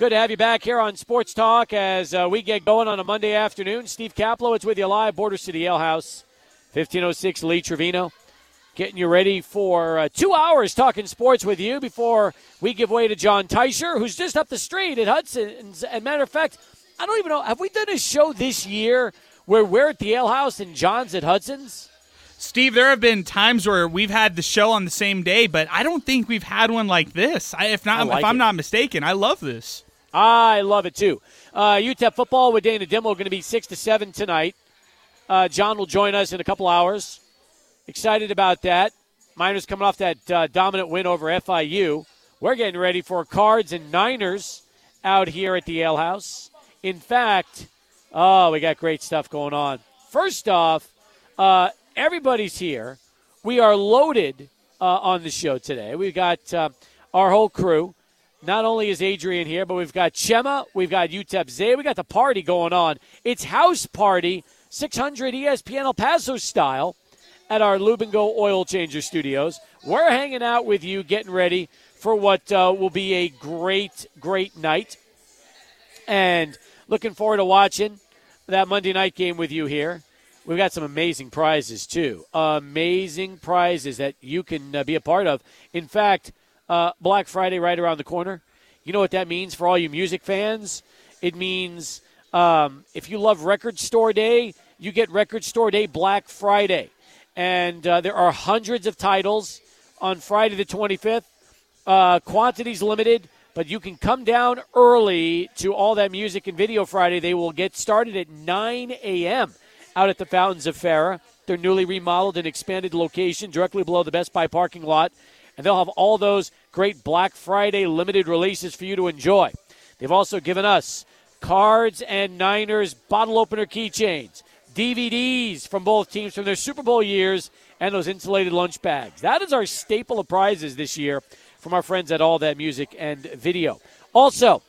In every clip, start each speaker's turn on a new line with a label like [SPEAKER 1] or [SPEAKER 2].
[SPEAKER 1] Good to have you back here on Sports Talk as uh, we get going on a Monday afternoon. Steve Kaplowitz with you live, Border City Ale House, 1506 Lee Trevino. Getting you ready for uh, two hours talking sports with you before we give way to John Teicher, who's just up the street at Hudson's. And matter of fact, I don't even know, have we done a show this year where we're at the Ale House and John's at Hudson's?
[SPEAKER 2] Steve, there have been times where we've had the show on the same day, but I don't think we've had one like this. I, if not,
[SPEAKER 1] like
[SPEAKER 2] if I'm
[SPEAKER 1] it.
[SPEAKER 2] not mistaken, I love this.
[SPEAKER 1] I love it too. Uh, UTEP football with Dana Dimel going to be six to seven tonight. Uh, John will join us in a couple hours. Excited about that. Miners coming off that uh, dominant win over FIU. We're getting ready for Cards and Niners out here at the Ale House. In fact, oh, we got great stuff going on. First off, uh, everybody's here. We are loaded uh, on the show today. We've got uh, our whole crew. Not only is Adrian here, but we've got Chema, we've got UTEP Zay, we got the party going on. It's house party, 600 ESPN El Paso style, at our Lubingo Oil Changer Studios. We're hanging out with you, getting ready for what uh, will be a great, great night, and looking forward to watching that Monday night game with you here. We've got some amazing prizes too. Amazing prizes that you can uh, be a part of. In fact, uh, Black Friday right around the corner. You know what that means for all you music fans? It means um, if you love Record Store Day, you get Record Store Day Black Friday. And uh, there are hundreds of titles on Friday the 25th. Uh, quantities limited, but you can come down early to all that music and video Friday. They will get started at 9 a.m. out at the Fountains of Farah, their newly remodeled and expanded location directly below the Best Buy parking lot. And they'll have all those great Black Friday limited releases for you to enjoy. They've also given us cards and Niners bottle opener keychains, DVDs from both teams from their Super Bowl years, and those insulated lunch bags. That is our staple of prizes this year from our friends at All That Music and Video. Also,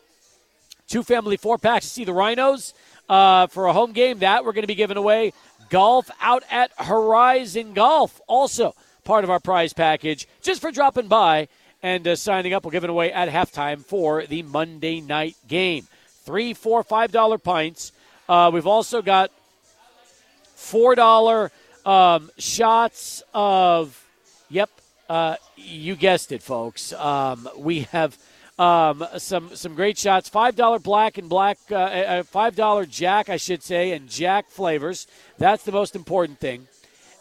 [SPEAKER 1] two family four packs to see the Rhinos uh, for a home game. That we're going to be giving away. Golf out at Horizon Golf, also part of our prize package, just for dropping by and uh, signing up. We'll give it away at halftime for the Monday night game. Three, four, five dollar pints. Uh, we've also got four dollar um, shots of. Yep, uh, you guessed it, folks. Um, we have um, some some great shots. Five dollar black and black, uh, uh, five dollar Jack, I should say, and Jack flavors. That's the most important thing,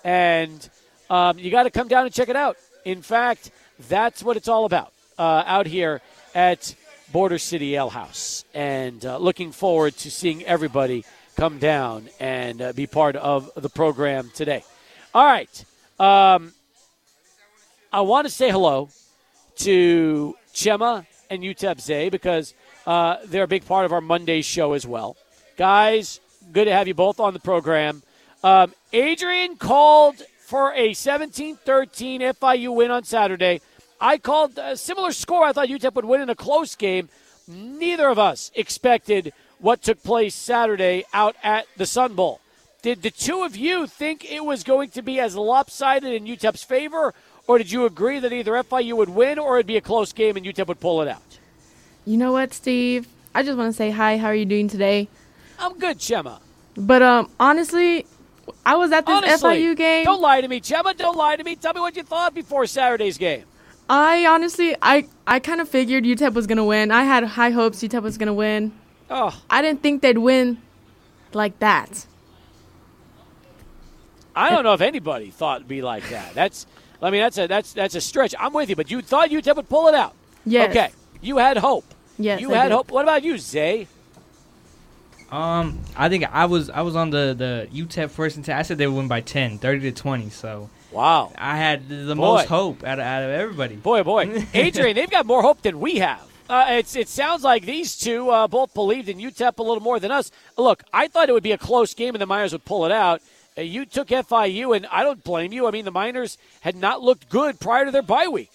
[SPEAKER 1] and um, you got to come down and check it out. In fact, that's what it's all about uh, out here at Border City Ale House, and uh, looking forward to seeing everybody come down and uh, be part of the program today. All right. Um, I want to say hello to Chema and UTEP Zay because uh, they're a big part of our Monday show as well. Guys, good to have you both on the program. Um, Adrian called for a 17 13 FIU win on Saturday. I called a similar score. I thought UTEP would win in a close game. Neither of us expected what took place Saturday out at the Sun Bowl. Did the two of you think it was going to be as lopsided in UTEP's favor, or did you agree that either FIU would win or it'd be a close game and UTEP would pull it out?
[SPEAKER 3] You know what, Steve? I just want to say hi. How are you doing today?
[SPEAKER 1] I'm good, Chema.
[SPEAKER 3] But um, honestly, I was at this
[SPEAKER 1] Honestly,
[SPEAKER 3] FIU game.
[SPEAKER 1] Don't lie to me, Chema. Don't lie to me. Tell me what you thought before Saturday's game.
[SPEAKER 3] I honestly, I I kind of figured UTEP was gonna win. I had high hopes UTEP was gonna win.
[SPEAKER 1] Oh,
[SPEAKER 3] I didn't think they'd win like that.
[SPEAKER 1] I don't know if anybody thought it'd be like that. That's, I mean, that's a that's that's a stretch. I'm with you, but you thought UTEP would pull it out.
[SPEAKER 3] Yes.
[SPEAKER 1] Okay, you had hope.
[SPEAKER 3] Yes.
[SPEAKER 1] you
[SPEAKER 3] I
[SPEAKER 1] had
[SPEAKER 3] did.
[SPEAKER 1] hope. What about you, Zay?
[SPEAKER 4] Um, I think I was I was on the the UTEP first and ten. I said they would win by 10, 30 to twenty. So
[SPEAKER 1] Wow.
[SPEAKER 4] I had the,
[SPEAKER 1] Boy.
[SPEAKER 4] most hope out of, out of everybody.
[SPEAKER 1] Boy, boy, Adrian, they've got more hope than we have. Uh, it's it sounds like these two uh, both believed in UTEP a little more than us. Look, I thought it would be a close game and the Miners would pull it out. Uh, you took FIU, and I don't blame you. I mean, the Miners had not looked good prior to their bye week.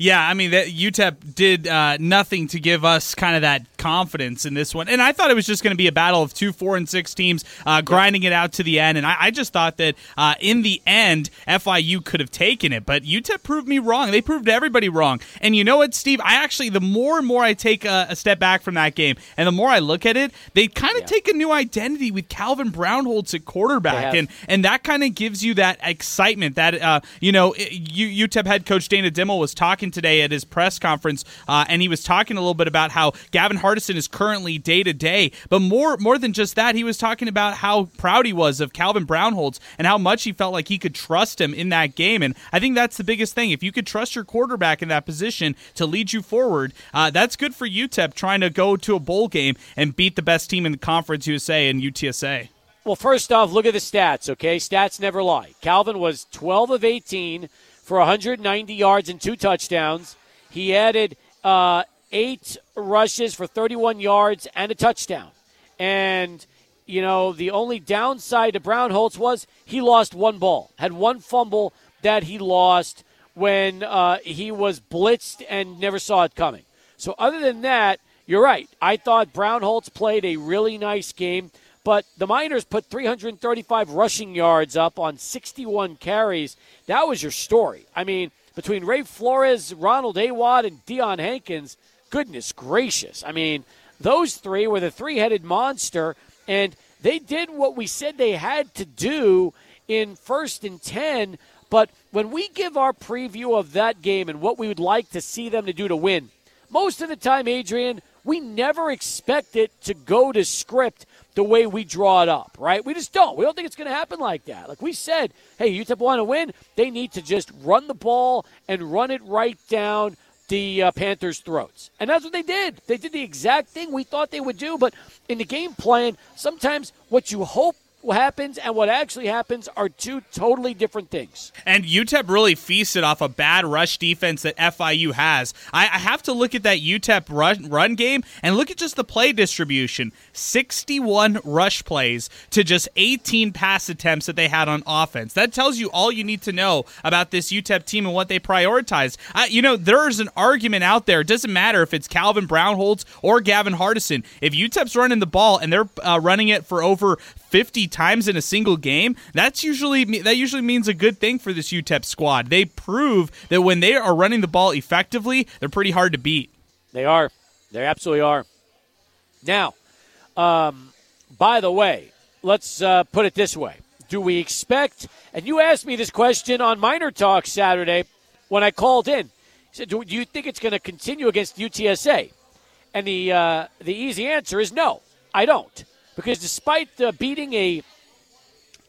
[SPEAKER 2] Yeah, I mean that UTEP did uh, nothing to give us kind of that confidence in this one. And I thought it was just going to be a battle of two, four, and six teams uh, grinding it out to the end. And I, I just thought that uh, in the end, FIU could have taken it. But UTEP proved me wrong. They proved everybody wrong. And you know what, Steve? I actually, the more and more I take a, a step back from that game, and the more I look at it, they kind of yeah. take a new identity with Calvin Brownholtz at quarterback, and and that kind of gives you that excitement. That uh, you know, UTEP head coach Dana Dimel was talking today at his press conference, uh, and he was talking a little bit about how Gavin Hardison is currently day to day, but more more than just that, he was talking about how proud he was of Calvin Brownholtz and how much he felt like he could trust him in that game. And I think that's the biggest thing. If you could trust your quarterback in that position to lead you forward, uh, that's good for UTEP trying to go to a bowl game and beat the best team in the conference, USA and UTSA.
[SPEAKER 1] Well, first off, look at the stats, okay? Stats never lie. Calvin was 12 of 18 for 190 yards and two touchdowns. He added uh, eight rushes for 31 yards and a touchdown. And, you know, the only downside to Brownholtz was he lost one ball, had one fumble that he lost when uh, he was blitzed and never saw it coming. So, other than that, you're right. I thought Brownholtz played a really nice game, but the Miners put 335 rushing yards up on 61 carries. That was your story. I mean, between Ray Flores, Ronald Awatt, and Deion Hankins, goodness gracious. I mean, those three were the three headed monster, and they did what we said they had to do in first and 10 but when we give our preview of that game and what we would like to see them to do to win, most of the time, Adrian, we never expect it to go to script the way we draw it up, right? We just don't. We don't think it's going to happen like that. Like we said, hey, UTEP want to win. They need to just run the ball and run it right down the uh, Panthers' throats. And that's what they did. They did the exact thing we thought they would do. But in the game plan, sometimes what you hope happens and what actually happens are two totally different things.
[SPEAKER 2] And UTEP really feasted off a bad rush defense that FIU has. I, I have to look at that UTEP run, run game and look at just the play distribution 61 rush plays to just 18 pass attempts that they had on offense. That tells you all you need to know about this UTEP team and what they prioritize. Uh, you know, there's an argument out there. It doesn't matter if it's Calvin Brownholtz or Gavin Hardison. If UTEP's running the ball and they're uh, running it for over 50 times in a single game, that's usually that usually means a good thing for this UTEP squad. They prove that when they are running the ball effectively, they're pretty hard to beat.
[SPEAKER 1] They are. They absolutely are. Now, um, by the way, let's uh, put it this way: Do we expect? And you asked me this question on Miner Talk Saturday when I called in. He said, "Do, do you think it's going to continue against UTSA?" And the uh, the easy answer is no. I don't because despite uh, beating a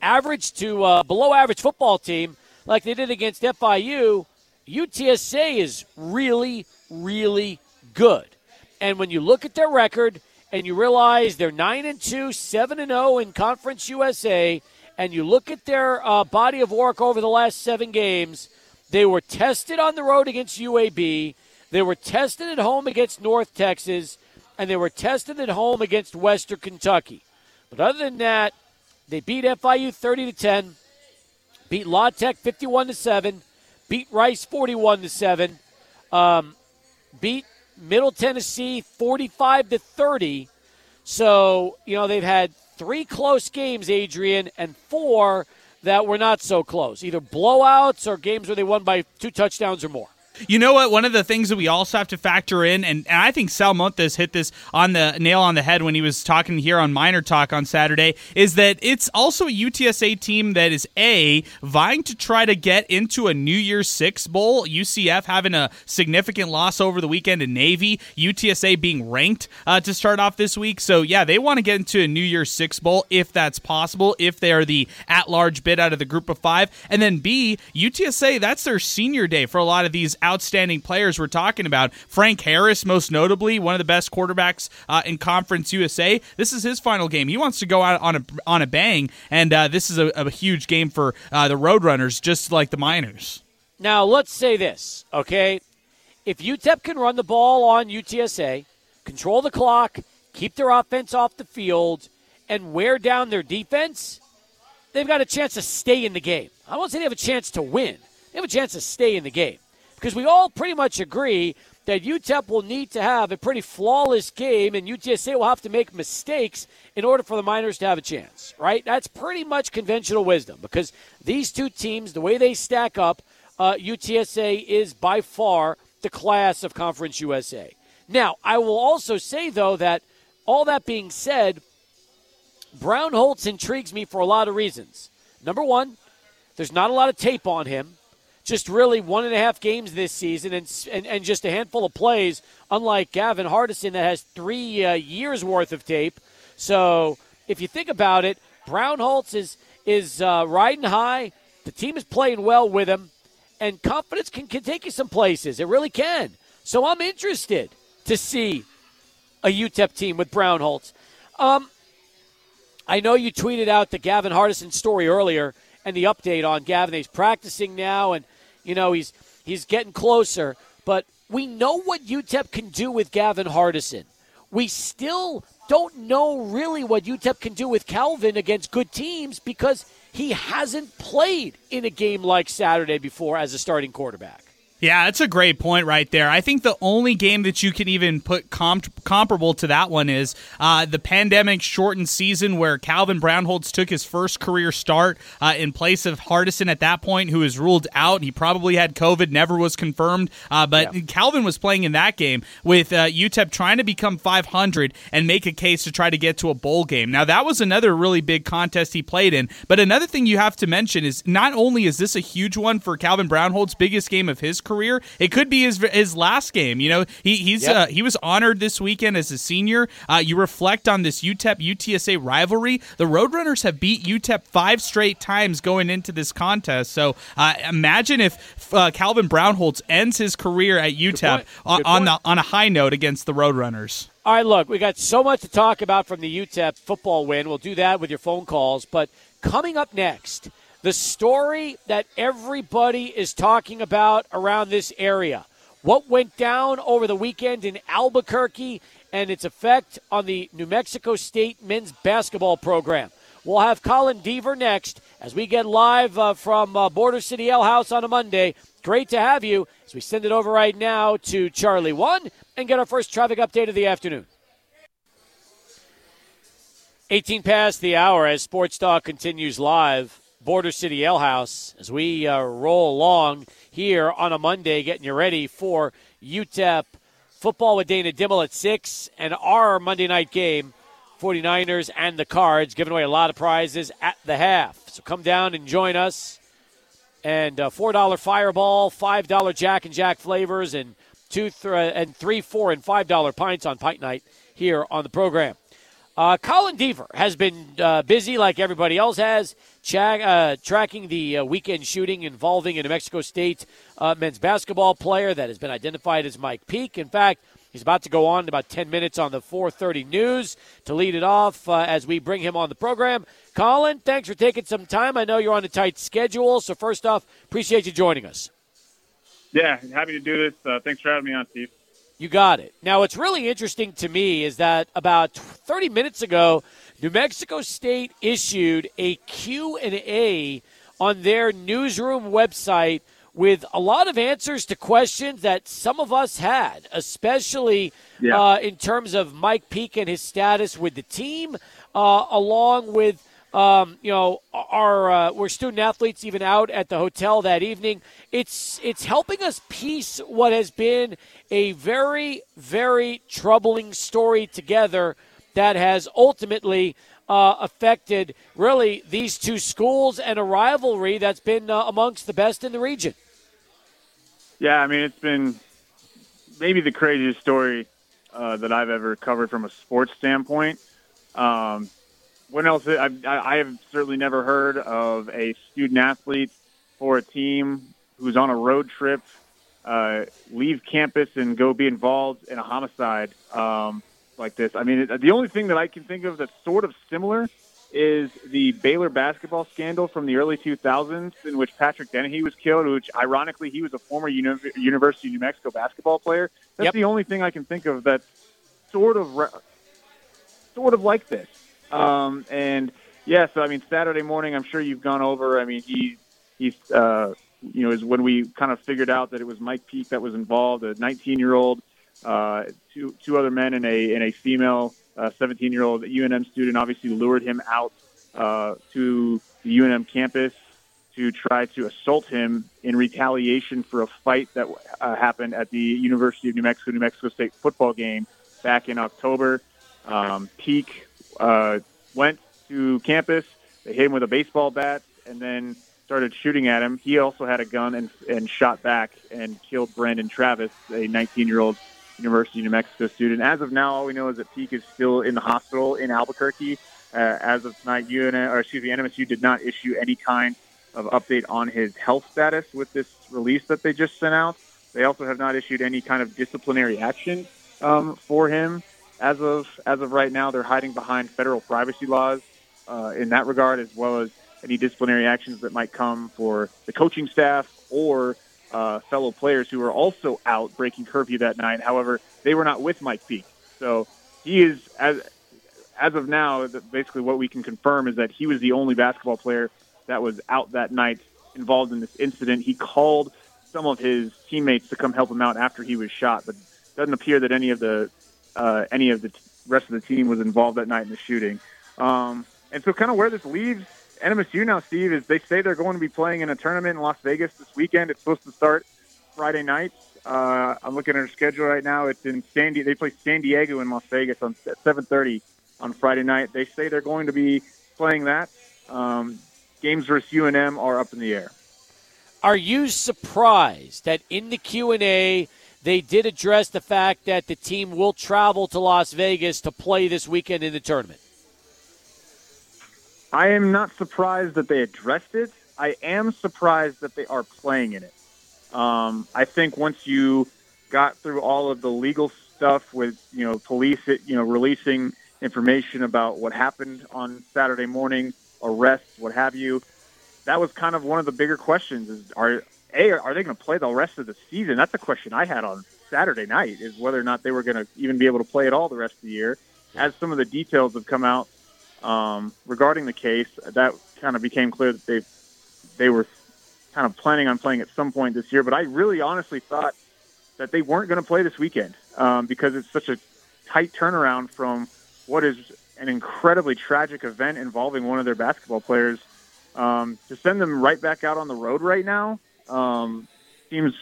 [SPEAKER 1] average to uh, below average football team like they did against FIU, UTSA is really, really good. And when you look at their record and you realize they're 9 and 2, 7 and 0 in Conference USA, and you look at their uh, body of work over the last seven games, they were tested on the road against UAB. They were tested at home against North Texas and they were tested at home against Western Kentucky. But other than that, they beat FIU 30 to 10, beat La Tech 51 to 7, beat Rice 41 to 7, um, beat Middle Tennessee 45 to 30. So, you know, they've had three close games, Adrian, and four that were not so close, either blowouts or games where they won by two touchdowns or more.
[SPEAKER 2] You know what? One of the things that we also have to factor in, and, and I think Sal Montes hit this on the nail on the head when he was talking here on Miner Talk on Saturday, is that it's also a UTSA team that is A, vying to try to get into a New Year's Six Bowl. UCF having a significant loss over the weekend in Navy, UTSA being ranked uh, to start off this week. So, yeah, they want to get into a New Year's Six Bowl if that's possible, if they are the at large bid out of the group of five. And then B, UTSA, that's their senior day for a lot of these outstanding players we're talking about. Frank Harris, most notably, one of the best quarterbacks uh, in Conference USA. This is his final game. He wants to go out on a on a bang, and uh, this is a, a, huge game for uh, the Roadrunners, just like the Miners.
[SPEAKER 1] Now, let's say this, okay? If UTEP can run the ball on UTSA, control the clock, keep their offense off the field, and wear down their defense, they've got a chance to stay in the game. I won't say they have a chance to win. They have a chance to stay in the game because we all pretty much agree that UTEP will need to have a pretty flawless game, and UTSA will have to make mistakes in order for the Miners to have a chance, right? That's pretty much conventional wisdom because these two teams, the way they stack up, uh, UTSA is by far the class of Conference USA. Now, I will also say, though, that all that being said, Brownholtz intrigues me for a lot of reasons. Number one, there's not a lot of tape on him just really one and a half games this season and, and, and just a handful of plays, unlike Gavin Hardison that has three uh, years worth of tape. So if you think about it, Brownholtz is, is uh, riding high. The team is playing well with him, and confidence can, can take you some places. It really can. So I'm interested to see a UTEP team with Brownholtz. Um, I know you tweeted out the Gavin Hardison story earlier and the update on Gavin. He's practicing now, and you know he's he's getting closer. But we know what UTEP can do with Gavin Hardison. We still don't know really what UTEP can do with Calvin against good teams because he hasn't played in a game like Saturday before as a starting quarterback.
[SPEAKER 2] Yeah, that's a great point right there. I think the only game that you can even put comp- comparable to that one is uh, the pandemic shortened season where Calvin Brownholtz took his first career start uh, in place of Hardison at that point, who was ruled out. He probably had COVID, never was confirmed. Uh, but yeah. Calvin was playing in that game with uh, UTEP trying to become 500 and make a case to try to get to a bowl game. Now, that was another really big contest he played in. But another thing you have to mention is not only is this a huge one for Calvin Brownholtz, biggest game of his career career. It could be his his last game. You know, he he's yep. uh, he was honored this weekend as a senior. Uh, you reflect on this UTEP UTSA rivalry. The Roadrunners have beat UTEP five straight times going into this contest. So uh, imagine if uh, Calvin Brownholtz ends his career at UTEP on, on the on a high note against the Roadrunners.
[SPEAKER 1] All right, look, we got so much to talk about from the UTEP football win. We'll do that with your phone calls, but coming up next the story that everybody is talking about around this area. What went down over the weekend in Albuquerque and its effect on the New Mexico State men's basketball program. We'll have Colin Deaver next as we get live uh, from uh, Border City Ale House on a Monday. Great to have you as we send it over right now to Charlie One and get our first traffic update of the afternoon. 18 past the hour as Sports Talk continues live Border City Ale House as we uh, roll along here on a Monday, getting you ready for UTEP football with Dana Dimel at 6 and our Monday night game, 49ers and the Cards, giving away a lot of prizes at the half. So come down and join us. And uh, $4 Fireball, $5 Jack and Jack flavors, and two th- and three, four, and $5 pints on Pint Night here on the program. Uh, Colin Deaver has been uh, busy like everybody else has, uh, tracking the uh, weekend shooting involving a New Mexico State uh, men's basketball player that has been identified as Mike Peake. In fact, he's about to go on in about 10 minutes on the 4:30 news to lead it off uh, as we bring him on the program. Colin, thanks for taking some time. I know you're on a tight schedule, so first off, appreciate you joining us.
[SPEAKER 5] Yeah, happy to do this. thanks for having me on, Steve.
[SPEAKER 1] You got it. Now, what's really interesting to me is that about 30 minutes ago, New Mexico State issued a Q&A on their newsroom website with a lot of answers to questions that some of us had, especially yeah. uh, in terms of Mike Peake and his status with the team, uh, along with um, you know, our uh, we're student athletes even out at the hotel that evening. It's it's helping us piece what has been a very very troubling story together that has ultimately uh, affected really these two schools and a rivalry that's been uh, amongst the best in the region.
[SPEAKER 5] Yeah, I mean it's been maybe the craziest story uh, that I've ever covered from a sports standpoint. Um, when else? I, I have certainly never heard of a student athlete for a team who's on a road trip, uh, leave campus and go be involved in a homicide um, like this. I mean, the only thing that I can think of that's sort of similar is the Baylor basketball scandal from the early 2000s, in which Patrick Dennehy was killed. Which, ironically, he was a former Uni- University of New Mexico basketball player. That's yep. the only thing I can think of that's sort of, re- sort of like this. Um, and yeah, so I mean, Saturday morning, I'm sure you've gone over. I mean, he he's uh, you know, is when we kind of figured out that it was Mike Peake that was involved, a 19 year old, uh, two two other men and a and a female 17 uh, year old UNM student. Obviously, lured him out uh, to the UNM campus to try to assault him in retaliation for a fight that uh, happened at the University of New Mexico New Mexico State football game back in October. Um, Peake uh, went to campus. They hit him with a baseball bat and then started shooting at him. He also had a gun and, and shot back and killed Brandon Travis, a 19 year old University of New Mexico student. As of now, all we know is that Peake is still in the hospital in Albuquerque. Uh, as of tonight, UNM, or excuse me, NMSU did not issue any kind of update on his health status with this release that they just sent out. They also have not issued any kind of disciplinary action um, for him as of as of right now. They're hiding behind federal privacy laws uh, in that regard, as well as any disciplinary actions that might come for the coaching staff or uh, fellow players who were also out breaking curfew that night. However, they were not with Mike Peake, so he is as as of now. Basically, what we can confirm is that he was the only basketball player that was out that night involved in this incident. He called some of his teammates to come help him out after he was shot, but doesn't appear that any of the uh, any of the t- rest of the team was involved that night in the shooting. Um, and so, kind of where this leaves NMSU now, Steve, is they say they're going to be playing in a tournament in Las Vegas this weekend. It's supposed to start Friday night. Uh, I'm looking at their schedule right now. It's in San. Di- they play San Diego in Las Vegas on at 7:30 on Friday night. They say they're going to be playing that. Um, games versus UNM are up in the air.
[SPEAKER 1] Are you surprised that in the Q&A they did address the fact that the team will travel to Las Vegas to play this weekend in the tournament?
[SPEAKER 5] I am not surprised that they addressed it. I am surprised that they are playing in it. Um, I think once you got through all of the legal stuff with you know police, you know releasing information about what happened on Saturday morning, arrests, what have you. That was kind of one of the bigger questions: is are a are they going to play the rest of the season? That's a question I had on Saturday night: is whether or not they were going to even be able to play at all the rest of the year. As some of the details have come out um, regarding the case, that kind of became clear that they they were kind of planning on playing at some point this year. But I really honestly thought that they weren't going to play this weekend um, because it's such a tight turnaround from what is an incredibly tragic event involving one of their basketball players. Um, to send them right back out on the road right now um, seems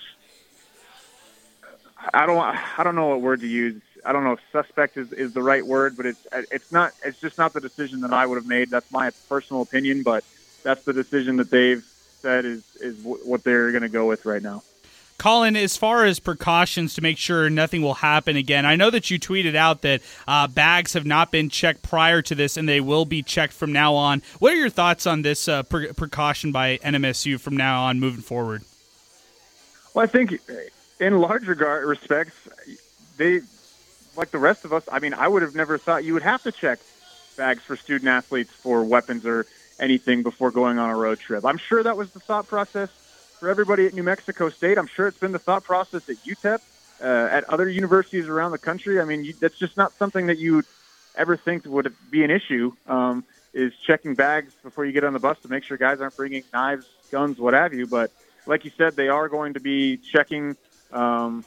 [SPEAKER 5] I don't I don't know what word to use. I don't know if suspect is, is the right word, but it's it's not it's just not the decision that I would have made. That's my personal opinion, but that's the decision that they've said is is what they're going to go with right now.
[SPEAKER 2] Colin, as far as precautions to make sure nothing will happen again, I know that you tweeted out that uh, bags have not been checked prior to this and they will be checked from now on. What are your thoughts on this uh, pre- precaution by NMSU from now on moving forward?
[SPEAKER 5] Well, I think in large regard respects, they, like the rest of us, I mean, I would have never thought you would have to check bags for student athletes for weapons or anything before going on a road trip. I'm sure that was the thought process for everybody at New Mexico State. I'm sure it's been the thought process at UTEP, uh, at other universities around the country. I mean, you, that's just not something that you ever think would be an issue. Um, is checking bags before you get on the bus to make sure guys aren't bringing knives, guns, what have you. But like you said, they are going to be checking um,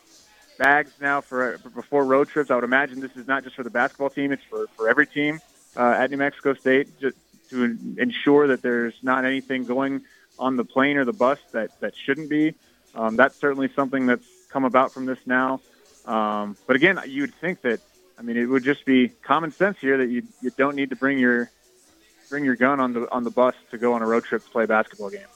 [SPEAKER 5] bags now for, for before road trips. I would imagine this is not just for the basketball team; it's for for every team uh, at New Mexico State, just to ensure that there's not anything going on the plane or the bus that, that shouldn't be. Um, that's certainly something that's come about from this now. Um, but again, you'd think that, I mean, it would just be common sense here that you, you don't need to bring your, bring your gun on the, on the bus to go on a road trip to play a basketball game.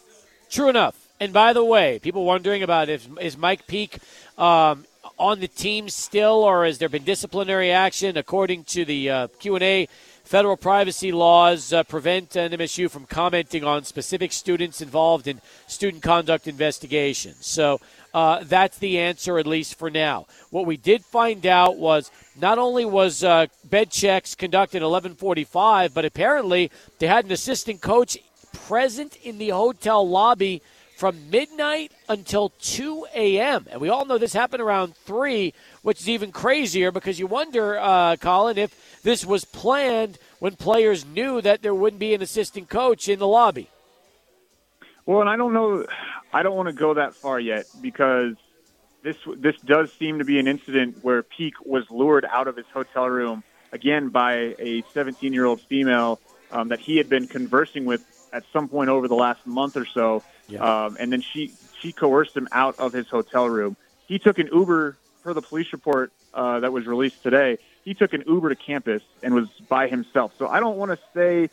[SPEAKER 1] True enough. And by the way, people wondering about if is Mike Peake um, on the team still, or has there been disciplinary action? According to the uh, Q and A Federal privacy laws uh, prevent NMSU from commenting on specific students involved in student conduct investigations. So uh, that's the answer, at least for now. What we did find out was not only was uh, bed checks conducted at 11:45, but apparently they had an assistant coach present in the hotel lobby from midnight until 2 a.m. And we all know this happened around 3, which is even crazier because you wonder, uh, Colin, if this was planned when players knew that there wouldn't be an assistant coach in the lobby.
[SPEAKER 5] Well, and I don't know. I don't want to go that far yet because this this does seem to be an incident where Peake was lured out of his hotel room again by a 17 year old female um, that he had been conversing with at some point over the last month or so,
[SPEAKER 1] Yeah.
[SPEAKER 5] um, and then she she coerced him out of his hotel room. He took an Uber for the police report uh, that was released today. He took an Uber to campus and was by himself. So I don't want to say,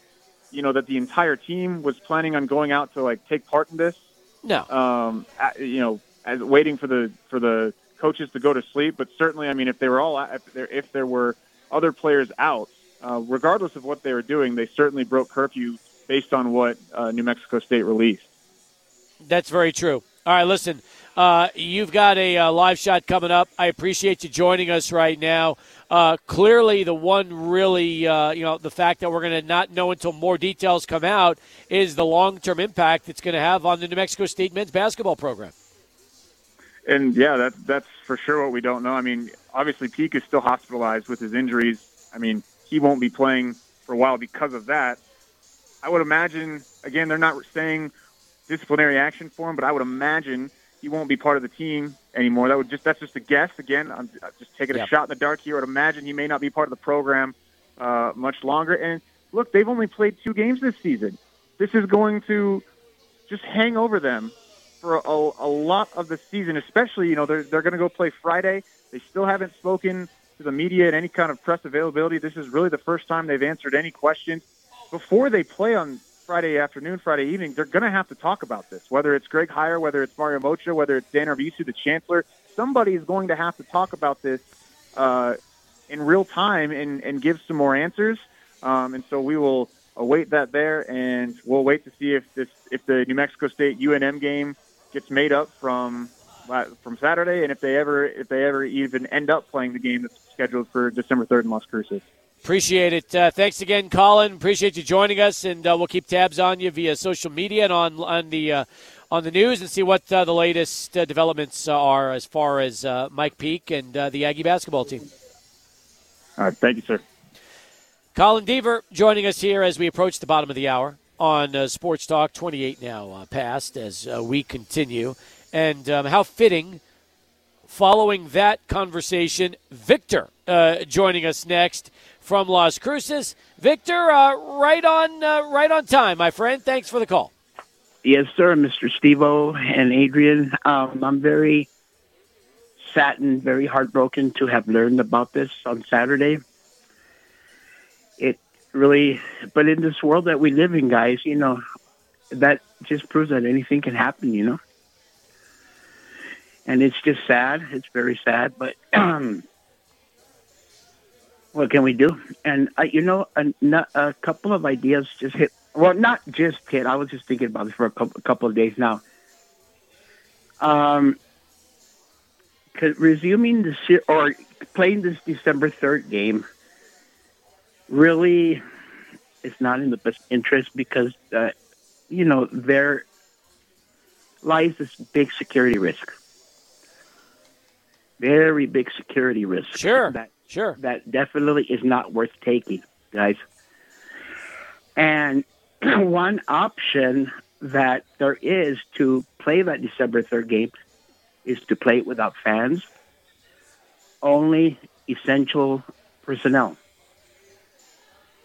[SPEAKER 5] you know, that the entire team was planning on going out to like take part in this
[SPEAKER 1] No.
[SPEAKER 5] um, you know, as waiting for the for the coaches to go to sleep. But certainly, I mean, if they were all if there if there were other players out, uh, regardless of what they were doing, they certainly broke curfew based on what uh, New Mexico State released.
[SPEAKER 1] That's very true. All right, listen, uh, you've got a uh, live shot coming up. I appreciate you joining us right now. Uh, clearly, the one really, uh, you know, the fact that we're going to not know until more details come out is the long term impact it's going to have on the New Mexico State men's basketball program.
[SPEAKER 5] And yeah, that that's for sure what we don't know. I mean, obviously Peake is still hospitalized with his injuries. I mean, he won't be playing for a while because of that. I would imagine again they're not saying disciplinary action for him, but I would imagine he won't be part of the team anymore. That would just that's just a guess. Again, I'm just taking
[SPEAKER 1] Yeah.
[SPEAKER 5] a shot in the dark here. I would imagine he may not be part of the program uh, much longer. And look, they've only played two games this season. This is going to just hang over them for a, a lot of the season, especially, you know, they're, they're going to go play Friday. They still haven't spoken to the media at any kind of press availability. This is really the first time they've answered any questions. Before they play on Friday afternoon, Friday evening, they're going to have to talk about this, whether it's Greg Heiar, whether it's Mario Moccia, whether it's Dan Arvizu, the chancellor. Somebody is going to have to talk about this uh, in real time and, and give some more answers. Um, and so we will await that there, and we'll wait to see if this if the New Mexico State UNM game gets made up from uh, from Saturday, and if they ever if they ever even end up playing the game that's scheduled for December third in Las Cruces.
[SPEAKER 1] Appreciate it. Uh, thanks again, Colin. Appreciate you joining us, and uh, we'll keep tabs on you via social media and on on the uh, on the news and see what uh, the latest uh, developments are as far as uh, Mike Peake and uh, the Aggie basketball team.
[SPEAKER 5] All right, thank you, sir.
[SPEAKER 1] Colin Deaver joining us here as we approach the bottom of the hour on uh, Sports Talk. 28 now uh, past as uh, we continue. And um, how fitting, following that conversation, Victor uh, joining us next from Las Cruces. Victor, uh, right on, uh, right on time, my friend. Thanks for the call.
[SPEAKER 6] Yes, sir, Mr. Stevo and Adrian. Um, I'm very saddened, very heartbroken to have learned about this on Saturday. It really, but in this world that we live in, guys, you know, that just proves that anything can happen, you know? And it's just sad. It's very sad, but um, what can we do? And, uh, you know, a, a couple of ideas just hit well, not just hit. I was just thinking about this for a couple, a couple of days now. Um, resuming the se- or playing this December third game really is not in the best interest because uh, you know there lies this big security risk, very big security risk.
[SPEAKER 1] Sure,
[SPEAKER 6] that
[SPEAKER 1] sure.
[SPEAKER 6] that definitely is not worth taking, guys. And one option that there is to play that December 3rd game is to play it without fans, only essential personnel.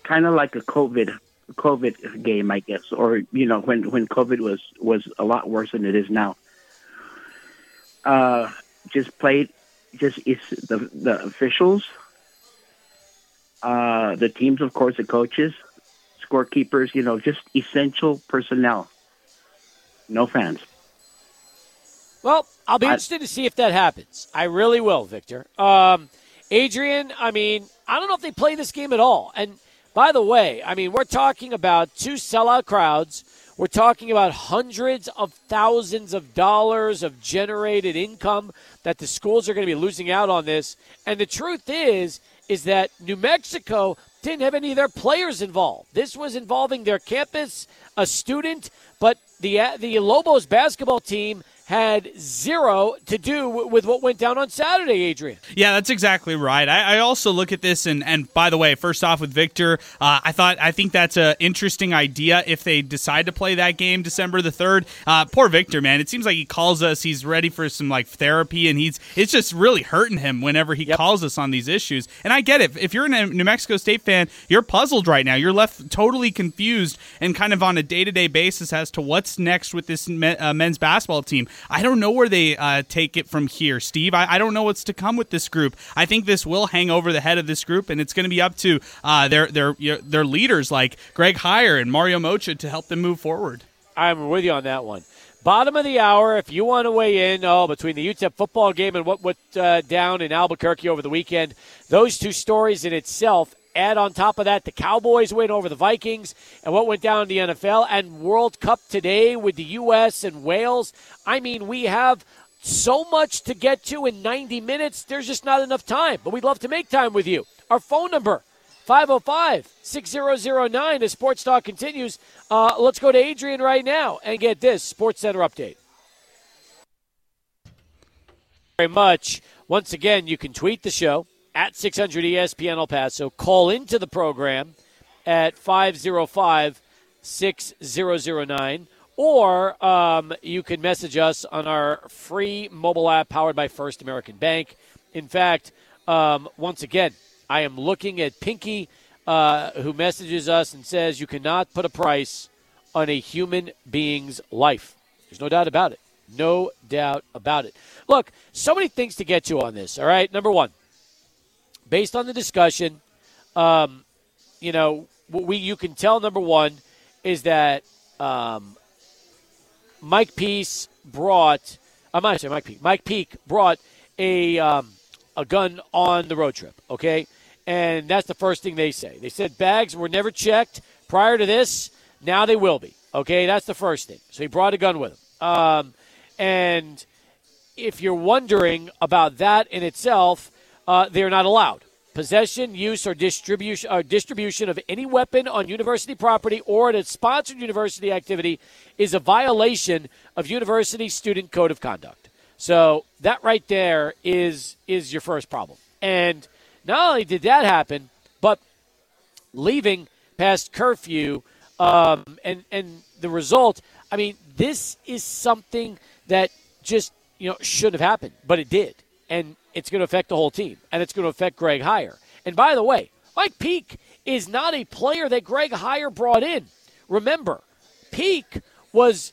[SPEAKER 6] Kind of like a COVID COVID game, I guess, or you know when when COVID was was a lot worse than it is now. Uh, just played, just it's the the officials, uh, the teams, of course, the coaches, scorekeepers, you know, just essential personnel. No fans.
[SPEAKER 1] Well, I'll be
[SPEAKER 6] I-
[SPEAKER 1] interested to see if that happens. I really will, Victor. Um, Adrian, I mean, I don't know if they play this game at all. And by the way, I mean, we're talking about two sellout crowds. We're talking about hundreds of thousands of dollars of generated income that the schools are going to be losing out on this. And the truth is, is that New Mexico didn't have any of their players involved. This was involving their campus, a student, but the the Lobos basketball team had zero to do with what went down on Saturday, Adrian.
[SPEAKER 2] Yeah, that's exactly right. I, I also look at this, and, and by the way, first off with Victor, uh, I thought I think that's an interesting idea if they decide to play that game December the third. Uh, poor Victor, man. It seems like he calls us. He's ready for some like therapy, and he's it's just really hurting him whenever he
[SPEAKER 1] Yep.
[SPEAKER 2] calls us on these issues. And I get it. If you're a New Mexico State fan, you're puzzled right now. You're left totally confused and kind of on a day to day basis as to what's next with this me, uh, men's basketball team. I don't know where they uh, take it from here, Steve. I, I don't know what's to come with this group. I think this will hang over the head of this group, and it's going to be up to uh, their their their leaders like Greg Heiar and Mario Moccia to help them move forward.
[SPEAKER 1] I'm with you on that one. Bottom of the hour, if you want to weigh in, oh, between the UTEP football game and what went uh, down in Albuquerque over the weekend, those two stories in itself. Add on top of that the Cowboys win over the Vikings and what went down in the NFL and World Cup today with the U.S. and Wales. I mean, we have so much to get to in 90 minutes. There's just not enough time, but we'd love to make time with you. Our phone number, 505 6009 as Sports Talk continues. Uh, let's go to Adrian right now and get this Sports Center update. Very much. Once again, you can tweet the show at 600 ESPN El Paso. Call into the program at 505 6009. Or um, you can message us on our free mobile app powered by First American Bank. In fact, um, once again, I am looking at Pinky, uh, who messages us and says, You cannot put a price on a human being's life. There's no doubt about it. No doubt about it. Look, so many things to get to on this, all right? Number one, based on the discussion, um, you know, what we you can tell number one is that um, Mike Peace brought. I'm not saying Mike Peake. Mike Peake brought a um, a gun on the road trip. Okay, and that's the first thing they say. They said bags were never checked prior to this. Now they will be. Okay, that's the first thing. So he brought a gun with him. Um, and if you're wondering about that in itself, uh, they're not allowed. Possession, use, or distribution, or distribution of any weapon on university property or at a sponsored university activity is a violation of university student code of conduct. So that right there is is your first problem. And not only did that happen, but leaving past curfew, um, and and the result. I mean, this is something that just you know shouldn't have happened, but it did, and it's going to affect the whole team, and it's going to affect Greg Heiar. And by the way, Mike Peake is not a player that Greg Heiar brought in. Remember, Peake was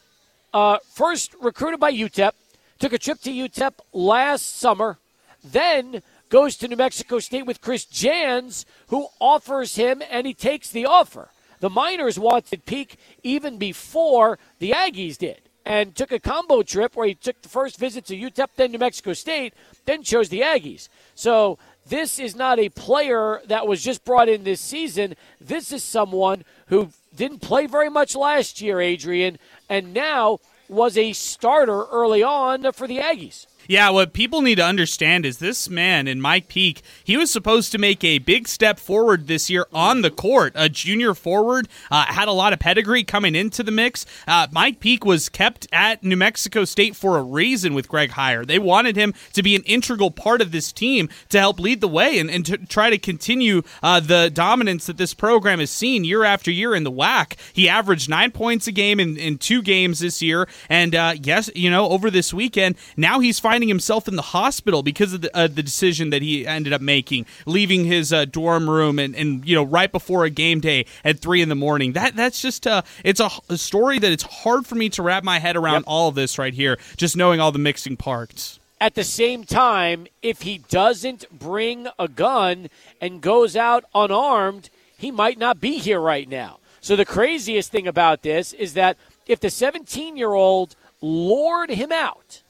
[SPEAKER 1] uh, first recruited by UTEP, took a trip to UTEP last summer, then goes to New Mexico State with Chris Jans, who offers him, and he takes the offer. The Miners wanted Peake even before the Aggies did, and took a combo trip where he took the first visit to UTEP, then New Mexico State, then chose the Aggies. So this is not a player that was just brought in this season. This is someone who didn't play very much last year, Adrian, and now was a starter early on for the Aggies.
[SPEAKER 2] Yeah, what people need to understand is this man in Mike Peake, he was supposed to make a big step forward this year on the court. A junior forward, uh, had a lot of pedigree coming into the mix. Uh, Mike Peake was kept at New Mexico State for a reason with Greg Heiar. They wanted him to be an integral part of this team to help lead the way and, and to try to continue uh, the dominance that this program has seen year after year in the WAC. He averaged nine points a game in, in two games this year. And uh, yes, you know, over this weekend, now he's finding himself in the hospital because of the, uh, the decision that he ended up making, leaving his uh, dorm room and, and you know right before a game day at three in the morning. That that's just uh, it's a, a story that it's hard for me to wrap my head around
[SPEAKER 1] Yep.
[SPEAKER 2] all of this right here. Just knowing all the mixing parts.
[SPEAKER 1] At the same time, if he doesn't bring a gun and goes out unarmed, he might not be here right now. So the craziest thing about this is that if the 17 year old lured him out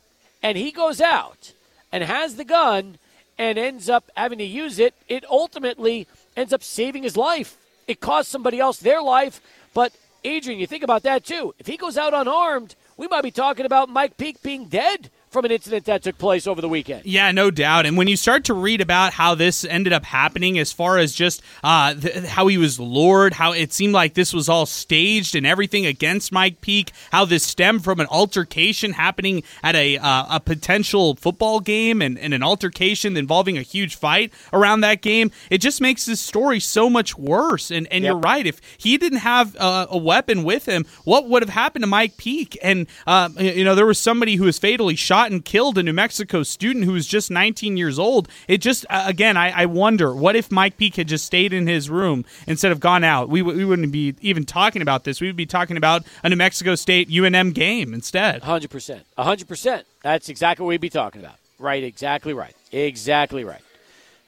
[SPEAKER 1] and he goes out and has the gun and ends up having to use it, it ultimately ends up saving his life. It costs somebody else their life. But, Adrian, you think about that too. If he goes out unarmed, we might be talking about Mike Peake being dead from an incident that took place over the weekend.
[SPEAKER 2] Yeah, no doubt. And when you start to read about how this ended up happening, as far as just uh, th- how he was lured, how it seemed like this was all staged and everything against Mike Peake, how this stemmed from an altercation happening at a uh, a potential football game and, and an altercation involving a huge fight around that game, it just makes this story so much worse. And and
[SPEAKER 1] Yep.
[SPEAKER 2] you're right. If he didn't have uh, a weapon with him, what would have happened to Mike Peake? And uh, you know, there was somebody who was fatally shot and killed a New Mexico student who was just 19 years old. It just uh, again, I, I wonder what if Mike Peake had just stayed in his room instead of gone out. We w- we wouldn't be even talking about this. We would be talking about a New Mexico State UNM game instead.
[SPEAKER 1] hundred percent, hundred percent. That's exactly what we'd be talking about. Right, exactly right, exactly right.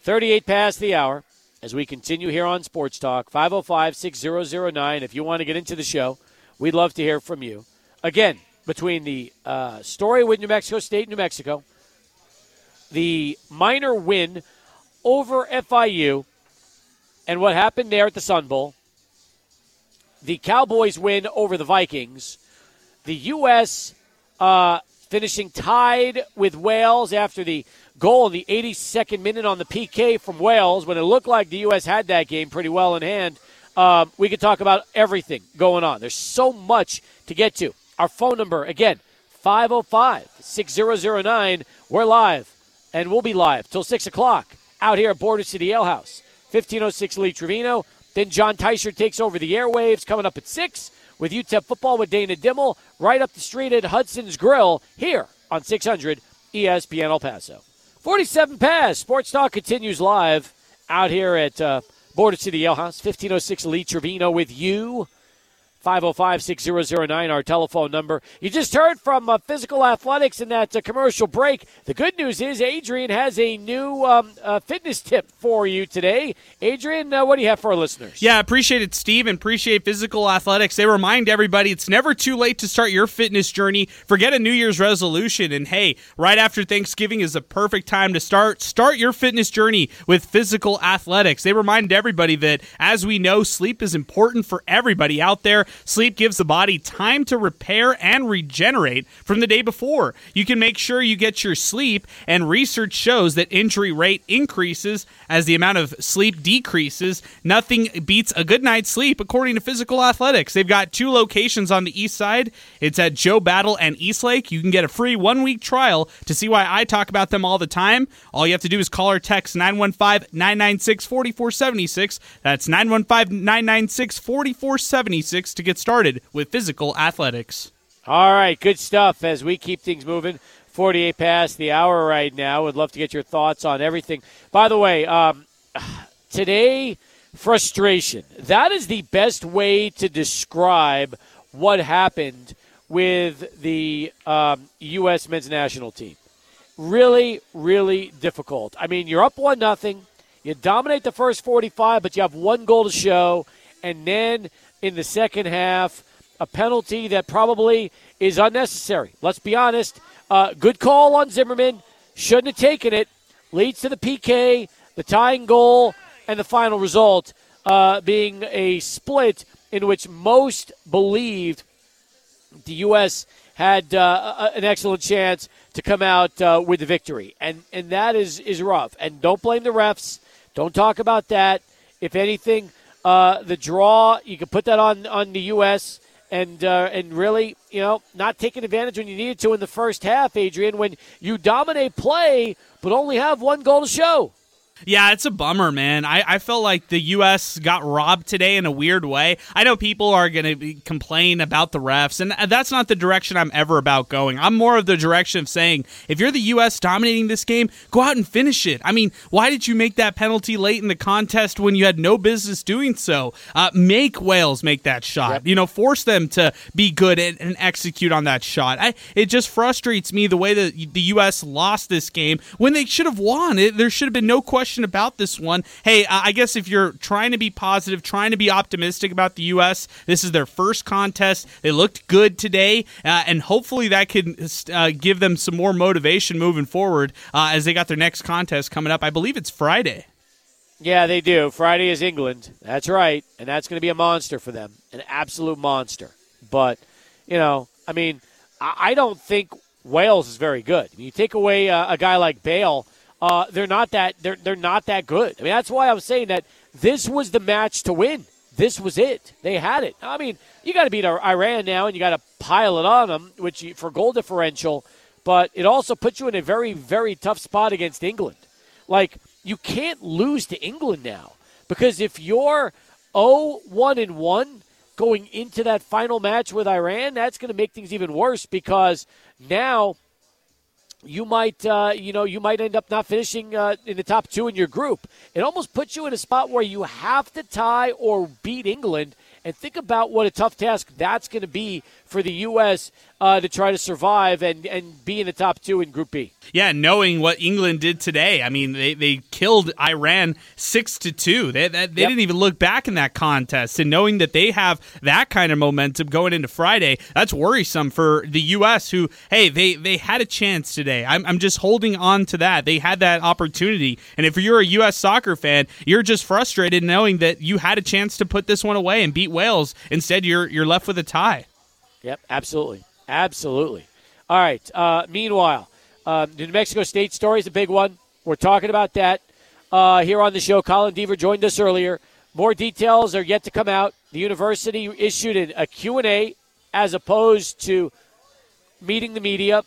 [SPEAKER 1] Thirty-eight past the hour. As we continue here on Sports Talk, 505-6009. If you want to get into the show, we'd love to hear from you. Again, between the uh, story with New Mexico State, New Mexico, the Miner win over FIU, and what happened there at the Sun Bowl, the Cowboys win over the Vikings, the U.S. Uh, finishing tied with Wales after the goal in the 82nd minute on the PK from Wales when it looked like the U.S. had that game pretty well in hand. Um, we could talk about everything going on. There's so much to get to. Our phone number, again, 505 6009. We're live, and we'll be live till 6 o'clock out here at Border City Ale House, 1506 Lee Trevino. Then John Teicher takes over the airwaves coming up at 6 with UTEP football with Dana Dimel right up the street at Hudson's Grill here on 600 ESPN El Paso. 47 pass. Sports Talk continues live out here at uh, Border City Ale House, 1506 Lee Trevino with you. 505 6009, our telephone number. You just heard from uh, Physical Athletics in that uh, commercial break. The good news is Adrian has a new um, uh, fitness tip for you today. Adrian, uh, what do you have for our listeners?
[SPEAKER 2] Yeah, appreciate it, Steve, and appreciate physical athletics. They remind everybody it's never too late to start your fitness journey. Forget a New Year's resolution, and hey, right after Thanksgiving is the perfect time to start. Start your fitness journey with physical athletics. They remind everybody that, as we know, sleep is important for everybody out there. Sleep gives the body time to repair and regenerate from the day before. You can make sure you get your sleep, and research shows that injury rate increases as the amount of sleep decreases. Nothing beats a good night's sleep, according to Physical Athletics. They've got two locations on the east side. It's at Joe Battle and Eastlake. You can get a free one week trial to see why I talk about them all the time. All you have to do is call or text 915 996 4476. That's 915 996 4476 to get started with Physical Athletics.
[SPEAKER 1] All right, good stuff as we keep things moving. 48 past the hour right now. Would love to get your thoughts on everything. By the way, um, today, frustration. That is the best way to describe what happened with the um, U.S. men's national team. Really, really difficult. I mean, you're up 1 nothing. You dominate the first 45, but you have one goal to show. And then in the second half, a penalty that probably is unnecessary. Let's be honest. Uh, good call on Zimmerman. Shouldn't have taken it. Leads to the PK, the tying goal, and the final result uh, being a split in which most believed the U.S. had uh, an excellent chance to come out uh, with the victory, and and that is is rough. And don't blame the refs. Don't talk about that. If anything, uh, the draw you can put that on on the U.S. and uh, and really you know not taking advantage when you needed to in the first half, Adrian. When you dominate play but only have one goal to show.
[SPEAKER 2] Yeah, it's a bummer, man. I, I felt like the U.S. got robbed today in a weird way. I know people are going to complain about the refs, and that's not the direction I'm ever about going. I'm more of the direction of saying, if you're the U.S. dominating this game, go out and finish it. I mean, why did you make that penalty late in the contest when you had no business doing so? Uh, make Wales make that shot. You know, force them to be good and, and execute on that shot. I, it just frustrates me the way that the U.S. lost this game when they should have won. It, there should have been no question about this one. Hey, uh, I guess if you're trying to be positive, trying to be optimistic about the U.S., this is their first contest. They looked good today, uh, and hopefully that could uh, give them some more motivation moving forward uh, as they got their next contest coming up. I believe it's Friday.
[SPEAKER 1] Yeah, they do. Friday is England. That's right. And that's going to be a monster for them, an absolute monster. But, you know, I mean, I I don't think Wales is very good. you take away uh, a guy like Bale, uh, they're not that they're they're not that good. I mean, that's why I was saying that this was the match to win. This was it. They had it. I mean, you got to beat Iran now, and you got to pile it on them, which you, for goal differential. But it also puts you in a very very tough spot against England. Like you can't lose to England now because if you're 0 1 and 1 going into that final match with Iran, that's going to make things even worse because now you might uh, you know you might end up not finishing uh, in the top two in your group. It almost puts you in a spot where you have to tie or beat England. And think about what a tough task that's going to be for the U.S. Uh, to try to survive and, and be in the top two in Group B.
[SPEAKER 2] Yeah, knowing what England did today, I mean, they, they killed Iran six to two. They, they, they yep. didn't even look back in that contest, and knowing that they have that kind of momentum going into Friday, that's worrisome for the U.S. Who, hey, they they had a chance today. I'm, I'm just holding on to that. They had that opportunity, and if you're a U.S. soccer fan, you're just frustrated knowing that you had a chance to put this one away and beat Wales. Instead, you're you're left with a tie.
[SPEAKER 1] Yep, absolutely. Absolutely. All right. Uh, meanwhile, uh, New Mexico State story is a big one. We're talking about that uh, here on the show. Colin Deaver joined us earlier. More details are yet to come out. The university issued a Q&A as opposed to meeting the media.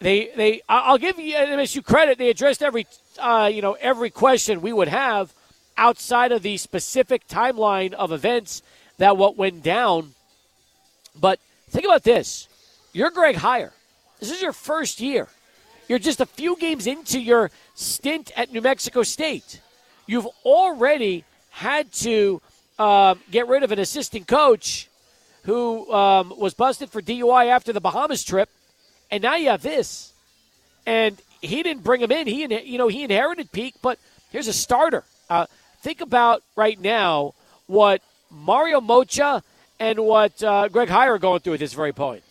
[SPEAKER 1] They, they, I'll give you MSU credit. They addressed every, uh, you know, every question we would have outside of the specific timeline of events that what went down. But – Think about this. You're Greg Heiar. This is your first year. You're just a few games into your stint at New Mexico State. You've already had to um, get rid of an assistant coach who um, was busted for DUI after the Bahamas trip, and now you have this. And he didn't bring him in. He, you know, he inherited Peake, but here's a starter. Uh, think about right now what Mario Moccia and what uh, Greg Heiar are going through at this very point.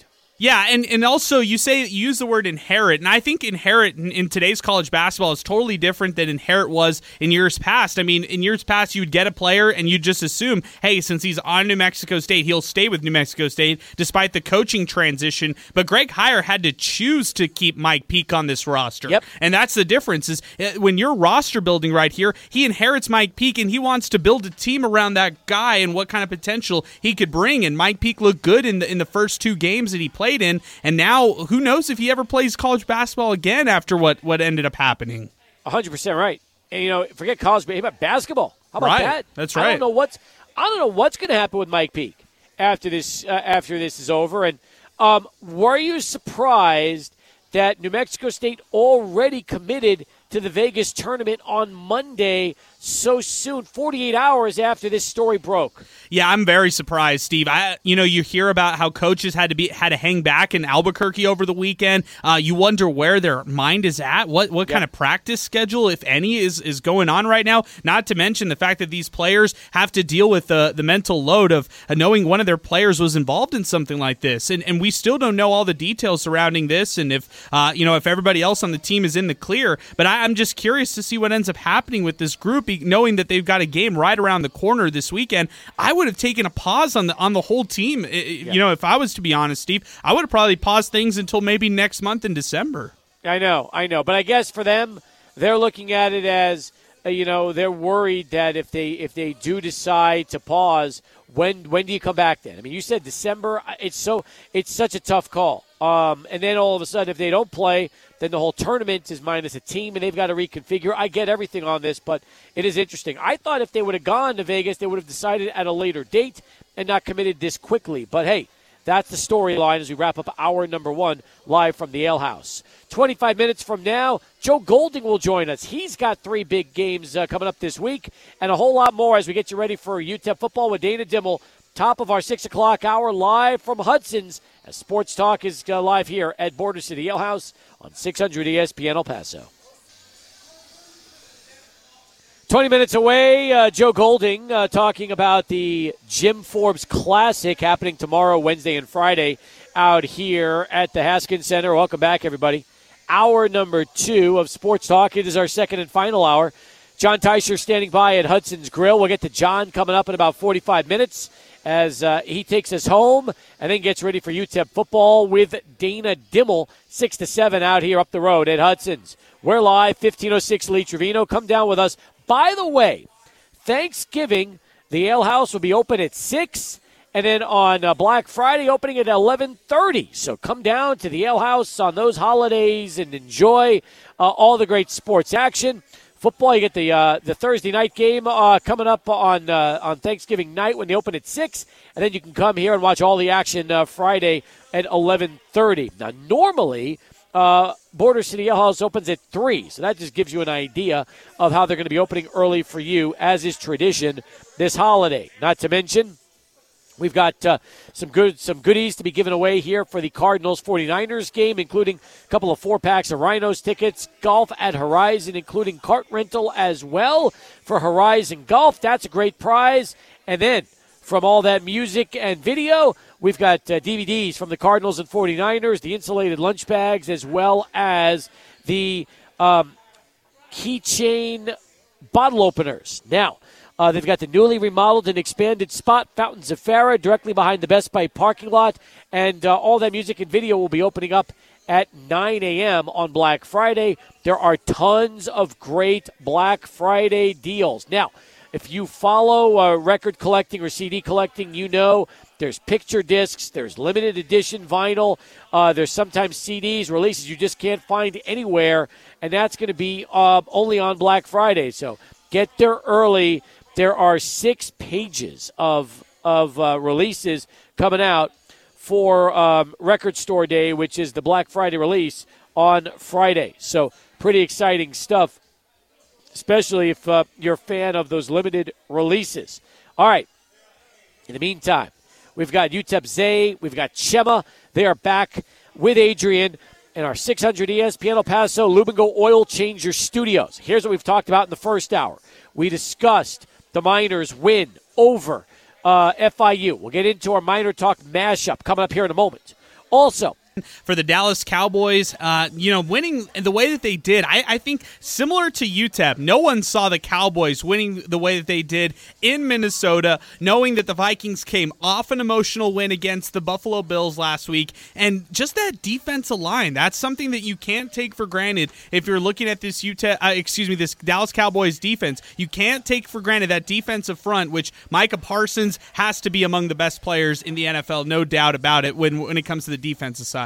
[SPEAKER 2] Yeah, and, and also you say you use the word inherit, and I think inherit in, in, today's college basketball is totally different than inherit was in years past. I mean, in years past, you'd get a player and you'd just assume, hey, since he's on New Mexico State, he'll stay with New Mexico State despite the coaching transition. But Greg Heiar had to choose to keep Mike Peake on this roster,
[SPEAKER 1] yep.
[SPEAKER 2] and that's the difference. Is uh, when you're roster building right here, he inherits Mike Peake and he wants to build a team around that guy and what kind of potential he could bring. And Mike Peake looked good in the in the first two games that he played played in, and now who knows if he ever plays college basketball again after what what ended up happening.
[SPEAKER 1] hundred percent right. And you know, forget college, but about basketball. How about
[SPEAKER 2] right.
[SPEAKER 1] that?
[SPEAKER 2] That's right.
[SPEAKER 1] I don't know what's I don't know what's going to happen with Mike Peake after this uh, after this is over. And um, were you surprised that New Mexico State already committed to the Vegas tournament on Monday so soon, 48 hours after this story broke.
[SPEAKER 2] Yeah, I'm very surprised, Steve. I, you know, you hear about how coaches had to be had to hang back in Albuquerque over the weekend. Uh, you wonder where their mind is at. What what kind of practice schedule, if any, is is going on right now? Not to mention the fact that these players have to deal with the the mental load of uh, knowing one of their players was involved in something like this, and and we still don't know all the details surrounding this, and if uh, you know if everybody else on the team is in the clear. But I, I'm just curious to see what ends up happening with this group knowing that they've got a game right around the corner this weekend, I would have taken a pause on the on the whole team. Yeah. You know, if I was to be honest, Steve, I would have probably paused things until maybe next month in December.
[SPEAKER 1] I know, I know, but I guess for them, they're looking at it as uh, you know they're worried that if they if they do decide to pause, when when do you come back then? I mean, you said December. It's so it's such a tough call. Um, and then all of a sudden, if they don't play, then the whole tournament is minus a team, and they've got to reconfigure. I get everything on this, but it is interesting. I thought if they would have gone to Vegas, they would have decided at a later date and not committed this quickly. But hey, that's the storyline as we wrap up hour number one live from the Ale House. 25 minutes from now, Joe Golding will join us. He's got three big games uh, coming up this week and a whole lot more as we get you ready for UTEP football with Dana Dimel. Top of our 6 o'clock hour live from Hudson's as Sports Talk is uh, live here at Border City Ale House on 600 ESPN El Paso. 20 minutes away, uh, Joe Golding uh, talking about the Jim Forbes Classic happening tomorrow, Wednesday, and Friday out here at the Haskins Center. Welcome back, everybody. Hour number two of Sports Talk. It is our second and final hour. John Teicher standing by at Hudson's Grill. We'll get to John coming up in about 45 minutes as uh, he takes us home and then gets ready for UTEP football with Dana Dimel, 6 to 7 out here up the road at Hudson's. We're live, 1506 Lee Trevino. Come down with us. By the way, Thanksgiving, the Ale House will be open at 6 and then on uh, Black Friday opening at 11:30. So come down to the Ale House on those holidays and enjoy uh, all the great sports action. Football, you get the uh, the Thursday night game uh, coming up on uh, on Thanksgiving night when they open at six, and then you can come here and watch all the action uh, Friday at 11:30. Now, normally. Border City House opens at 3, so that just gives you an idea of how they're going to be opening early for you, as is tradition this holiday. Not to mention, We've got uh, some good some goodies to be given away here for the Cardinals 49ers game, including a couple of four packs of Rhinos tickets, golf at Horizon, including cart rental as well for Horizon Golf. That's a great prize. And then from all that music and video, we've got uh, DVDs from the Cardinals and 49ers, the insulated lunch bags, as well as the um, keychain bottle openers. Now, uh, they've got the newly remodeled and expanded spot, Fountains of Farah, directly behind the Best Buy parking lot. And uh, all that music and video will be opening up at 9 a.m. on Black Friday. There are tons of great Black Friday deals. Now, if you follow uh, record collecting or CD collecting, you know there's picture discs, there's limited edition vinyl, uh, there's sometimes CDs, releases you just can't find anywhere, and that's going to be uh, only on Black Friday. So get there early there are six pages of of uh, releases coming out for um, Record Store Day, which is the Black Friday release on Friday. So pretty exciting stuff, especially if uh, you're a fan of those limited releases. All right. In the meantime, we've got UTEP Zay, we've got Chema. They are back with Adrian in our 600 ESPN El Paso Lubengo Oil Changer Studios. Here's what we've talked about in the first hour. We discussed the Miners win over uh, FIU. We'll get into our Miner Talk mashup coming up here in a moment. Also,
[SPEAKER 2] for the Dallas Cowboys. Uh, you know, winning the way that they did, I, I, think similar to UTEP, no one saw the Cowboys winning the way that they did in Minnesota, knowing that the Vikings came off an emotional win against the Buffalo Bills last week, and just that defensive line. That's something that you can't take for granted if you're looking at this UTEP, uh, excuse me, this Dallas Cowboys defense. You can't take for granted that defensive front, which Micah Parsons has to be among the best players in the NFL, no doubt about it. When when it comes to the defensive side.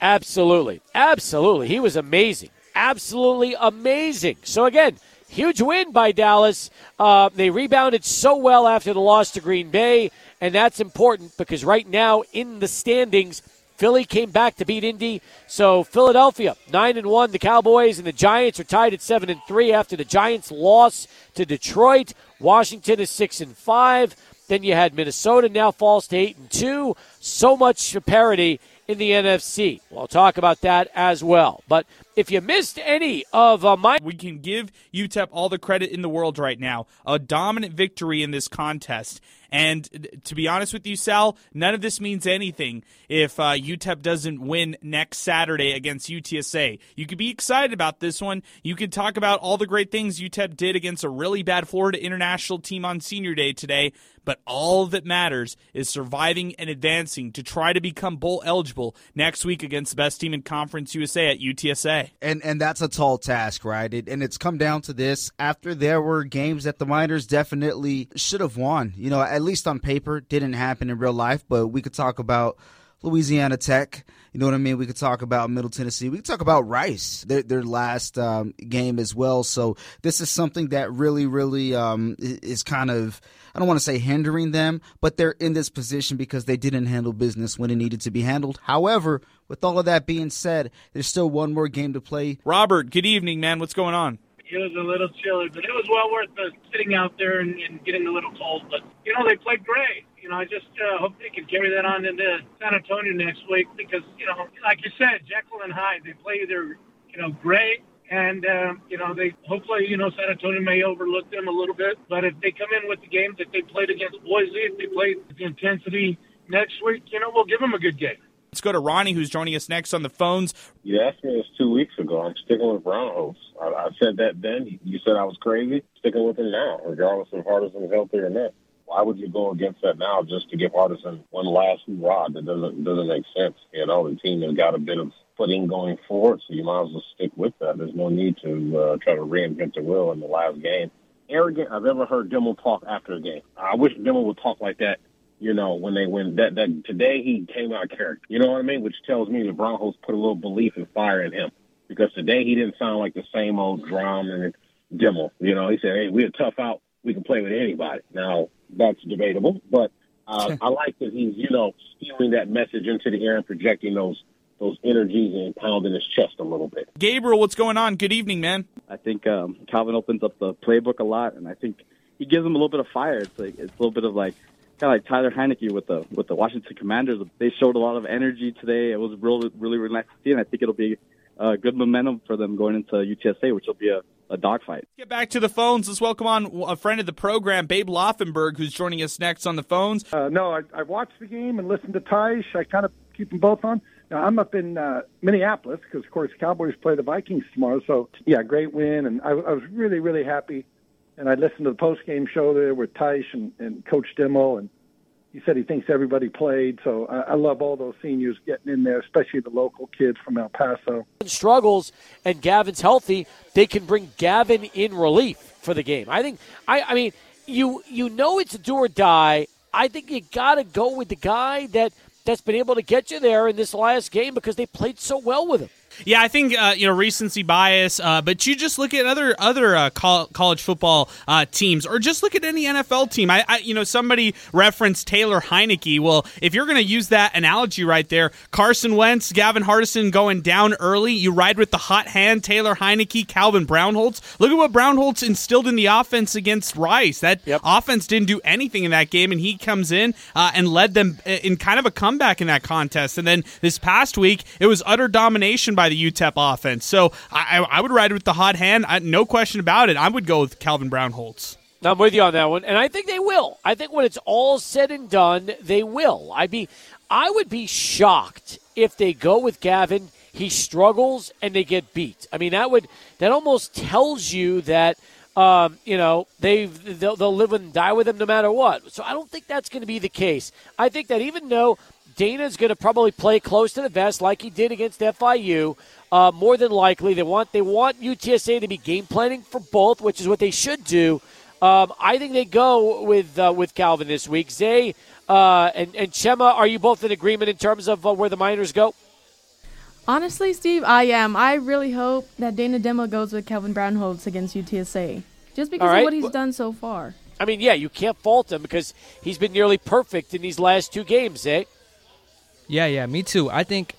[SPEAKER 1] Absolutely. Absolutely. He was amazing. Absolutely amazing. So, again, huge win by Dallas. Uh, they rebounded so well after the loss to Green Bay, and that's important because right now in the standings, Philly came back to beat Indy. So Philadelphia nine and one. The Cowboys and the Giants are tied at seven and three after the Giants' loss to Detroit. Washington is six and five. Then you had Minnesota now falls to eight and two. So much parity in the NFC. We'll talk about that as well. But if you missed any of uh, my.
[SPEAKER 2] We can give UTEP all the credit in the world right now. A dominant victory in this contest. And to be honest with you, Sal, none of this means anything if uh, UTEP doesn't win next Saturday against UTSA. You could be excited about this one. You could talk about all the great things UTEP did against a really bad Florida International team on Senior Day today. But all that matters is surviving and advancing to try to become bowl eligible next week against the best team in Conference USA at UTSA.
[SPEAKER 7] And and that's a tall task, right? It, and it's come down to this. After there were games that the Miners definitely should have won. You know, at least on paper, didn't happen in real life. But we could talk about Louisiana Tech. You know what I mean? We could talk about Middle Tennessee. We could talk about Rice, their, their last um, game as well. So this is something that really, really um, is kind of I don't want to say hindering them, but they're in this position because they didn't handle business when it needed to be handled. However, with all of that being said, there's still one more game to play.
[SPEAKER 2] Robert, good evening, man. What's going on?
[SPEAKER 8] It was a little chilly, but it was well worth the sitting out there and, and getting a little cold. But you know, they played great. You know, I just uh, hope they can carry that on into San Antonio next week because you know, like you said, Jekyll and Hyde, they play either you know great and um, you know they hopefully you know San Antonio may overlook them a little bit, but if they come in with the games that they played against Boise, if they play the intensity next week, you know we'll give them a good game.
[SPEAKER 2] Let's go to Ronnie, who's joining us next on the phones.
[SPEAKER 9] You asked me this two weeks ago. I'm sticking with Brownholtz. I, I said that then. You said I was crazy. Sticking with it now, regardless if Hardison's healthy or not. Why would you go against that now just to give Hardison one last rod? That doesn't doesn't make sense. You know, the team has got a bit of footing going forward, so you might as well stick with that. There's no need to uh, try to reinvent the wheel in the last game. Arrogant I've ever heard Dimel talk after a game. I wish Dimel would talk like that you know, when they win that that today he came out of character. You know what I mean? Which tells me the Broncos put a little belief and fire in him. Because today he didn't sound like the same old drum and Dimel. You know, he said, Hey, we're tough out, we can play with anybody. Now that's debatable, but uh, I like that he's, you know, spewing that message into the air and projecting those those energies and pounding his chest a little bit.
[SPEAKER 2] Gabriel, what's going on? Good evening, man.
[SPEAKER 10] I think um, Calvin opens up the playbook a lot, and I think he gives him a little bit of fire. It's like it's a little bit of like kind of like Tyler Heinicke with the with the Washington Commanders. They showed a lot of energy today. It was really really really nice to see, and I think it'll be uh, good momentum for them going into UTSA, which will be a, a dogfight.
[SPEAKER 2] Get back to the phones. Let's welcome on a friend of the program, Babe Loffenberg, who's joining us next on the phones.
[SPEAKER 11] Uh, no, I, I watched the game and listened to Tysh. I kind of keep them both on. Now, I'm up in uh, Minneapolis because, of course, Cowboys play the Vikings tomorrow. So, yeah, great win, and I, I was really, really happy. And I listened to the post game show there with Tysh and, and Coach Dimel, and he said he thinks everybody played. So I, I love all those seniors getting in there, especially the local kids from El Paso.
[SPEAKER 1] Struggles and Gavin's healthy, they can bring Gavin in relief for the game. I think. I, I mean, you you know it's a do or die. I think you got to go with the guy that that's been able to get you there in this last game because they played so well with him.
[SPEAKER 2] Yeah, I think uh, you know recency bias, uh, but you just look at other other uh, col- college football uh, teams, or just look at any NFL team. I, I, you know, somebody referenced Taylor Heinicke. Well, if you're going to use that analogy right there, Carson Wentz, Gavin Hardison going down early, you ride with the hot hand, Taylor Heinicke, Calvin Brownholtz. Look at what Brownholtz instilled in the offense against Rice. That yep. offense didn't do anything in that game, and he comes in uh, and led them uh, in kind of a comeback in that contest. And then this past week, it was utter domination by the UTEP offense. So I, I would ride with the hot hand. I, no question about it. I would go with Calvin Brown Brownholtz.
[SPEAKER 1] I'm with you on that one, and I think they will. I think when it's all said and done, they will. I'd be, I would be shocked if they go with Gavin. He struggles and they get beat. I mean, that would that almost tells you that um, you know they they'll, they'll live and die with him no matter what. So I don't think that's going to be the case. I think that even though Dana's going to probably play close to the vest like he did against FIU. Uh, more than likely, they want they want UTSA to be game planning for both, which is what they should do. Um, I think they go with uh, with Calvin this week. Zay uh, and, and Chema, are you both in agreement in terms of uh, where the Miners go?
[SPEAKER 3] Honestly, Steve, I am. I really hope that Dana Dimel goes with Calvin Brownholtz against UTSA, just because right. of what he's done so far.
[SPEAKER 1] I mean, yeah, you can't fault him because he's been nearly perfect in these last two games, eh?
[SPEAKER 4] Yeah, yeah, me too. I think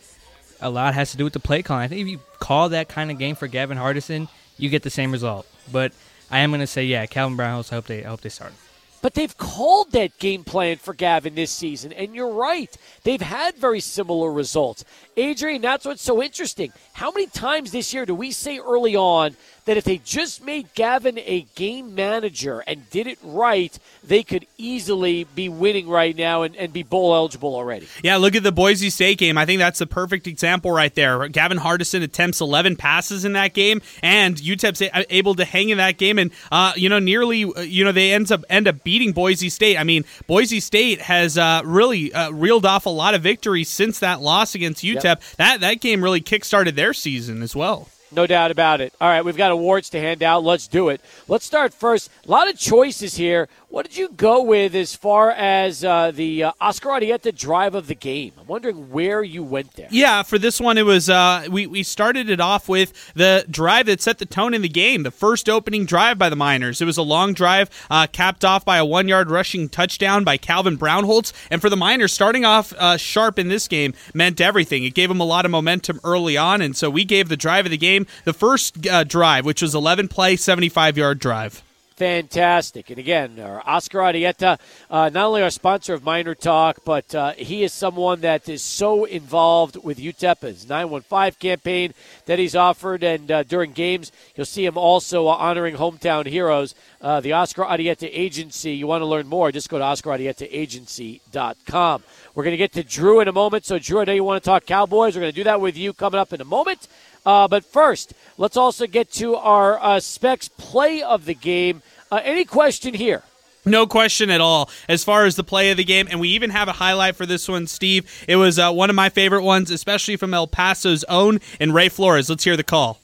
[SPEAKER 4] a lot has to do with the play calling. I think if you call that kind of game for Gavin Hardison, you get the same result. But I am going to say, yeah, Calvin Brown. I hope they I hope they start.
[SPEAKER 1] But they've called that game plan for Gavin this season, and you're right. They've had very similar results. Adrian, that's what's so interesting. How many times this year do we say early on that if they just made Gavin a game manager and did it right, they could easily be winning right now and, and be bowl eligible already.
[SPEAKER 2] Yeah, look at the Boise State game. I think that's the perfect example right there. Gavin Hardison attempts 11 passes in that game, and UTEP's able to hang in that game, and uh, you know nearly uh, you know they ends up end up beating Boise State. I mean, Boise State has uh, really uh, reeled off a lot of victories since that loss against UTEP. Yep. That that game really kickstarted their season as well.
[SPEAKER 1] No doubt about it. All right, we've got awards to hand out. Let's do it. Let's start first. A lot of choices here. What did you go with as far as uh, the uh, Oscar Arieta drive of the game? I'm wondering where you went there.
[SPEAKER 2] Yeah, for this one, it was uh, we we started it off with the drive that set the tone in the game. The first opening drive by the Miners. It was a long drive, uh, capped off by a one yard rushing touchdown by Calvin Brownholtz. And for the Miners, starting off uh, sharp in this game meant everything. It gave them a lot of momentum early on, and so we gave the drive of the game the first uh, drive, which was 11 play, 75 yard drive.
[SPEAKER 1] Fantastic. And again, our Oscar Arieta, uh, not only our sponsor of Miner Talk, but uh, he is someone that is so involved with UTEP, his 915 campaign that he's offered. And uh, during games, you'll see him also honoring hometown heroes. Uh, the Oscar Arieta Agency. You want to learn more, just go to OscarArietaAgency.com. We're going to get to Drew in a moment. So, Drew, I know you want to talk Cowboys. We're going to do that with you coming up in a moment. Uh, but first, let's also get to our uh, specs play of the game. Uh, any question here?
[SPEAKER 2] No question at all as far as the play of the game. And we even have a highlight for this one, Steve. It was uh, one of my favorite ones, especially from El Paso's own and Ray Flores. Let's hear the call.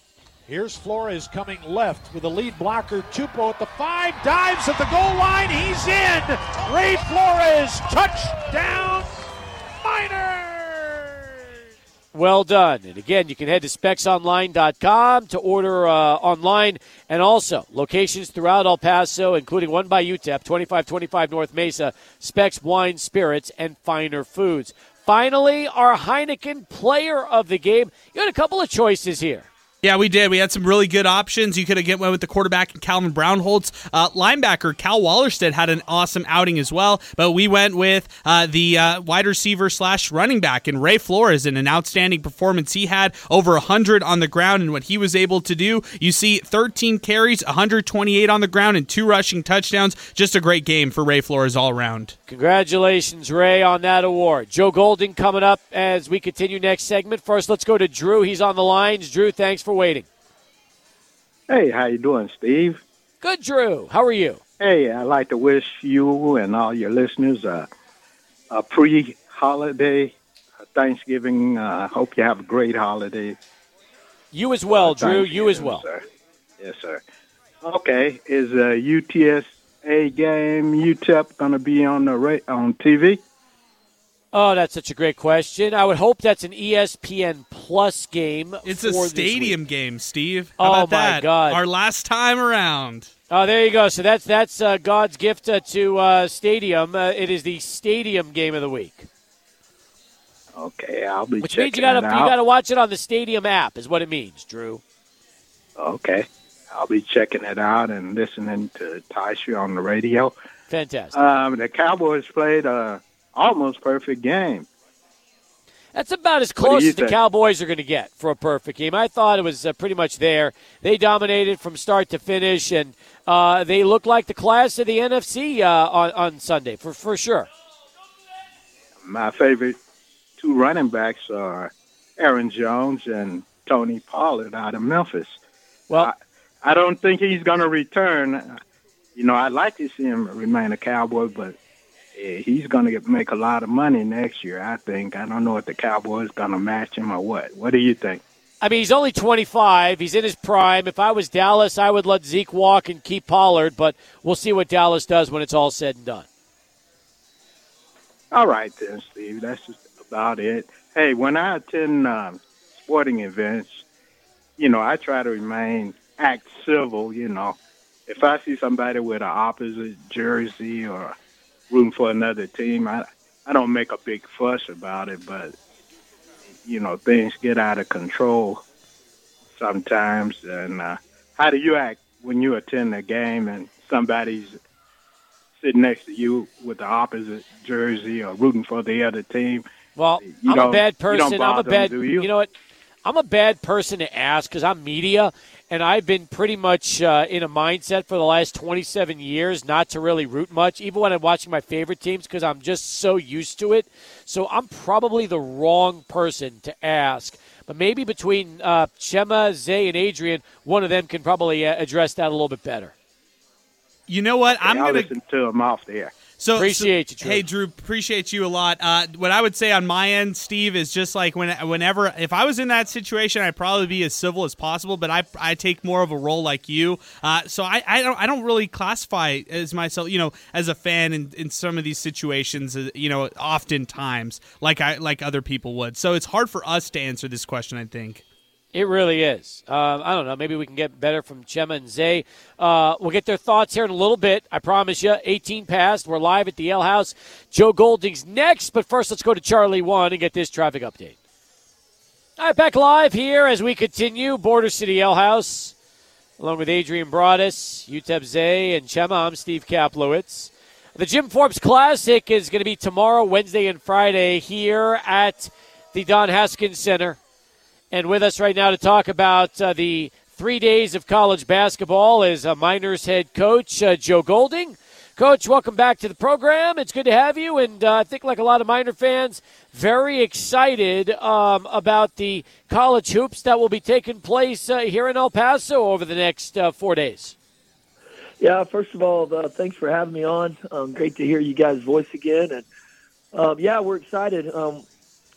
[SPEAKER 12] Here's Flores coming left with the lead blocker, Tupou at the five, dives at the goal line. He's in. Ray Flores, touchdown, Miners.
[SPEAKER 1] Well done. And again, you can head to specsonline.com to order uh, online and also locations throughout El Paso, including one by UTEP, 2525 North Mesa, Specs Wine, Spirits, and Finer Foods. Finally, our Heineken player of the game. You had a couple of choices here.
[SPEAKER 2] Yeah, we did. We had some really good options. You could have get one with the quarterback and Calvin Brownholtz. Uh, linebacker Cal Wallerstedt had an awesome outing as well, but we went with uh, the uh, wide receiver slash running back and Ray Flores in an outstanding performance. He had over 100 on the ground and what he was able to do. You see 13 carries, 128 on the ground, and two rushing touchdowns. Just a great game for Ray Flores all around.
[SPEAKER 1] Congratulations, Ray, on that award. Joe Golding coming up as we continue next segment. First, let's go to Drew. He's on the lines. Drew, thanks for waiting.
[SPEAKER 13] Hey, how you doing, Steve?
[SPEAKER 1] Good, Drew. How are you?
[SPEAKER 13] Hey, I'd like to wish you and all your listeners a, a pre-holiday Thanksgiving. I uh, hope you have a great holiday.
[SPEAKER 1] You as well, Drew. You as well.
[SPEAKER 13] Sir. Yes, sir. Okay, is a UTSA game UTEP going to be on the ra- on TV?
[SPEAKER 1] Oh, that's such a great question. I would hope that's an ESPN Plus game.
[SPEAKER 2] It's a stadium game, Steve.
[SPEAKER 1] How
[SPEAKER 2] oh
[SPEAKER 1] my
[SPEAKER 2] that?
[SPEAKER 1] God!
[SPEAKER 2] Our last time around.
[SPEAKER 1] Oh, there you go. So that's that's uh, God's gift uh, to uh, stadium. Uh, it is the stadium game of the week.
[SPEAKER 13] Okay, I'll be.
[SPEAKER 1] Which means you gotta you gotta watch it on the stadium app. Is what it means, Drew.
[SPEAKER 13] Okay, I'll be checking it out and listening to Taisha on the radio.
[SPEAKER 1] Fantastic.
[SPEAKER 13] Um, the Cowboys played a almost perfect game.
[SPEAKER 1] That's about as close as the Cowboys are going to get for a perfect game. I thought it was uh, pretty much there. They dominated from start to finish, and uh, they look like the class of the NFC uh, on, on Sunday for for sure.
[SPEAKER 13] My favorite two running backs are Aaron Jones and Tony Pollard out of Memphis.
[SPEAKER 1] Well,
[SPEAKER 13] I, I don't think he's going to return. You know, I'd like to see him remain a Cowboy, but he's going to make a lot of money next year. I think. I don't know if the Cowboys going to match him or what. What do you think?
[SPEAKER 1] I mean, he's only 25. He's in his prime. If I was Dallas, I would let Zeke walk and keep Pollard, but we'll see what Dallas does when it's all said and done.
[SPEAKER 13] All right, then, Steve. That's just about it. Hey, when I attend um, sporting events, you know, I try to remain act civil. You know, if I see somebody with an opposite jersey or rooting for another team. I I don't make a big fuss about it, but you know things get out of control sometimes. And uh, how do you act when you attend a game and somebody's sitting next to you with the opposite jersey or rooting for the other team?
[SPEAKER 1] Well,
[SPEAKER 13] you
[SPEAKER 1] I'm a bad person. I'm a bad.
[SPEAKER 13] Them, you?
[SPEAKER 1] you know what? I'm a bad person to ask because I'm media, and I've been pretty much uh, in a mindset for the last 27 years not to really root much, even when I'm watching my favorite teams, because I'm just so used to it. So I'm probably the wrong person to ask. But maybe between uh, Chema, Zay, and Adrian, one of them can probably uh, address that a little bit better.
[SPEAKER 2] You know what? I'm
[SPEAKER 13] going
[SPEAKER 2] to
[SPEAKER 13] listen to them off there.
[SPEAKER 2] So
[SPEAKER 1] appreciate
[SPEAKER 2] so,
[SPEAKER 1] you, Drew.
[SPEAKER 2] Hey, Drew, appreciate you a lot. Uh, what I would say on my end, Steve, is just like when, whenever if I was in that situation, I'd probably be as civil as possible. But I, I take more of a role like you. Uh, so I, I don't I don't really classify as myself, you know, as a fan in, in some of these situations. Uh, you know, oftentimes like I like other people would. So it's hard for us to answer this question. I think.
[SPEAKER 1] It really is. Uh, I don't know. Maybe we can get better from Chema and Zay. Uh, we'll get their thoughts here in a little bit. I promise you. 18 past. We're live at the Ale House. Joe Golding's next, but first let's go to Charlie One and get this traffic update. All right, back live here as we continue. Border City Ale House. along with Adrian Broadus, UTEP Zay, and Chema. I'm Steve Kaplowitz. The Jim Forbes Classic is going to be tomorrow, Wednesday, and Friday here at the Don Haskins Center. And with us right now to talk about uh, the three days of college basketball is uh, Miners head coach uh, Joe Golding. Coach, welcome back to the program. It's good to have you, and uh, I think, like a lot of Miner fans, very excited um, about the college hoops that will be taking place uh, here in El Paso over the next uh, four days.
[SPEAKER 14] Yeah, first of all, thanks for having me on. Um, great to hear you guys' voice again, and um, yeah, we're excited.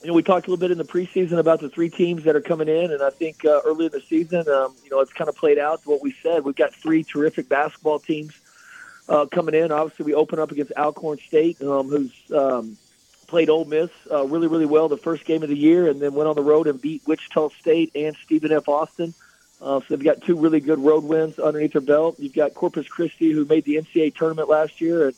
[SPEAKER 14] You know, we talked a little bit in the preseason about the three teams that are coming in, and I think uh, early in the season, um, you know, it's kind of played out what we said. We've got three terrific basketball teams uh, coming in. Obviously, we open up against Alcorn State, um, who's um, played Ole Miss uh, really, really well the first game of the year, and then went on the road and beat Wichita State and Stephen F. Austin. Uh, so they've got two really good road wins underneath their belt. You've got Corpus Christi, who made the NCAA tournament last year and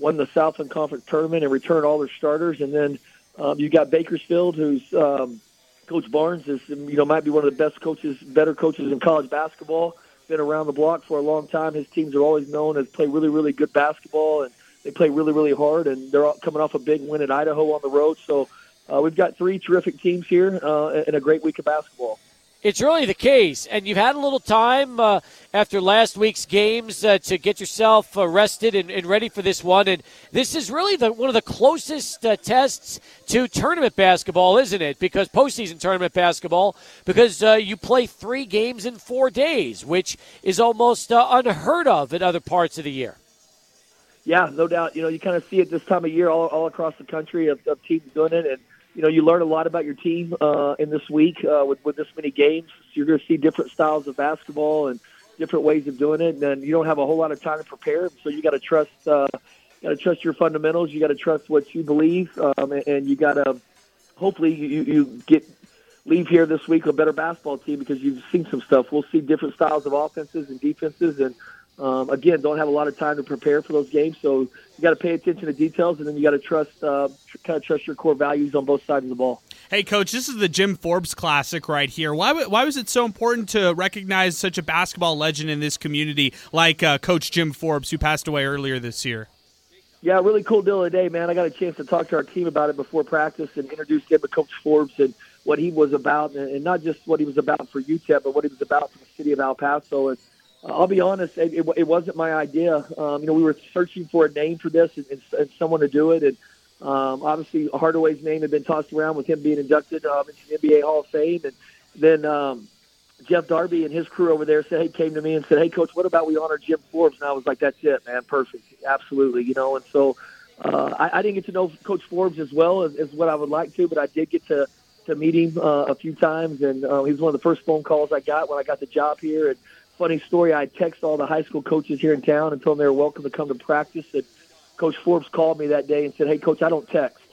[SPEAKER 14] won the Southland Conference tournament and returned all their starters. And then um, you've got Bakersfield, who's um, Coach Barnes is you know might be one of the best coaches, better coaches in college basketball. Been around the block for a long time. His teams are always known as play really, really good basketball, and they play really, really hard. And they're coming off a big win at Idaho on the road. So uh, we've got three terrific teams here uh, and a great week of basketball
[SPEAKER 1] it's really the case. And you've had a little time uh, after last week's games uh, to get yourself uh, rested and, and, ready for this one. And this is really the, one of the closest uh, tests to tournament basketball, isn't it? Because postseason tournament basketball, because uh, you play three games in four days, which is almost uh, unheard of in other parts of the year.
[SPEAKER 14] Yeah, no doubt. You know, you kind of see it this time of year all, all across the country of, of teams doing it. And you know, you learn a lot about your team uh, in this week uh, with, with this many games. So you're going to see different styles of basketball and different ways of doing it, and then you don't have a whole lot of time to prepare. So you got to trust, uh, got to trust your fundamentals. You got to trust what you believe, um, and, and you got to hopefully you, you get leave here this week a better basketball team because you've seen some stuff. We'll see different styles of offenses and defenses, and um, again, don't have a lot of time to prepare for those games, so you got to pay attention to details, and then you got to trust, uh, tr- kind of trust your core values on both sides of the ball.
[SPEAKER 2] Hey, coach, this is the Jim Forbes Classic right here. Why, why was it so important to recognize such a basketball legend in this community like uh, Coach Jim Forbes, who passed away earlier this year?
[SPEAKER 14] Yeah, really cool deal today, man. I got a chance to talk to our team about it before practice and introduce him to Coach Forbes and what he was about, and not just what he was about for UTEP, but what he was about for the city of El Paso. And I'll be honest, it, it, it wasn't my idea. Um, you know, we were searching for a name for this and, and, and someone to do it. And um, obviously, Hardaway's name had been tossed around with him being inducted um, into the NBA Hall of Fame. And then um, Jeff Darby and his crew over there said, hey, came to me and said, hey, coach, what about we honor Jim Forbes? And I was like, that's it, man, perfect, absolutely, you know. And so uh, I, I didn't get to know Coach Forbes as well as, as what I would like to, but I did get to to meet him uh, a few times, and uh, he was one of the first phone calls I got when I got the job here. And funny story. I text all the high school coaches here in town and told them they were welcome to come to practice. And Coach Forbes called me that day and said, "Hey, Coach, I don't text.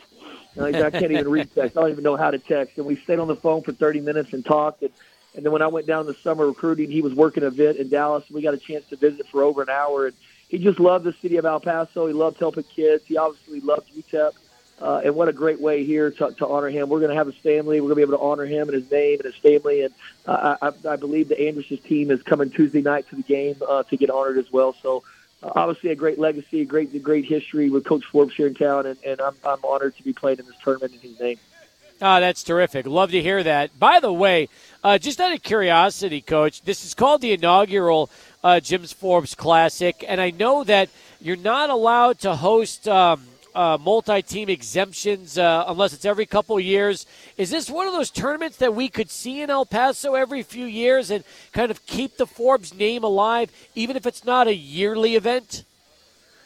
[SPEAKER 14] I can't even read text. I don't even know how to text." And we stayed on the phone for 30 minutes and talked. And, and then when I went down the summer recruiting, he was working a event in Dallas. And We got a chance to visit for over an hour, and he just loved the city of El Paso. He loved helping kids. He obviously loved UTEP. Uh, and what a great way here to, to honor him. We're going to have his family. We're going to be able to honor him and his name and his family. And uh, I, I believe the Andress's team is coming Tuesday night to the game uh, to get honored as well. So uh, obviously a great legacy, a great, great history with Coach Forbes here in town. And, and I'm, I'm honored to be playing in this tournament in his name.
[SPEAKER 1] Oh, that's terrific. Love to hear that. By the way, uh, just out of curiosity, Coach, this is called the inaugural uh, Jim's Forbes Classic, and I know that you're not allowed to host um, uh, multi-team exemptions uh, unless it's every couple years. Is this one of those tournaments that we could see in El Paso every few years and kind of keep the Forbes name alive, even if it's not a yearly event?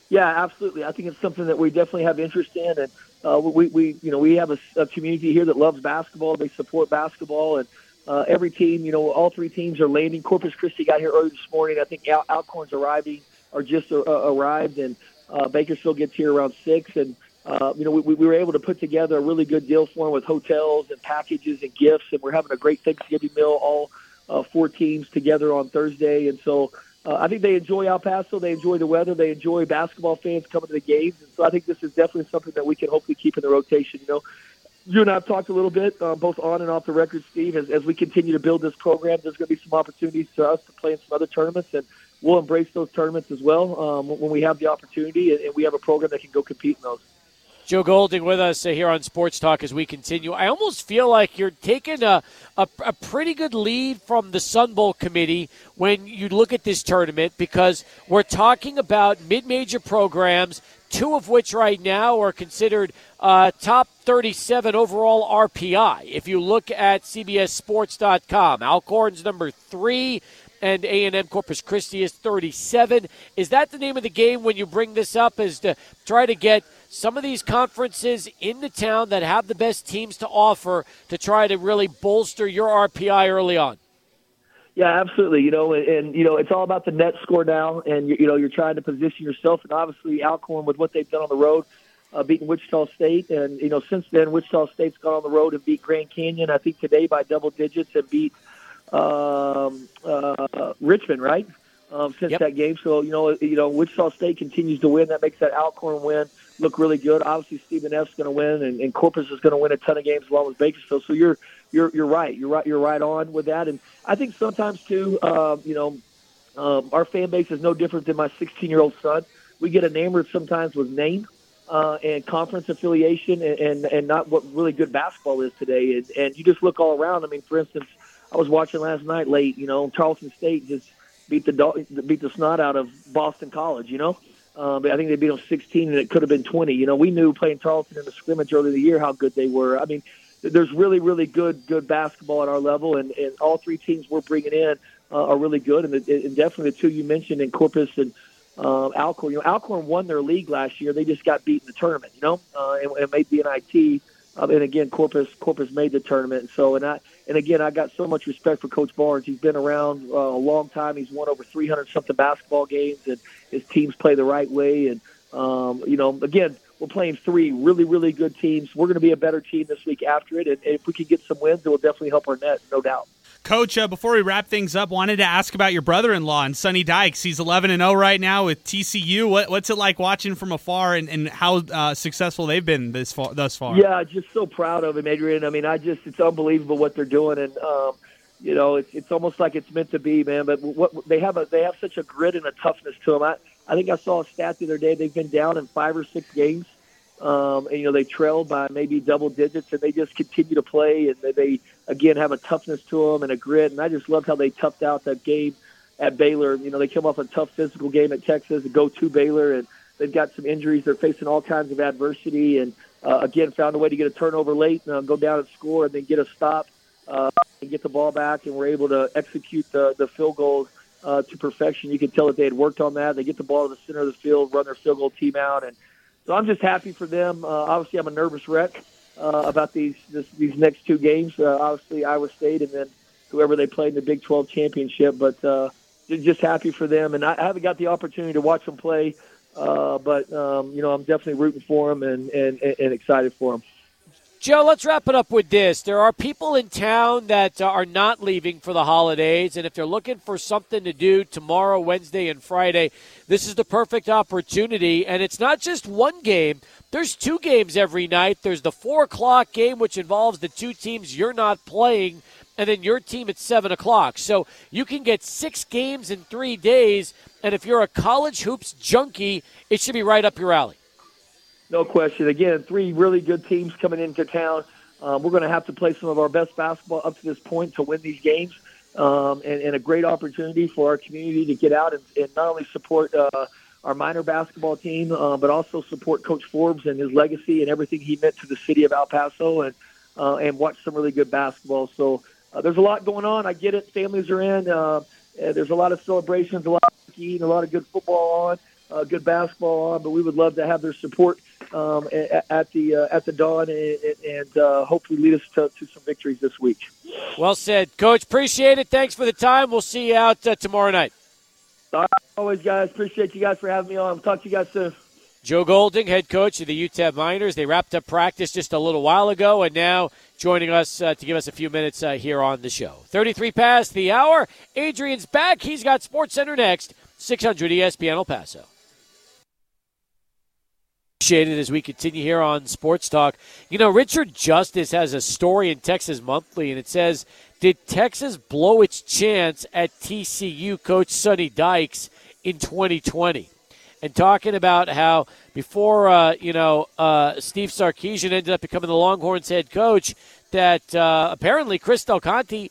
[SPEAKER 14] Yeah, absolutely. I think it's something that we definitely have interest in, and uh, we, we, you know, we have a, a community here that loves basketball. They support basketball, and uh, every team, you know, all three teams are landing. Corpus Christi got here early this morning. I think Al- Alcorn's arriving or just uh, arrived, and uh, Bakersfield gets here around six, and uh, you know we, we were able to put together a really good deal for them with hotels and packages and gifts, and we're having a great Thanksgiving meal all uh, four teams together on Thursday, and so. Uh, I think they enjoy El Paso. They enjoy the weather. They enjoy basketball fans coming to the games. And so I think this is definitely something that we can hopefully keep in the rotation. You know, you and I have talked a little bit, uh, both on and off the record, Steve. As, as we continue to build this program, there's going to be some opportunities for us to play in some other tournaments, and we'll embrace those tournaments as well um, when we have the opportunity, and, we have a program that can go compete in those.
[SPEAKER 1] Joe Golding with us here on Sports Talk as we continue. I almost feel like you're taking a, a, a, pretty good lead from the Sun Bowl committee when you look at this tournament because we're talking about mid major programs, two of which right now are considered uh, top 37 overall RPI. If you look at CBSSports.com, Alcorn's number three and A&M Corpus Christi is 37. Is that the name of the game when you bring this up? Is to try to get – some of these conferences in the town that have the best teams to offer to try to really bolster your RPI early on.
[SPEAKER 14] Yeah, absolutely. You know, and, and you know, it's all about the net score now, and you, you know, you're trying to position yourself, and obviously Alcorn with what they've done on the road, uh, beating Wichita State, and you know, since then Wichita State's gone on the road and beat Grand Canyon. I think today by double digits and beat um, uh, Richmond, right? Um, since yep. that game, so you know, you know, Wichita State continues to win. That makes that Alcorn win look really good. Obviously, Stephen F's going to win, and, and Corpus is going to win a ton of games along with Bakersfield. So you're you're you're right. You're right. You're right on with that. And I think sometimes too, uh, you know, um, our fan base is no different than my 16 year old son. We get enamored sometimes with name uh, and conference affiliation, and, and and not what really good basketball is today. And, and you just look all around. I mean, for instance, I was watching last night late. You know, Charleston State just beat the beat the snot out of Boston College. You know. Uh, but I think they beat them 16, and it could have been 20. You know, we knew playing Tarleton in the scrimmage earlier in the year how good they were. I mean, there's really, really good, good basketball at our level, and, and all three teams we're bringing in uh, are really good, and, the, and definitely the two you mentioned in Corpus and uh, Alcorn. You know, Alcorn won their league last year. They just got beat in the tournament. You know, uh, and, and made the NIT. Um, and again, Corpus Corpus made the tournament. So, and I and again, I got so much respect for Coach Barnes. He's been around uh, a long time. He's won over 300 something basketball games, and his teams play the right way. And um, you know, again, we're playing three really, really good teams. We're going to be a better team this week after it, and, and if we can get some wins, it will definitely help our net, no doubt.
[SPEAKER 2] Coach, uh, before we wrap things up, wanted to ask about your brother-in-law and Sonny Dykes. He's 11 and 0 right now with TCU. What, what's it like watching from afar, and, and how uh, successful they've been this far, thus far?
[SPEAKER 14] Yeah, just so proud of him, Adrian. I mean, I just it's unbelievable what they're doing, and um, you know, it's it's almost like it's meant to be, man. But what they have a they have such a grit and a toughness to them. I I think I saw a stat the other day. They've been down in five or six games um, and you know they trailed by maybe double digits, and they just continue to play, and they, again have a toughness to them and a grit. And I just loved how they toughed out that game at Baylor. You know they came off a tough physical game at Texas, go to Baylor, and they've got some injuries. They're facing all kinds of adversity, and uh, again found a way to get a turnover late, and uh, go down and score, and then get a stop uh, and get the ball back, and we're able to execute the the field goals. Uh, to perfection, you could tell that they had worked on that. They get the ball to the center of the field, run their field goal team out, and so I'm just happy for them. Uh, obviously, I'm a nervous wreck uh, about these this, these next two games. Uh, obviously, Iowa State and then whoever they play in the Big 12 championship. But uh, just happy for them, and I haven't got the opportunity to watch them play. Uh, but um, you know, I'm definitely rooting for them and, and, and excited for them.
[SPEAKER 1] Joe, let's wrap it up with this. There are people in town that uh, are not leaving for the holidays, and if they're looking for something to do tomorrow, Wednesday, and Friday, this is the perfect opportunity. And it's not just one game, there's two games every night. There's the 4 o'clock game, which involves the two teams you're not playing, and then your team at 7 o'clock. So you can get six games in three days, and if you're a college hoops junkie, it should be right up your alley.
[SPEAKER 14] No question. Again, three really good teams coming into town. Um, we're going to have to play some of our best basketball up to this point to win these games, um, and, and, a great opportunity for our community to get out and, and not only support uh, our Miner basketball team, uh, but also support Coach Forbes and his legacy and everything he meant to the city of El Paso, and uh, and watch some really good basketball. So uh, there's a lot going on. I get it. Families are in. Uh, there's a lot of celebrations, a lot of eating, a lot of good football on uh, good basketball on, but we would love to have their support um, at, at, the uh, at the Don and, and uh, hopefully lead us to, to, some victories this week.
[SPEAKER 1] Well said, Coach. Appreciate it. Thanks for the time. We'll see you out uh, tomorrow night.
[SPEAKER 14] always, guys. Appreciate you guys for having me on. I'll talk to you guys soon.
[SPEAKER 1] Joe Golding, head coach of the UTEP Miners. They wrapped up practice just a little while ago, and now joining us uh, to give us a few minutes uh, here on the show. 33 past the hour. Adrian's back. He's got Sports Center next. 600 ESPN El Paso. Appreciate it as we continue here on Sports Talk. You know, Richard Justice has a story in Texas Monthly, and it says, "Did Texas blow its chance at TCU coach Sonny Dykes in 2020?" And talking about how before uh, you know uh, Steve Sarkisian ended up becoming the Longhorns head coach, that uh, apparently Chris Del Conte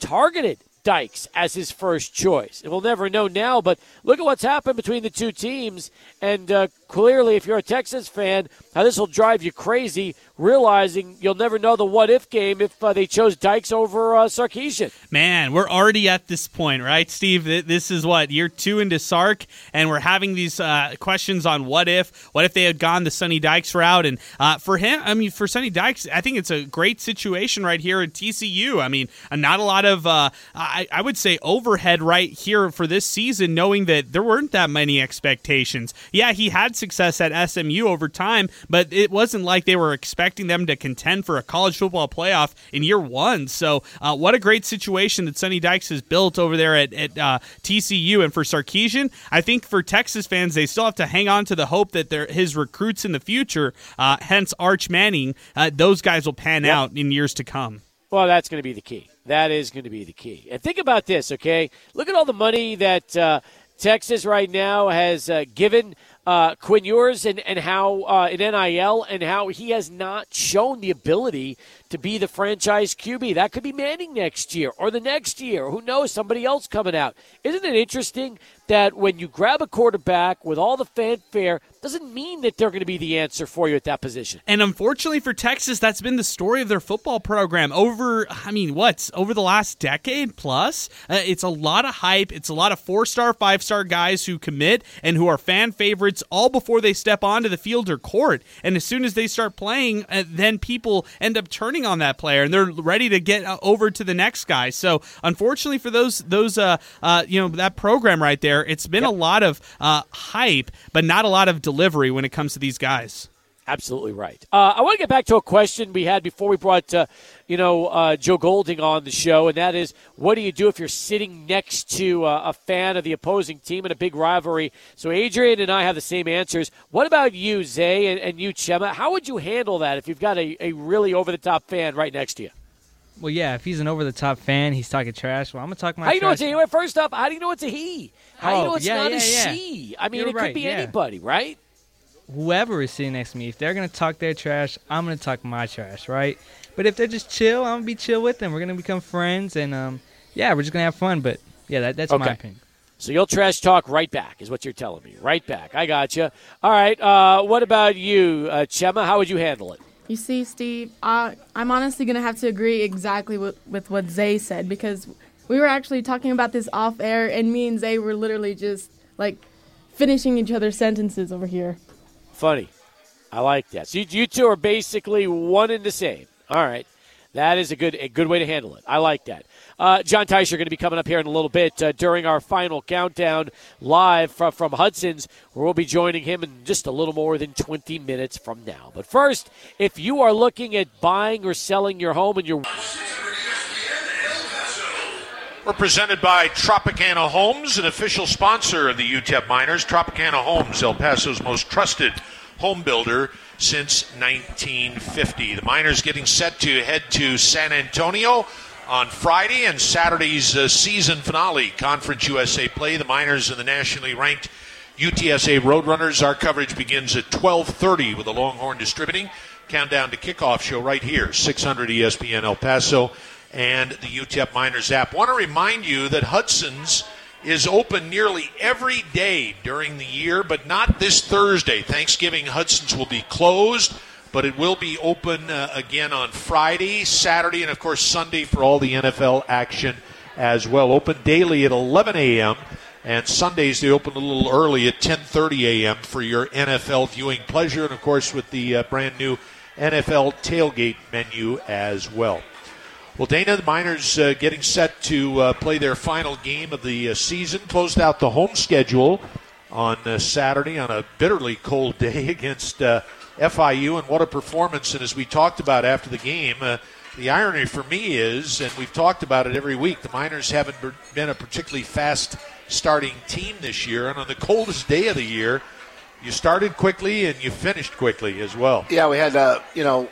[SPEAKER 1] targeted Dykes as his first choice. And we'll never know now, but look at what's happened between the two teams. And uh, clearly, if you're a Texas fan, how this will drive you crazy, realizing you'll never know the what if game if uh, they chose Dykes over uh, Sarkisian.
[SPEAKER 2] Man, we're already at this point, right, Steve? This is what year two into Sark, and we're having these uh, questions on what if. What if they had gone the Sonny Dykes route? And uh, for him, I mean, for Sonny Dykes, I think it's a great situation right here at TCU. I mean, not a lot of, uh, I, I would say, overhead right here for this season, knowing that there weren't that many expectations. Yeah, he had success at SMU over time, but it wasn't like they were expecting them to contend for a college football playoff in year one. So, uh, what a great situation that Sonny Dykes has built over there at, at uh, TCU. And for Sarkisian, I think for Texas fans, they still have to hang on to the hope that his recruits in the future, uh, hence Arch Manning, uh, those guys will pan yep. out in years to come.
[SPEAKER 1] Well, that's going to be the key. That is going to be the key. And think about this, okay? Look at all the money that uh, Texas right now has uh, given uh, Quinn Ewers and, and how uh, in NIL and how he has not shown the ability to be the franchise QB. That could be Manning next year or the next year. Who knows? Somebody else coming out. Isn't it interesting that when you grab a quarterback with all the fanfare, doesn't mean that they're going to be the answer for you at that position.
[SPEAKER 2] And unfortunately for Texas, that's been the story of their football program over, I mean, what's over the last decade plus? Uh, it's a lot of hype. It's a lot of four star, five star guys who commit and who are fan favorites all before they step onto the field or court. And as soon as they start playing, uh, then people end up turning on that player and they're ready to get uh, over to the next guy. So unfortunately for those, those, uh, uh you know, that program right there, it's been yep. a lot of uh, hype, but not a lot of delivery when it comes to these guys.
[SPEAKER 1] Absolutely right. Uh, I want to get back to a question we had before we brought, uh, you know, uh, Joe Golding on the show, and that is, what do you do if you're sitting next to uh, a fan of the opposing team in a big rivalry? So Adrian and I have the same answers. What about you, Zay, and, and you, Chema? How would you handle that if you've got a, a really over the top fan right next to you?
[SPEAKER 4] Well, yeah, if he's an over the top fan, he's talking trash. Well, I'm gonna talk my.
[SPEAKER 1] How do you
[SPEAKER 4] know
[SPEAKER 1] it's a he? First off, how do you know it's a he? How
[SPEAKER 4] oh,
[SPEAKER 1] do you know it's
[SPEAKER 4] yeah,
[SPEAKER 1] not
[SPEAKER 4] yeah,
[SPEAKER 1] a
[SPEAKER 4] yeah.
[SPEAKER 1] she? I mean,
[SPEAKER 4] You're
[SPEAKER 1] it
[SPEAKER 4] right,
[SPEAKER 1] could be anybody, right?
[SPEAKER 4] Whoever is sitting next to me, if they're gonna talk their trash, I'm gonna talk my trash, right? But if they're just chill, I'm gonna be chill with them. We're gonna become friends, and um, yeah, we're just gonna have fun. But yeah, that, that's
[SPEAKER 1] Okay.
[SPEAKER 4] my opinion.
[SPEAKER 1] So you'll trash talk right back, is what you're telling me. Right back. I got you. All right. Uh, what about you, uh, Chema? How would you handle it?
[SPEAKER 3] You see, Steve, uh, I'm honestly going to have to agree exactly with, with what Zay said because we were actually talking about this off air, and me and Zay were literally just like finishing each other's sentences over here.
[SPEAKER 1] Funny. I like that. So you, you two are basically one and the same. All right. That is a good a good way to handle it. I like that. Uh, John Teicher going to be coming up here in a little bit uh, during our final countdown live from, from Hudson's, where we'll be joining him in just a little more than 20 minutes from now. But first, if you are looking at buying or selling your home and you're
[SPEAKER 12] We're presented by Tropicana Homes, an official sponsor of the UTEP Miners. Tropicana Homes, El Paso's most trusted home builder since 1950. The Miners getting set to head to San Antonio on Friday and Saturday's uh, season finale, Conference USA play. The Miners and the nationally ranked UTSA Roadrunners. Our coverage begins at 12:30 with the Longhorn Distributing countdown to kickoff show right here, 600 ESPN El Paso and the UTEP Miners app. Want to remind you that Hudson's is open nearly every day during the year, but not this Thursday. Thanksgiving Hudson's will be closed, but it will be open uh, again on Friday, Saturday, and of course Sunday for all the NFL action as well. Open daily at 11 a.m. And Sundays they open a little early at 10:30 a.m. for your NFL viewing pleasure, and of course with the uh, brand new NFL tailgate menu as well. Well, Dana, the Miners uh, getting set to uh, play their final game of the uh, season. Closed out the home schedule on uh, Saturday on a bitterly cold day against uh, FIU, and what a performance! And as we talked about after the game, uh, the irony for me is, and we've talked about it every week, the Miners haven't been a particularly fast starting team this year, and on the coldest day of the year, you started quickly and you finished quickly as well.
[SPEAKER 15] Yeah, we had, uh, you know,